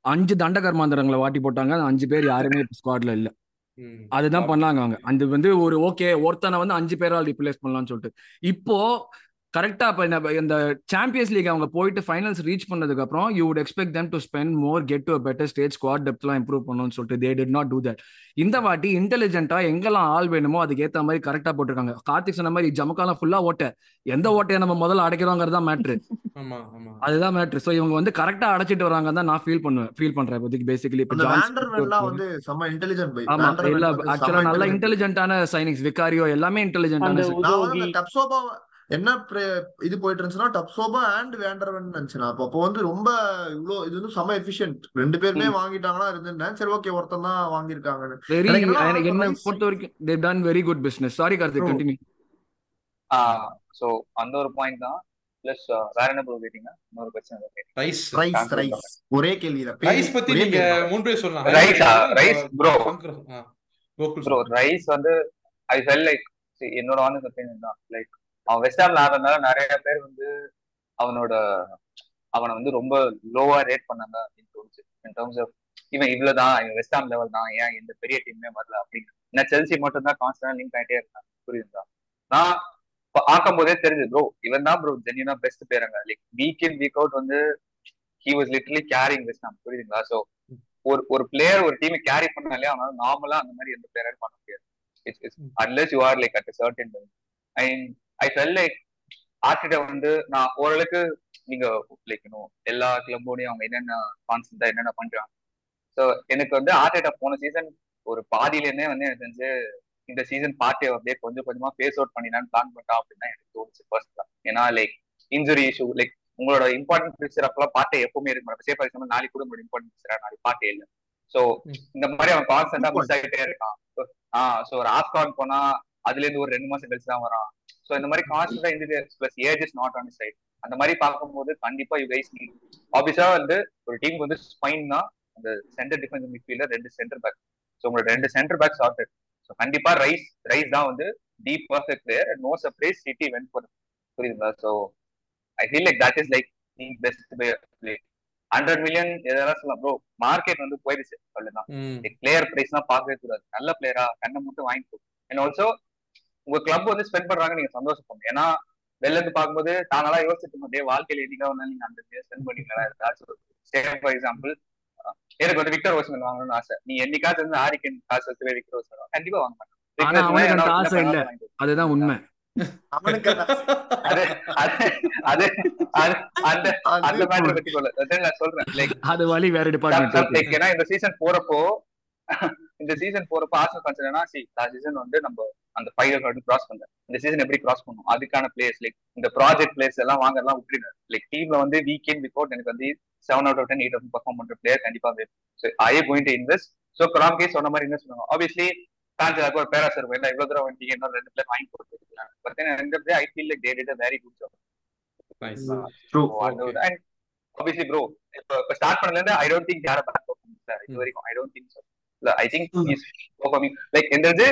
அஞ்சு தண்டகர்மாந்திரங்களை வாட்டி போட்டாங்க. அந்த அஞ்சு பேர் யாருமே ஸ்குவாட்ல இல்ல. அதுதான் பண்ணாங்க அவங்க. அது வந்து ஒரு ஓகே ஒருத்தனை வந்து அஞ்சு பேரால் ரிப்ளேஸ் பண்ணலாம்னு சொல்லிட்டு. இப்போ கரெக்டா இப்ப இந்த- சாம்பியன்ஸ் லீக் அவங்க போயிட்டு ஃபைனல்ஸ் ரீச் பண்ணதுக்கு அப்புறம் you would expect them to spend more get to better stage squad டெப்த்லாம் improve பண்ணணும்னு சொல்லிட்டு they did not do that இந்த வாட்டி இன்டெலிஜென்ட்டா எங்கெல்லாம் ஆள் வேணுமோ அதுக்கு ஏத்த மாதிரி கரெக்டா போட்டிருக்காங்க. கார்த்திக் சொன்ன மாதிரி ஜமக்காலம் ஃபுல்லா ஓட்ட. எந்த ஓட்டையை நம்ம முதல்ல அடைக்கிறோங்கிறது தான் மேட்ரு ஆமா ஆமா. அதுதான் மேட்ரு ஸோ இவங்க வந்து கரெக்டா அடைச்சிட்டு வராங்க தான் நான் ஃபீல் பண்ணுவேன் ஃபீல் பண்றேன் இப்போதைக்கு பேசிக்கலி இப்போ அந்த ஜான் வேண்டர்வெல்லாம் வந்து செம்ம இன்டெலிஜென்ட் பை ஆமா இல்ல ஆக்சுவலா நல்ல இன்டெலிஜென்ட்டான சைனிங்ஸ் விகாரியோ எல்லாமே இன்டெலிஜென்ட்டான என்ன pre- இது போயிட்டு இருந்துச்சுன்னா டப்சோபா அண்ட் வேண்டர்வன் நினைச்சேன் அப்போ அப்போ வந்து ரொம்ப இவ்வளோ இது வந்து செம்ம எஃபிஷியன்ட் ரெண்டு பேருமே வாங்கிட்டாங்கன்னா இருந்திருந்தேன். சரி ஓகே ஒருத்தன் தான் வாங்கியிருக்காங்கன்னு. வெரி எனக்கு என்னன்னா, எனக்கு என்ன rice- பொறுத்த வரைக்கும் they've done very good business sorry Karthik. Continue so அந்த ஒரு பாயிண்ட் தான். ப்ளஸ் வேற என்ன ப்ரோ கேட்டீங்க? இன்னொரு கொஸ்டின் கேட்டீங்க? ரைஸ் ரைஸ் ரைஸ் ஒரே கேள்வி தான் ரைஸ் பத்தி நீங்க முன்பே சொல்லலாம். Rice ஆ? Rice, bro. Gokul bro Rice வந்து ஐ ஃபெல் லைக் என்னோட ஆனஸ்ட் ஒப்பீனியன் தான். லைக் அவன் வெஸ்டாம்ல ஆடுறதுனால நிறைய பேர் வந்து அவனோட அவனை வந்து ரொம்ப லோவா ரேட் பண்ணாங்க அப்படின்னு தோணுச்சு. இன் டர்ம்ஸ் ஆஃப் இவன் இவ்வளவுதான் இவன் வெஸ்டாம் லெவல் தான் ஏன் இந்த பெரிய டீமே வரல அப்படின்னு. ஏன்னா செல்சி மட்டும் தான் கான்ஸ்டன்டா லிங்க் ஆகிட்டே இருக்கான் புரியுதா? நான் ஆக்கும் போதே தெரிஞ்சு ப்ரோ இவன் தான் ப்ரோ ஜென்யூனா பெஸ்ட் பேருங்க like week in week out வந்து he was literally carrying West Ham புரியுதுங்களா? ஸோ ஒரு ஒரு பிளேயர் ஒரு டீமை கேரி பண்ணாலே அவனால நார்மலா அந்த மாதிரி எந்த பிளேயரும் பண்ண முடியாது. It's it's unless you are like at certain and I felt like Arteta வந்து நான் ஓரளவுக்கு நீங்க லைக் எல்லா கிளப்போடையும் அவங்க என்னென்ன கான்செப்டா என்னென்ன பண்றாங்க. ஸோ எனக்கு வந்து ஆர்டிட்ட போன சீசன் ஒரு பாதியில இருந்தே வந்து எனக்கு தெரிஞ்சு இந்த சீசன் பார்ட்டியை அப்படியே கொஞ்சம் கொஞ்சமா ஃபேஸ் அவுட் பண்ணிடலான்னு பிளான் பண்ணிட்டா அப்படின்னு எனக்கு தோணுச்சு ஃபர்ஸ்ட் ஏன்னா லைக் இன்ஜுரி இஷ்யூ லைக் உங்களோட இம்பார்ட்டன்ட் பிக்சர் அப்பெல்லாம் பாட்டே எப்பவுமே இருக்கு மேடம் சே ஃபார் எக்ஸாம்பிள் நாளைக்கு கூட உங்களோட இம்பார்ட்டன்ட் பிக்சரா நாளைக்கு பாட்டே இல்லை. ஸோ இந்த மாதிரி அவன் கான்ஸ்டன்டா மிஸ் ஆகிட்டே இருக்கான். ஆஹ் ஸோ ஒரு ஆஃப்கான் போனா அதுல இருந்து ஒரு ரெண்டு மாசம் கழிச்சு தான் வரான். ஸோ இந்த மாதிரி கான்ஸ்டன்டா இந்த plus age is not on side அந்த மாதிரி பார்க்கும்போது கண்டிப்பா யூ கைஸ் நீட் ஆப்வியஸா வந்து ஒரு டீம் வந்து ஸ்பைன் தான் அந்த சென்டர் டிஃபென்ஸ் மிட்ஃபீல்டர் ரெண்டு சென்டர் பேக் ஸோ உங்களோட ரெண்டு சென்டர் பேக் சார்ட்டட் ஸோ கண்டிப்பா ரைஸ் ரைஸ் தான் வந்து deep perfect player no surprise city when for புரியுதுங்களா? So I feel like that is like the best play hundred million எதெல்லாம் சொல்லலாம். Bro market வந்து போயிடுச்சு அவ்வளவுதான். பிளேயர் பிரைஸ் தான் பார்க்கவே கூடாது. நல்ல பிளேயரா கண்ணை மட்டும் வாங்கிக்கோ. அண்ட் ஆல்சோ உங்க கிளப் வந்து ஸ்பெண்ட் பண்றாங்க நீங்க சந்தோஷப்படும் ஏன்னா வெளில இருந்து பார்க்கும்போது தானெல்லாம் யோசிச்சுட்டு இருந்தோம் வாழ்க்கையில என்னைக்கா ஒண்ணு நீங்க அந்த ஸ்பெண்ட் பண்ணிக்கலாம் ஏதாச்சும் ஃபார் எக்ஸாம்பிள் எனக்கு வந்து விக்டர் ஓஸ்மன் வாங்கணும்னு ஆசை. நீ என்னைக்காச்சும் வந்து ஆரிக்கன் காசு வச்சு விக்டர் ஓஸ்மன் கண்டிப்பா வாங்க மாட்டேன். அதுதான் உண்மை. அவனுக்கு அது அது அது அது அந்த அந்த மேட்டர் பத்தி சொல்ல நான் சொல்றேன். லைக் அது வழி வேற டிபார்ட்மெண்ட் லைக் ஏன்னா இந்த சீசன் போறப்போ இந்த சீசன் போறப்போ ஆசை சீசன் வந்து நம்ம அந்த ஃபைவ் வந்து கிராஸ் பண்ணல இந்த சீசன் எப்படி கிராஸ் பண்ணும் அதுக்கான பிளேயர்ஸ் லைக் இந்த ப்ராஜெக்ட் பிளேயர்ஸ் எல்லாம் வாங்கலாம் விட்டுருங்க லைக் டீம்ல வந்து வீக் இன் வீக் அவுட் எனக்கு வந்து seven out of ten eight of perform பண்ற பிளேயர் கண்டிப்பா வேணும். So I going to invest so கிராம்கே சொன்ன மாதிரி இன்வெஸ்ட் பண்ணுவாங்க ஆப்வியஸ்லி சான்ஸ் ஒரு பேரா சார் இல்லை இவ்வளவு தூரம் வண்டிங்க இன்னும் ரெண்டு பிளேயர் வாங்கி கொடுத்துருக்காங்க பட் எந்த play I feel like they did very good job obviously bro இப்போ ஸ்டார்ட் பண்ணல இருந்து ஐ டோன்ட் திங்க் யார பேக் இது வரைக்கும் I don't think so I think like இது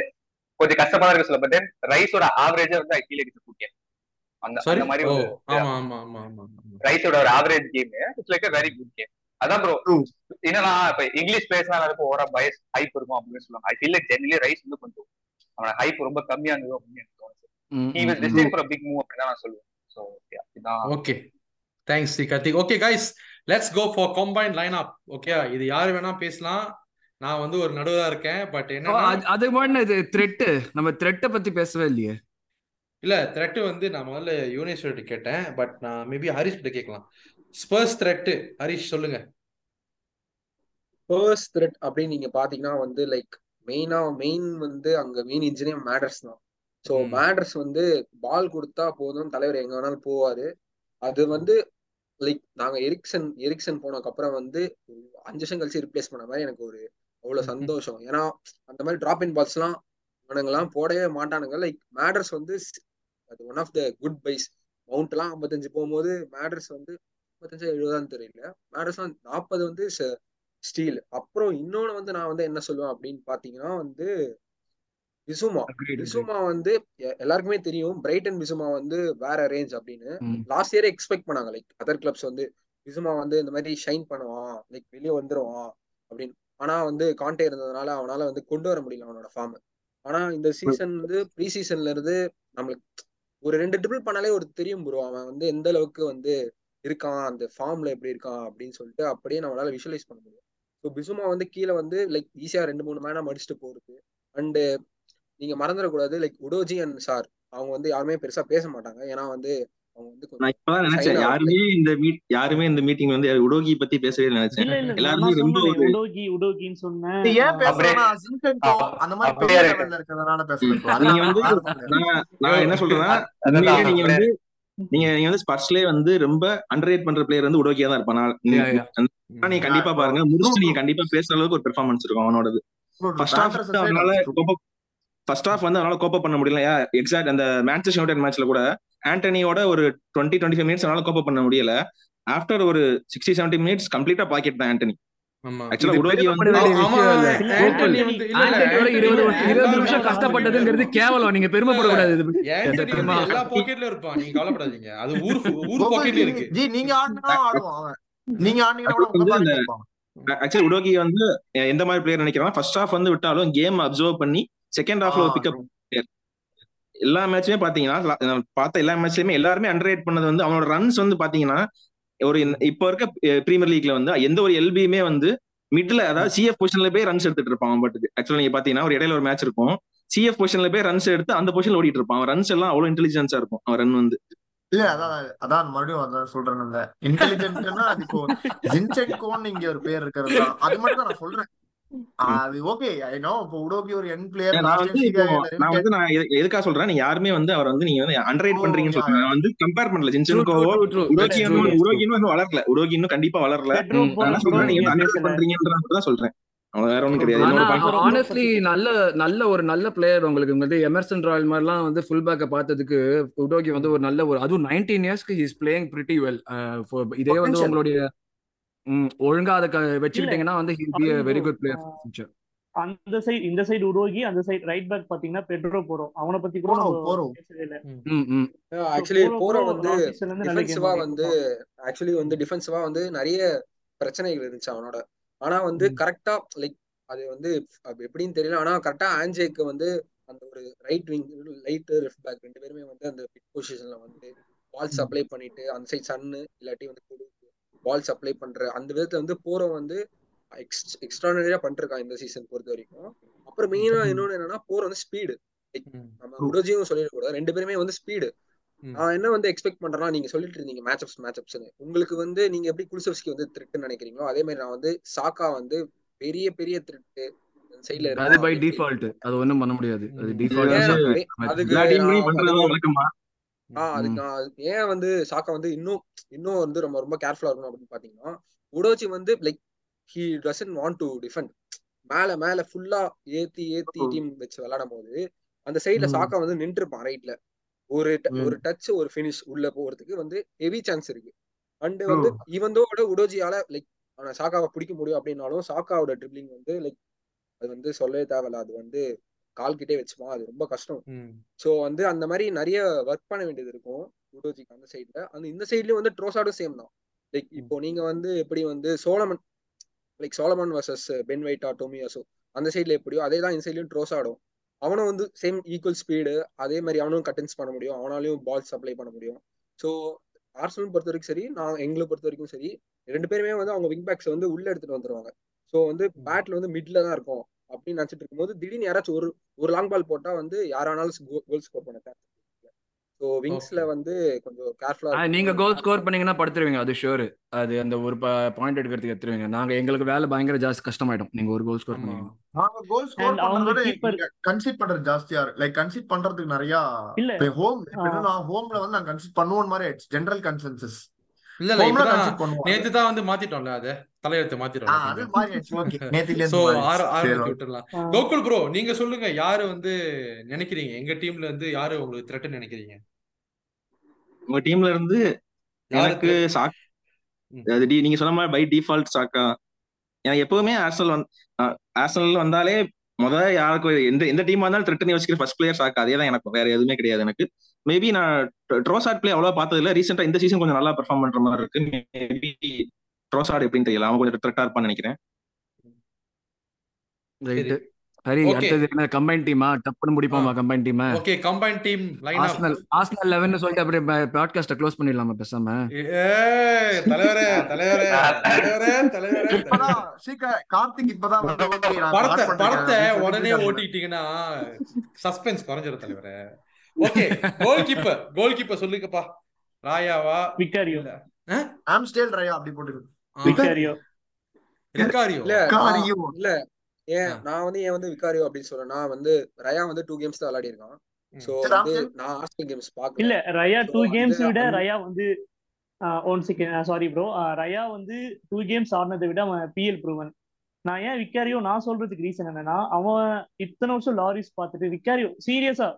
கொஞ்சம் கஷ்டமா இருக்கு சொல்ல பட் ரைஸோட ஆவரேஜ் வந்து ஐ ஃபீல் இட்ஸ் குட் அந்த அந்த மாதிரி ஒரு ஆமா ஆமா ஆமா ஆமா ரைஸோட ஒரு average game it's like a very good game அதான் ப்ரோ என்னன்னா இப்ப இங்கிலீஷ் பேசினா இருக்கும் ஓரா பயஸ் ஹைப் இருக்கும் அப்படின்னு சொல்லுவாங்க. ஐ ஃபீல் ஜெனரலி ரைஸ் வந்து கொஞ்சம் அவனோட ஹைப் ரொம்ப கம்மியா இருந்தது அப்படின்னு எனக்கு தோணுச்சு. He was destined for big move அப்படின்னு நான் சொல்லுவேன். சோ இதான் okay thanks the Karthik okay guys let's go for combine line up okay இது யாரு வேணா பேசலாம். நான் வந்து ஒரு நடுவரா இருக்கேன். பட் என்ன அது மாதிரி இது த்ரெட் நம்ம த்ரெட்டை பத்தி பேசவே இல்லையே. இல்ல த்ரெட் வந்து நான் முதல்ல யூனிவர்சிட்டி கேட்டேன். பட் நான் மேபி ஹரிஷ் கிட்ட கேட்கலாம். ஸ்பர்ஸ் த்ரெட் ஹரிஷ் சொல்லுங்க. ஸ்பர்ஸ் த்ரெட் அப்படின்னு நீங்க பாத்தீங்கன்னா வந்து லைக் மெயினா மெயின் வந்து அங்க மெயின் இன்ஜினே மேடர்ஸ் தான். ஸோ மேடர்ஸ் வந்து பால் கொடுத்தா போதும் தலைவர் எங்க வேணாலும் போவாரு. அது வந்து லைக் நாங்க எரிக்சன் எரிக்சன் போனதுக்கு அப்புறம் வந்து அஞ்சு வருஷம் கழிச்சு ரிப்ளேஸ் பண்ண மாதிரி எனக்கு ஒரு அவ்வளவு சந்தோஷம். ஏன்னா அந்த மாதிரி டிராப் இன் பால்ஸ் எல்லாம் அவனுங்கெல்லாம் போடவே மாட்டானுங்க. லைக் மேடர்ஸ் வந்து அது one of the good buys Mount எல்லாம் ஐம்பத்தஞ்சு போகும்போது மேடர்ஸ் வந்து ஐம்பத்தஞ்சு எழுபதான்னு தெரியல. மேடர்ஸ் நாற்பது வந்து ஸ்டீல் அப்புறம் இன்னொன்னு வந்து நான் வந்து என்ன சொல்லுவேன் அப்படின்னு பாத்தீங்கன்னா வந்து விசுமா. விசுமா வந்து எல்லாருக்குமே தெரியும். பிரைட்டன் விசுமா வந்து வேற ரேஞ்ச் அப்படின்னு. லாஸ்ட் இயரே எக்ஸ்பெக்ட் பண்ணாங்க. லைக் அதர் கிளப்ஸ் வந்து விசுமா வந்து இந்த மாதிரி ஷைன் பண்ணுவான். லைக் வெளியே வந்துருவான் அப்படின்னு. ஆனா வந்து காண்டே இருந்ததுனால அவனால வந்து கொண்டு வர முடியல அவனோட ஃபார்ம் ஆனா இந்த சீசன் வந்து ப்ரீ சீசன்ல இருந்து நம்மளுக்கு ஒரு ரெண்டு ட்ரிபிள் பண்ணாலே ஒரு தெரியும் ப்ரோ அவன் வந்து எந்த அளவுக்கு வந்து இருக்கான் அந்த ஃபார்ம்ல எப்படி இருக்கான் அப்படின்னு சொல்லிட்டு அப்படியே நம்மளால விஷுவலைஸ் பண்ண முடியும். ஸோ பிசுமா வந்து கீழே வந்து லைக் ஈஸியா ரெண்டு மூணு மேனா மடிச்சுட்டு போறது. அண்டு நீங்க மறந்துடக்கூடாது லைக் உடோஜி அண்ட் சார் அவங்க வந்து யாருமே பெருசா பேச மாட்டாங்க. ஏன்னா வந்து நான் இப்பதான் நினைச்சேன். சைனா யாருமே இந்த மீட் யாருமே இந்த மீட்டிங் வந்து உடோகி பத்தி பேசவே இல்லை நினைச்சேன் எல்லாருமே ரொம்ப உடோகி உடோகின்னு சொன்னேன். ஏன் பேசுறேன்னா அந்த மாதிரி இருக்கிறதுனால பேசுறேன் நீங்க நான் வந்து என்ன சொல்றேன்னா நீங்க வந்து நீங்க நீங்க வந்து ஸ்பர்ஸ்லயே வந்து ரொம்ப அண்டர்ரேட் பண்ற பிளேயர் வந்து உடோக்கியா தான் இருப்பான். நீங்க கண்டிப்பா பாருங்க. ட்ரூ முடிச்சுட்டு நீங்க கண்டிப்பா பேசுற அளவுக்கு ஒரு பெர்ஃபார்மன்ஸ் இருக்கும் அவனோடது. ஃபர்ஸ்ட் ஹாஃப் பேண்டர்ஸ் வந்து சைடு அவனால ஃபர்ஸ்ட் ஹாஃப் வந்து அவனால கோப்ப பண்ண முடியல. எக்ஸாக்ட் அந்த மேன்செஸ்டர் யுனைடெட் மேட்ச்ல கூட ஆண்டனியோட ஒரு டுவெண்ட்டி டுவெண்ட்டி ஃபைவ் மினிட்ஸ் கோப்ப பண்ண முடியல. ஆஃப்டர் ஒரு sixty seventy minutes completely pocket தான் ஆண்டனி. கஷ்டப்பட்டதுங்கிறது கேவலம். நீங்க பெருமைப்படக்கூடாது எல்லா இருப்பான். நீங்க கவலைப்படாதீங்க. அது ஊர் இருக்கு. ஜி நீங்க ஆடினா ஆடுவான் நீங்க ஆடினீங்கன்னா ஆக்சுவலி உடோகி வந்து எந்த மாதிரி பிளேயர் நினைக்கிறான் ஃபர்ஸ்ட் ஹாஃப் வந்து விட்டாலும் கேம் அப்சர்வ் பண்ணி செகண்ட் ஹாஃப்ல ஒரு பிக்கப் எல்லா மேட்சுமே பாத்தீங்கன்னா பார்த்த எல்லா மேட்ச்லயுமே எல்லாருமே அண்டர்ரேட் பண்ணது வந்து அவனோட ரன்ஸ் வந்து பாத்தீங்கன்னா ஒரு இப்ப இருக்க பிரீமியர் லீக்ல வந்து எந்த ஒரு எல்பியுமே வந்து மிட்ல அதாவது சிஎஃப் பொசிஷன்ல போய் ரன்ஸ் எடுத்துட்டு இருப்பான் பாட்டுக்கு. ஆக்சுவலா நீங்க பாத்தீங்கன்னா ஒரு இடையில ஒரு மேட்ச் இருக்கும். சிஎஃப் பொசிஷன்ல போய் ரன்ஸ் எடுத்து அந்த பொசிஷன்ல ஓடிட்டு இருப்பான். அவன் ரன்ஸ் எல்லாம் அவ்வளவு இன்டெலிஜென்ஸா இருக்கும் அவன் ரன் வந்து. இல்ல அதான் அதான் மறுபடியும் அதான் சொல்றேன் அந்த இன்டெலிஜென்ட்னா இப்போ ஜின்சென்கோன்னு இங்க ஒரு பேர் இருக்கிறது அது மட்டும் தான் நான் சொல்றேன். அது ஓகே ஐ நோ இப்போ உடோகி ஒரு யங் பிளேயர் நான் வந்து நான் வந்து நான் எது- எதுக்காக சொல்றேன் நீங்க யாருமே வந்து அவர் வந்து நீங்க வந்து அண்டர்ரேட் பண்றீங்கன்னு நான் வந்து கம்பேர் பண்ணல. ஜின்சென்கோவோ உரோகி உரோகி இன்னும் வளரல. உரோகி இன்னும் கண்டிப்பா வளரல. நான் சொல்றேன் நீங்க அண்டர்ரேட் பேசல பண்றீங்கன்ற மட்டும் தான் சொல்றேன். ஆனஸ்ட்லி நல்ல நல்ல ஒரு நல்ல பிளேயர் உங்களுக்கு. வந்து எமர்சன் ராயல் மாதிரிலாம் வந்து ஃபுல் பேக்கை பார்த்ததுக்கு உடோகி வந்து ஒரு நல்ல ஒரு அதுவும் நைன்டீன் இயர்ஸ்க்கு ஹீஸ் பிளேயிங் பிரிட்டி வெல் இதே வந்து உங்களுடைய ஒழுங்கா அதை வச்சுக்கிட்டீங்கன்னா வந்து ஹில் பி அது வெரி குட் பிளேயர் ஃபியூச்சர் அந்த சைடு இந்த சைடு உருவாகி அந்த சைடு ரைட் பேக் பாத்தீங்கன்னா பெட்ரோ போறோம். அவனை பத்தி கூட போறோம் போறோம். ஆக்சுவலி போறோ போரோ கூட வந்து டிஃபென்சிவா வந்து ஆக்சுவலி வந்து டிஃபென்சிவா வந்து நிறைய பிரச்சனைகள் இருந்துச்சு அவனோட. ஆனா வந்து கரெக்டா லைக் அது வந்து எப்படின்னு தெரியல. ஆனா கரெக்டா ஆன்ஜேக்கு வந்து அந்த ஒரு right wing light left back ரெண்டு பேருமே வந்து அந்த பிட் பொசிஷன்ல வந்து பால் சப்ளை பண்ணிட்டு அந்த சைட் சன்னு இல்லாட்டி வந்து பால் சப்ளை பண்ற அந்த விதத்துல வந்து போரோ வந்து எக்ஸ்ட்ரானரியா பண்ணிருக்கான் இந்த சீசன் பொறுத்த வரைக்கும் அப்புறம் மெயினா இன்னொன்னு என்னன்னா போரோ வந்து ஸ்பீடு நம்ம உடோஜியும் சொல்லிடக்கூடாது. ரெண்டு பேருமே வந்து ஸ்பீடு நான் என்ன வந்து எக்ஸ்பெக்ட் பண்றேன்னா நீங்க சொல்லிட்டு இருந்தீங்க மேட்சப்ஸ் மேட்சப்ஸ்னு உங்களுக்கு வந்து நீங்க எப்படி குலுசவ்ஸ்கி வந்து த்ரெட்னு நினைக்கிறீங்களோ அதே மாதிரி நான் வந்து சாக்கா வந்து பெரிய பெரிய த்ரெட்டு. சைட்ல அது பை டிஃபால்ட் அது ஒண்ணும் பண்ண முடியாது. அது டிஃபால்ட் ஆஹ் அதுக்கு அதுக்கு ஏன் வந்து சாக்கா வந்து இன்னும் இன்னும் வந்து ரொம்ப ரொம்ப கேர்ஃபுல்லா இருக்கணும் அப்படின்னு பாத்தீங்கன்னா உடோச்சி வந்து like he doesn't want to defend மேல மேல ஃபுல்லா ஏத்தி ஏத்தி டீம் வச்சு விளையாடும் போது அந்த சைட்ல சாக்கா வந்து நின்றுப்பான் ரைட்ல ஒரு ஒரு டச் ஒரு ஃபினிஷ் உள்ள போறதுக்கு வந்து ஹெவி சான்ஸ் இருக்கு. அண்ட் வந்து இவந்தோட உடோஜியால லைக் அவனை சாக்காவை பிடிக்க முடியும் அப்படின்னாலும் சாக்காவோட ட்ரிப்ளிங் வந்து லைக் அது வந்து சொல்லவே தேவையில்ல. அது வந்து கால் கிட்டே வச்சுப்பான் அது ரொம்ப கஷ்டம். ஸோ வந்து அந்த மாதிரி நிறைய ஒர்க் பண்ண வேண்டியது இருக்கும். உடோஜிக்கு அந்த சைட்ல அந்த இந்த சைட்லயும் வந்து ட்ரோசாடும் சேம் தான். லைக் இப்போ நீங்க வந்து எப்படி வந்து Solomon like Solomon versus Ben வைட்டா Tomiyasu அந்த சைட்ல எப்படியோ அதே தான் இந்த சைட்லயும் ட்ரோசாடும் அவனும் வந்து சேம் ஈக்குவல் ஸ்பீடு அதே மாதிரி அவனும் கட்டன்ஸ் பண்ண முடியும். அவனாலையும் பால் சப்ளை பண்ண முடியும். ஸோ ஆர்சனல் பொறுத்த வரைக்கும் சரி நான் எங்களை பொறுத்த வரைக்கும் சரி ரெண்டு பேருமே வந்து அவங்க விங் பேக்ஸ் வந்து உள்ள எடுத்துட்டு வந்துருவாங்க. ஸோ வந்து பேட்ல வந்து மிட்ல தான் இருக்கும். அப்படின்னு நினைச்சிட்டு இருக்கும்போது திடீர்னு யாராச்சும் ஒரு ஒரு லாங் பால் போட்டா வந்து யாரானாலும் கோல் ஸ்கோர் பண்ண சான்ஸ் ஸோ விங்ஸ்ல. வந்து கொஞ்சம் கேர்ஃபுல்லா நீங்க கோல் ஸ்கோர் பண்ணீங்கன்னா படுத்துருவீங்க அது ஷூர் அது அந்த ஒரு பாயிண்ட் எடுக்கிறதுக்கு எடுத்துருவீங்க. நாங்க எங்களுக்கு வேலை பயங்கர ஜாஸ்தி கஷ்டமாயிடும். நீங்க ஒரு கோல் ஸ்கோர் பண்ணீங்கன்னா. நாங்க கோல் ஸ்கோர் And அவங்க பண்றத keeper- விட கன்சிட் பண்றது ஜாஸ்தியா இருக்கு. லைக் கன்சிட் பண்றதுக்கு நிறைய ஹோம் ஹோம்ல வந்து நாங்க கன்சிட் பண்ணுவோம் மாதிரி ஜெனரல் கன்சென்சஸ் இல்ல இல்ல நேத்து தான் வந்து மாத்திட்டோம்ல அத தலையெழுத்து (laughs) விட்டுறலாம். ஆ. கோகுல் ப்ரோ நீங்க சொல்லுங்க யாரு வந்து நினைக்கிறீங்க? எங்க டீம்ல இருந்து யாரு உங்களுக்கு த்ரெட்னு நினைக்கிறீங்க? உங்க டீம்ல இருந்து எனக்கு த்ரெட் சாக் நீங்க சொன்ன மாதிரி பை டிஃபால்ட் சாக்கா. எனக்கு எப்பவுமே ஆர்சனல் வந்து ஆர்சனல் வந்தாலே முத யாருக்கு எந்த எந்த டீம் வந்தாலும் த்ரெட்னு யோசிக்கிற ஃபர்ஸ்ட் பிளேயர் சாக்கா. அதே தான் எனக்கு வேற எதுவுமே கிடையாது எனக்கு. மேபி நான் ட்ரோசாட் பிளே அவ்வளவா பார்த்தது இல்ல ரீசெண்டா இந்த சீசன் கொஞ்சம் நல்லா பெர்ஃபார்ம் பண்ற மாதிரி இருக்கு. மேபி ட்ரோசாட் எப்படின்னு தெரியல. அவன் கொஞ்சம் த்ரெட்டா இருப்பான்னு நினைக்கிறேன். சரி. அடுத்தது என்ன? கம்பைன் டீமா டப்புன்னு முடிப்போமா கம்பைன் டீமை okay combine team line Arsenal Arsenal eleven சொல்லிட்டு அப்படியே பாட்காஸ்ட க்ளோஸ் பண்ணிடலாமா பேசாம? தலைவரே தலைவரே தலைவரே தலைவரே. இப்பதான் சீக்கிர கார்த்திக் இப்பதான் படத்தை படத்தை உடனே ஓட்டிட்டீங்கன்னா சஸ்பென்ஸ் குறைஞ்சிரும் தலைவரே. Okay goalkeeper goalkeeper சொல்லுங்கப்பா. ராயாவா? விக்காரியோ. இல்ல. ஆம்ஸ்டேல் ரயா அப்படி போட்டு ஆ, விக்காரியோ. ரிக்காரியோ இல்ல இல்ல ஏன் நான் வந்து ஏன் வந்து விகாரியோ அப்படின்னு சொல்றேன். நான் வந்து ரயா வந்து டூ கேம்ஸ் தான் விளையாடி இருக்கான். சோ சரி வந்து ஆம்ஸ்டேல். நான் ஆர்சனல் கேம்ஸ் இல்ல ரயா டூ கேம்ஸ் விட ரயா வந்து one second sorry bro Raya வந்து டூ கேம்ஸ் ஆடினதை விட அவன் பிஎல் ப்ரூவன் நான் ஏன் விக்காரியோ நான் சொல்றதுக்கு ரீசன் என்னன்னா அவன் இத்தனை வருஷம் லாரிஸ் பார்த்துட்டு விக்காரியோ சீரியஸா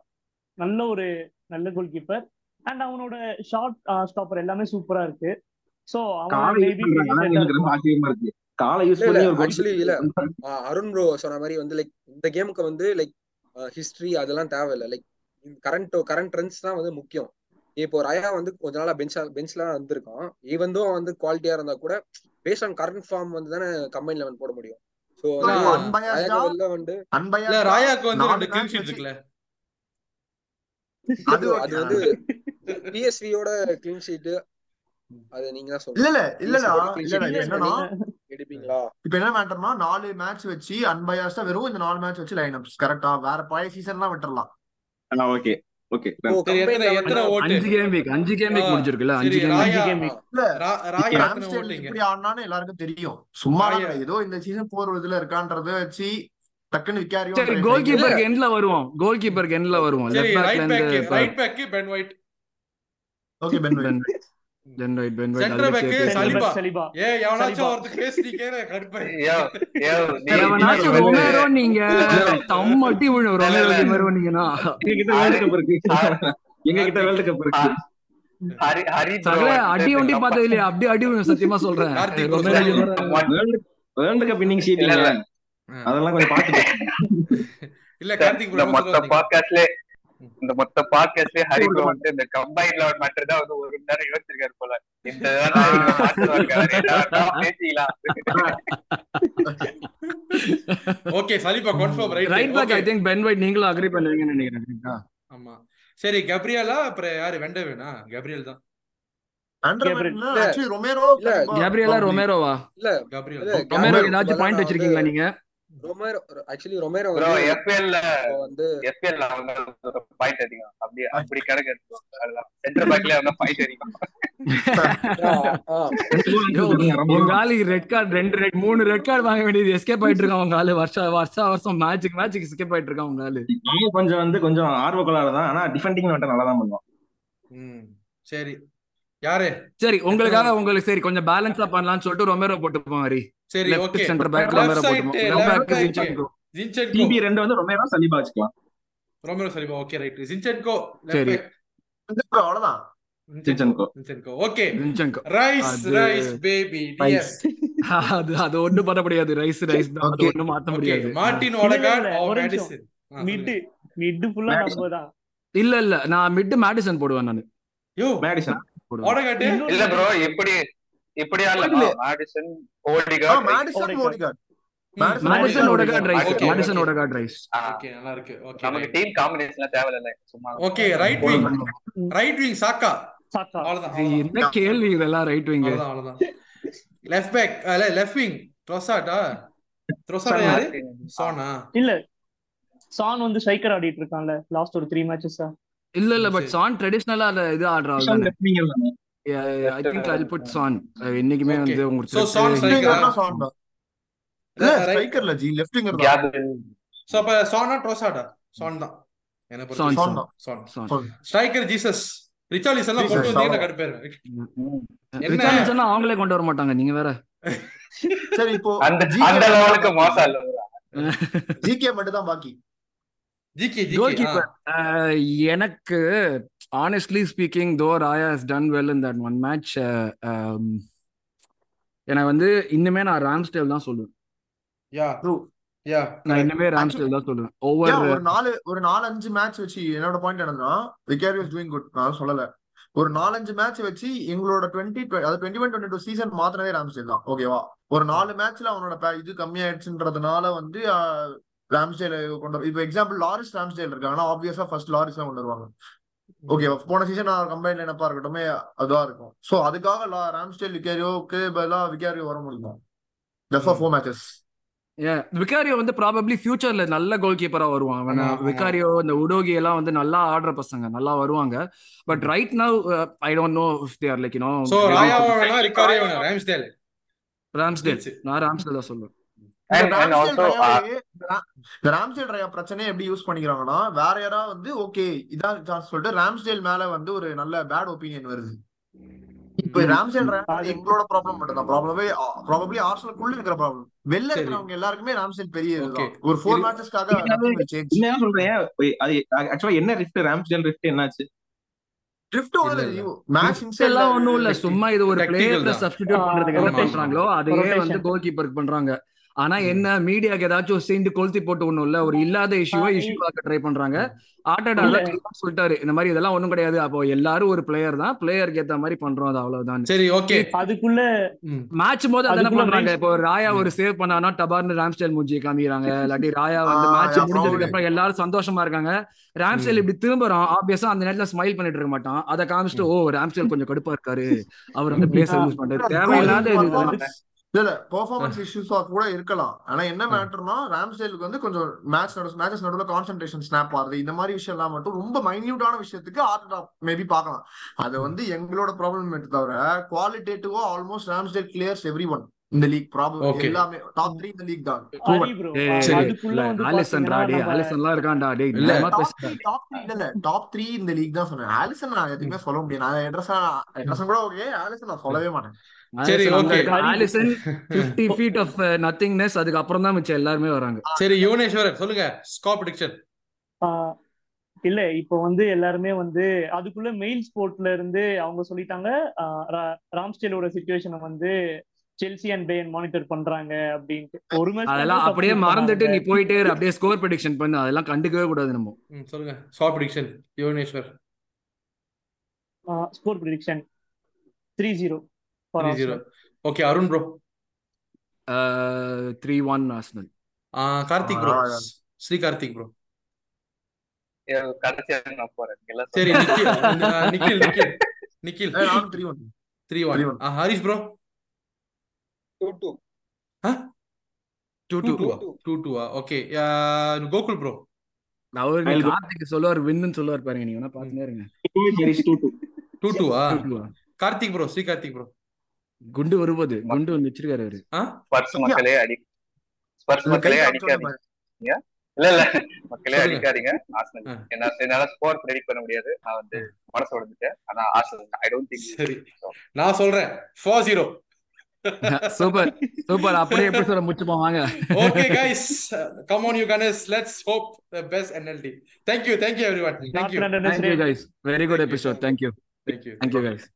நல்ல ஒரு நல்ல கோல் கீப்பர் அண்ட் அவனோட ஷார்ட் ஸ்டாப்பர் எல்லாமே சூப்பரா இருக்கு. ஆ, அருண் ப்ரோ சொன்ன மாதிரி வந்து லைக் இந்த கேமுக்கு வந்து லைக் ஹிஸ்டரி அதெல்லாம் தேவையில்லை. லைக் கரண்ட் கரண்ட் ட்ரெண்ட்ஸ் தான் வந்து முக்கியம். இப்போ ரயா வந்து கொஞ்ச நாளா பெஞ்ச் பெஞ்ச்ல வந்திருக்கான் ஈவன் தோ வந்து குவாலிட்டியா இருந்தா கூட பேஸ்ட் ஆன் கரண்ட் ஃபார்ம் வந்து தானே கம்பைன் லெவன் போட முடியும். இல்ல வந்து ரயாக்கு வந்து இல்ல அன்பயாஸ்டா ராயாக்கு வந்து நாலு ரெண்டு கிளீன் ஷீட் இருக்குல்ல. அது அது வந்து பிஎஸ்வியோட கிளீன் ஷீட் அது நீங்க தான் இல்ல சொல்லணும் இல்ல இல்லடா. என்னன்னா எடுப்பீங்களா? இப்ப என்ன மேட்டர்னா நாலு மேட்ச் வச்சு அன்பயாஸ்டா வெறும் இந்த நாலு மேட்ச் வச்சு லைன் அப்ஸ் கரெக்டா வேற பழைய சீசன்லாம் விட்டுறலாம். ஓகே ஓகே ஓ சரி கம்பைன் எத்தனை எத்தனை லெவன்னா ஓட்டு? அஞ்சு கேம் வீக் அஞ்சு கேம் ஆ, வீக் முடிஞ்சிருக்குல்ல சரி அஞ்சு கேம் அஞ்சு ராயா. கேம் ஆ வீக் இல்ல ரா- ராயா எத்தனை ஆம்ஸ்டேல் ஓட்டுங்க? எப்படி ஆடினான்னு எல்லாருக்கும் தெரியும். சும்மா ஏதோ இந்த சீசன் போர் இதுல இருக்கான்றத வச்சு டக்குன்னு சரி கோல் கீப்பருக்கு எண்ட்ல வருவோம். கோல் கீப்பருக்கு எண்ட்ல வருவோம். சரி லெஃப்ட் பேக்ல ரைட் இருந்து பேக் இப்ப right back Ben White okay Ben Ben Ben right Ben centre back Saliba ஏ எவனாச்சும் ஒருத்தர் பேசுறீங்க எவனாச்சும் ரொமேரோ நீங்க இல்ல, தம்மட்டி விழும் ரொமேரோ எங்க கிட்ட வேர்ல்டு ஹரி கப் இருக்கு எங்க கிட்ட கார்த்திக் வேர்ல்டு கப் இருக்கு அடி ஒண்டி பார்த்தது இல்லையா அப்படி அடி சத்தியமா சொல்றேன். வேர்ல்டு கப் இல்ல. அதெல்லாம் கொஞ்சம் பேசுங்க இல்ல கார்த்திக் ப்ரோ இந்த மொத்த பாட்காஸ்ட்ல. இந்த மொத்த பாட்காஸ்ட்லயே ஹரி ஒரு ப்ரோ வந்து இந்த கம்பைன் லெவன் மட்டும் தான் வந்து ஒரு மணி நேரம் யோசிச்சிருக்காரு போல. இந்த பேசிக்கலாம். Okay Saliba confirm right right back I think Ben White நீங்களும் அக்ரி பண்ணுவீங்கன்னு நினைக்கிறேன் ஆமா. சரி கப்ரியலா அப்புறம் யாரு வெண்டவேனா? கப்ரியல் தான். ரொமேரோ இல்ல. ரொமேரோவா? இல்ல. ரொமேரோ ஏதாச்சும் பாயிண்ட் வச்சிருக்கீங்களா நீங்க? ரொமேரோ ஆக்சுவலி எஃப்எல்ல வந்து எஃப்எல்ல அவங்க அப்படி அப்படி கணக்கு எடுத்துக்கோங்க. அதுதான். சென்டர் பேக்ல அவங்க உங்க ஆளு ரெட் கார்டு ரெண்டு ரெட் மூணு ரெட் கார்டு வாங்க வேண்டியது எஸ்கேப் ஆயிட்டு இருக்கான் உங்க ஆளு? வருஷம் வருஷம் வருஷம் மேட்சுக்கு மேட்சுக்கு எஸ்கேப் ஆயிட்டு இருக்கான் ஆளு? அவன் கொஞ்சம் வந்து கொஞ்சம் ஆர்வக்குள்ளார தான். ஆனா டிஃபெண்டிங் மட்டும் நல்லா தான் பண்ணுவான். ம் சரி. யாரு? சரி உங்களுக்காக உங்களுக்கு சரி கொஞ்சம் பேலன்ஸா பண்ணலாம்னு சொல்லிட்டு ரொமேரோ போட்டுப்போம் ஹரி. சரி left okay centre back Romero போட்டுப்போம் டிபி ரெண்டு வந்து ரொமேரோ சலிபா வச்சுக்கலாம் Romero Saliba okay right Zinchenko left சரி. அவ்வளவுதான். Zinchenko Zinchenko okay Zinchenko Rice Rice baby Rice அது அது ஒண்ணும் பண்ண முடியாது. ரைஸ் ரைஸ் தான் அது ஓகே ஒண்ணும் மாத்த முடியாது. மார்டின் இல்ல இல்ல Odegaard or Madison mid mid ஃபுல்லா நம்ம தான். இல்ல இல்ல நான் மிட் மேடிசன் போடுவேன் நான். யோ. மேடிசன் இல்ல ப்ரோ இப்படி இப்படி ஆடல இல்ல. Madison Odegaard Madison Odegaard Madison Odegaard Rice okay Madison okay Odegaard Rice okay நல்லா இருக்கு ஓகே நமக்கு ரைட் சும்மா ஓகே விங் ரைட் விங் சாக்கா சாக்கா அவ்வளவுதான் என்ன கேள்வி இதெல்லாம் ரைட் விங் அவ்வளவுதான் left back left wing Trossard Trossard chana யாரு? சோனா இல்ல சான் வந்து ஸ்ட்ரைக்கர் ஆடிட்டு இருக்கான்ல லாஸ்ட் ஒரு த்ரீ மேட்சஸா இல்ல இல்ல பட் சான் ட்ரெடிஷனலா அந்த இது தானே. I think I put Son என்னைக்குமே ஓகே வந்து உங்களுக்கு சோ சான் சான் இல்ல ஸ்ட்ரைக்கர்ல ஜி. லெஃப்ட் விங்கர் தான் சோ அப்ப சோனா ட்ரோசாட்டா சான் தான். என்ன பொறுத்த Son Son striker Jesus Richarlison எல்லாம் கொண்டு சவரம். கடுப்பாயிருவேன் என்ன? ரிச்சார்லிசன் அவங்களே கொண்டு வர மாட்டாங்க நீங்க வேற. சரி இப்போ அந்த GK அந்த லெவலுக்கு மோசம் இல்ல. (laughs) ஜிகே மட்டும் தான் பாக்கி. கோல் கீப்பர் எனக்கு honestly speaking though Raya has done well in that one match எனக்கு வந்து இன்னுமே நான் ராம்ஸ்டேல் தான் சொல்லுவேன். யா True. யா நான் இன்னுமே ராம்ஸ்டேல் தான் சொல்லுவேன். ஒவ்வொரு ஒரு நாலு ஒரு நாலு அஞ்சு மேட்ச் வச்சு என்னோட பாயிண்ட் என்னன்னா விகாரியஸ் டூயிங் குட் நான் சொல்லல. ஒரு நாலஞ்சு மேட்ச் வச்சு எங்களோட டுவெண்ட்டி அதாவது twenty one twenty two season மாத்தினதே Ramsdale தான். ஓகேவா ஒரு நாலு மேட்ச்ல அவனோட ப- இது கம்மியாயிடுச்சுன்றதுனால வந்து ராம்ஸ்டேல் கொண்டு இப்போ எக்ஸாம்பிள் லாரிஸ் ராம்ஸ்டேல் இருக்காங்கன்னா ஆப்வியஸா ஃபர்ஸ்ட் லாரிஸ் தான் கொண்டு வருவாங்க. ஓகே போன சீசன் கம்பைன் லைனப்பா இருக்கட்டும் அதுவா இருக்கும். சோ அதுக்காக லா- ராம்ஸ்டேல் விகாரியோக்கு பதிலா விகாரியோ வர முடியும்? ஃபார் மேட்சஸ் விகாரியோ வந்து ப்ராபப்ளி ஃபியூச்சர்ல நல்ல கோல் கீப்பரா வருவான். அவன். விகாரியோ இந்த உடோகி எல்லாம் வந்து நல்லா ஆடுற பசங்க நல்லா வருவாங்க. But right now I don't know if they are like you know so Ramsdale Ramsdale நான் ராம்ஸ்டேல் தான் சொல்லுவேன். And- and also, uh, பிரச்சனையை எப்படி யூஸ் பண்ணிக்கிறாங்கன்னா வேற யாராவது வந்து ஓகே இதான் சொல்லிட்டு ராம்ஸ்டேல் மேல வந்து ஒரு நல்ல பேட் ஒப்பீனியன் வருது. இப்ப அது- எங்களோட ப்ராப்ளம் மட்டும் தான் ப்ராப்ளமே ப்ராபப்ளி ஆர்சனலுக்குள்ள இருக்கிற ப்ராப்ளம் வெளில. இருக்கிறவங்க எல்லாருக்குமே ராம்ஸ்டேல் பெரிய. ஒரு ஃபோர் மேட்சஸ்க்காக என்ன சொல்றேன் அது ஆக்சுவலா என்ன ரிஃப்ட் ராம்ஸ்டேல் ரிஃப்ட் என்னாச்சு? ஒண்ணும் இல்ல. சும்மா இது ஒரு பிளேயரை. சப்ஸ்டிடியூட் பண்றதுக்கு என்ன. பண்றாங்களோ அதையே வந்து. கோல் கீப்பருக்கு பண்றாங்க. ஆனா. என்ன மீடியாக்கு ஏதாச்சும் சேர்ந்து கொளுத்தி போட்டு ஒண்ணும் இல்ல? ஒரு இல்லாத இஷ்யூவை இஷ்யூ ஆக்க ட்ரை பண்றாங்க. ம். ஆட்டோட இல்ல. அதான் சொல்லிட்டாரு. இந்த மாதிரி இதெல்லாம் ஒண்ணும் கிடையாது. அப்போ எல்லாரும் ஒரு பிளேயர் தான். பிளேயருக்கு ஏத்த மாதிரி பண்றோம் அது அவ்வளவுதான். சரி ஓகே. அதுக்குள்ள மேட்ச் போது அதுக்குள்ள பண்றாங்க. இப்போ ராயா. ஒரு சேவ் பண்ணானா டபார்னு ராம்ஸ்டேல் மூஞ்சி காமிக்கிறாங்க. (laughs) இல்லாட்டி ராயா வந்து மேட்ச் முடிஞ்சதுக்கு. அப்புறம் எல்லாரும் சந்தோஷமா இருக்காங்க. ராம்ஸ்டேல். இப்படி திரும்புறான். ஆப்வியஸா அந்த நேரத்துல ஸ்மைல் பண்ணிட்டு இருக்க மாட்டான். அதை காமிச்சிட்டு ஓ ராம்ஸ்டேல் கொஞ்சம் கடுப்பா இருக்காரு. அவர் வந்து (laughs) பிளேஸ் யூஸ் பண்றாரு. (laughs) தேவையில்லாத. இல்ல பெர்ஃபார்மன்ஸ் இஷ்யூஸா கூட இருக்கலாம். ஆனா என்ன. மேட்டர்னா ராம்ஸ்டேலுக்கு வந்து கொஞ்சம் மேட்ச் நடு மேட்சஸ் நடுவுல கான்சென்ட்ரேஷன் ஸ்னாப் ஆகுது. இந்த மாதிரி விஷயம் எல்லாம் மட்டும் ரொம்ப மைன்யூட்டான விஷயத்துக்கு ஆர்டா மேபி பார்க்கலாம். அது வந்து எங்களோட ப்ராப்ளம் தவிர குவாலிட்டேட்டிவா almost Ramsdale clears every one இந்த லீக் ப்ராப்ளம். எல்லாமே டாப் த்ரீ இந்த லீக் தான். ஆலிசன்லாம் இருக்கான்டா. டேய் இல்ல. டாப் த்ரீ இல்ல டாப் இந்த லீக் தான் சொன்னேன். ஆலிசன் நான் எதுவுமே சொல்ல முடியும் நான் எட்ரஸா எட்ரஸன் கூட ஓகே ஆலிசன் நான் சொல்லவே மாட்டேன். சரி. இருக்க. ஆலிசன் 50 ஃபீட் ஆஃப் நத்திங்னஸ் அதுக்கு அப்புறம் தான் மிச்சம் எல்லாருமே வராங்க. சரி யுவனேஸ்வரர் சொல்லுங்க. ஸ்காப் ப்ரிடிக்ஷன் ஆ, இல்ல இப்போ வந்து எல்லாருமே வந்து அதுக்குள்ள மெயில் ஸ்போர்ட்ல இருந்து அவங்க சொல்லிட்டாங்க ராம்ஸ்டேலோட சுச்சுவேஷனை வந்து செல்சி அண்ட் பேன் மானிட்டர் பண்றாங்க அப்படின்ட்டு. ஒரு match அதெல்லாம் அப்படியே மறந்துட்டு நீ. போயிட்டே இரு, அப்படியே ஸ்கோர் ப்ரெடிக்ஷன் பண்ணு. அதெல்லாம் கண்டுக்கவே கூடாது நம்ம. சொல்லுங்க. Scab prediction Yuvaneshwar. Score prediction three zero three zero okay Arun bro three one Arsenal Karthik bro ஆ. ஸ்ரீ கார்த்திக் ப்ரோ கடைசியா நான் போறேன் எல்லாம் சரி Nikhil Nikhil Nikhil Nikhil three one three one Three one. Harish bro two two two two two டூவா okay Gokul bro அவர். கார்த்திக் சொல்லுவார் வின்னு சொல்லுவார் பாருங்க நீங்க வேணா இருங்க. டூ டூவா Two two ஆ? கார்த்திக் ப்ரோ ஸ்ரீ கார்த்திக் ப்ரோ குண்டு வரும்போது குண்டு வந்து வச்சிருக்காரு அவரு. ஸ்பர்ஸ் மக்களே அடி ஸ்பர்ஸ் மக்களே அடிக்காதீங்க. இல்ல இல்ல. மக்களே. அடிக்காதீங்க. ஆர்சனல் ஆ. என்ன என்னால ஸ்கோர் ப்ரெடிக்ட் பண்ண முடியாது. நான் வந்து மனசு உடைஞ்சிட்டேன் ஆனா ஆர்சனல் ஐ டோன்ட் திங்க் சரி. நான் சொல்றேன். Four zero (laughs) super. சூப்பர். அப்படியே எப்படி சொல்ல முடிச்சுப்போம்? வாங்க. Okay guys. Uh, come on you guys let's hope the best NLT thank you. Thank you everyone. Thank you. Not thank you guys very good episode thank you thank you. Thank you guys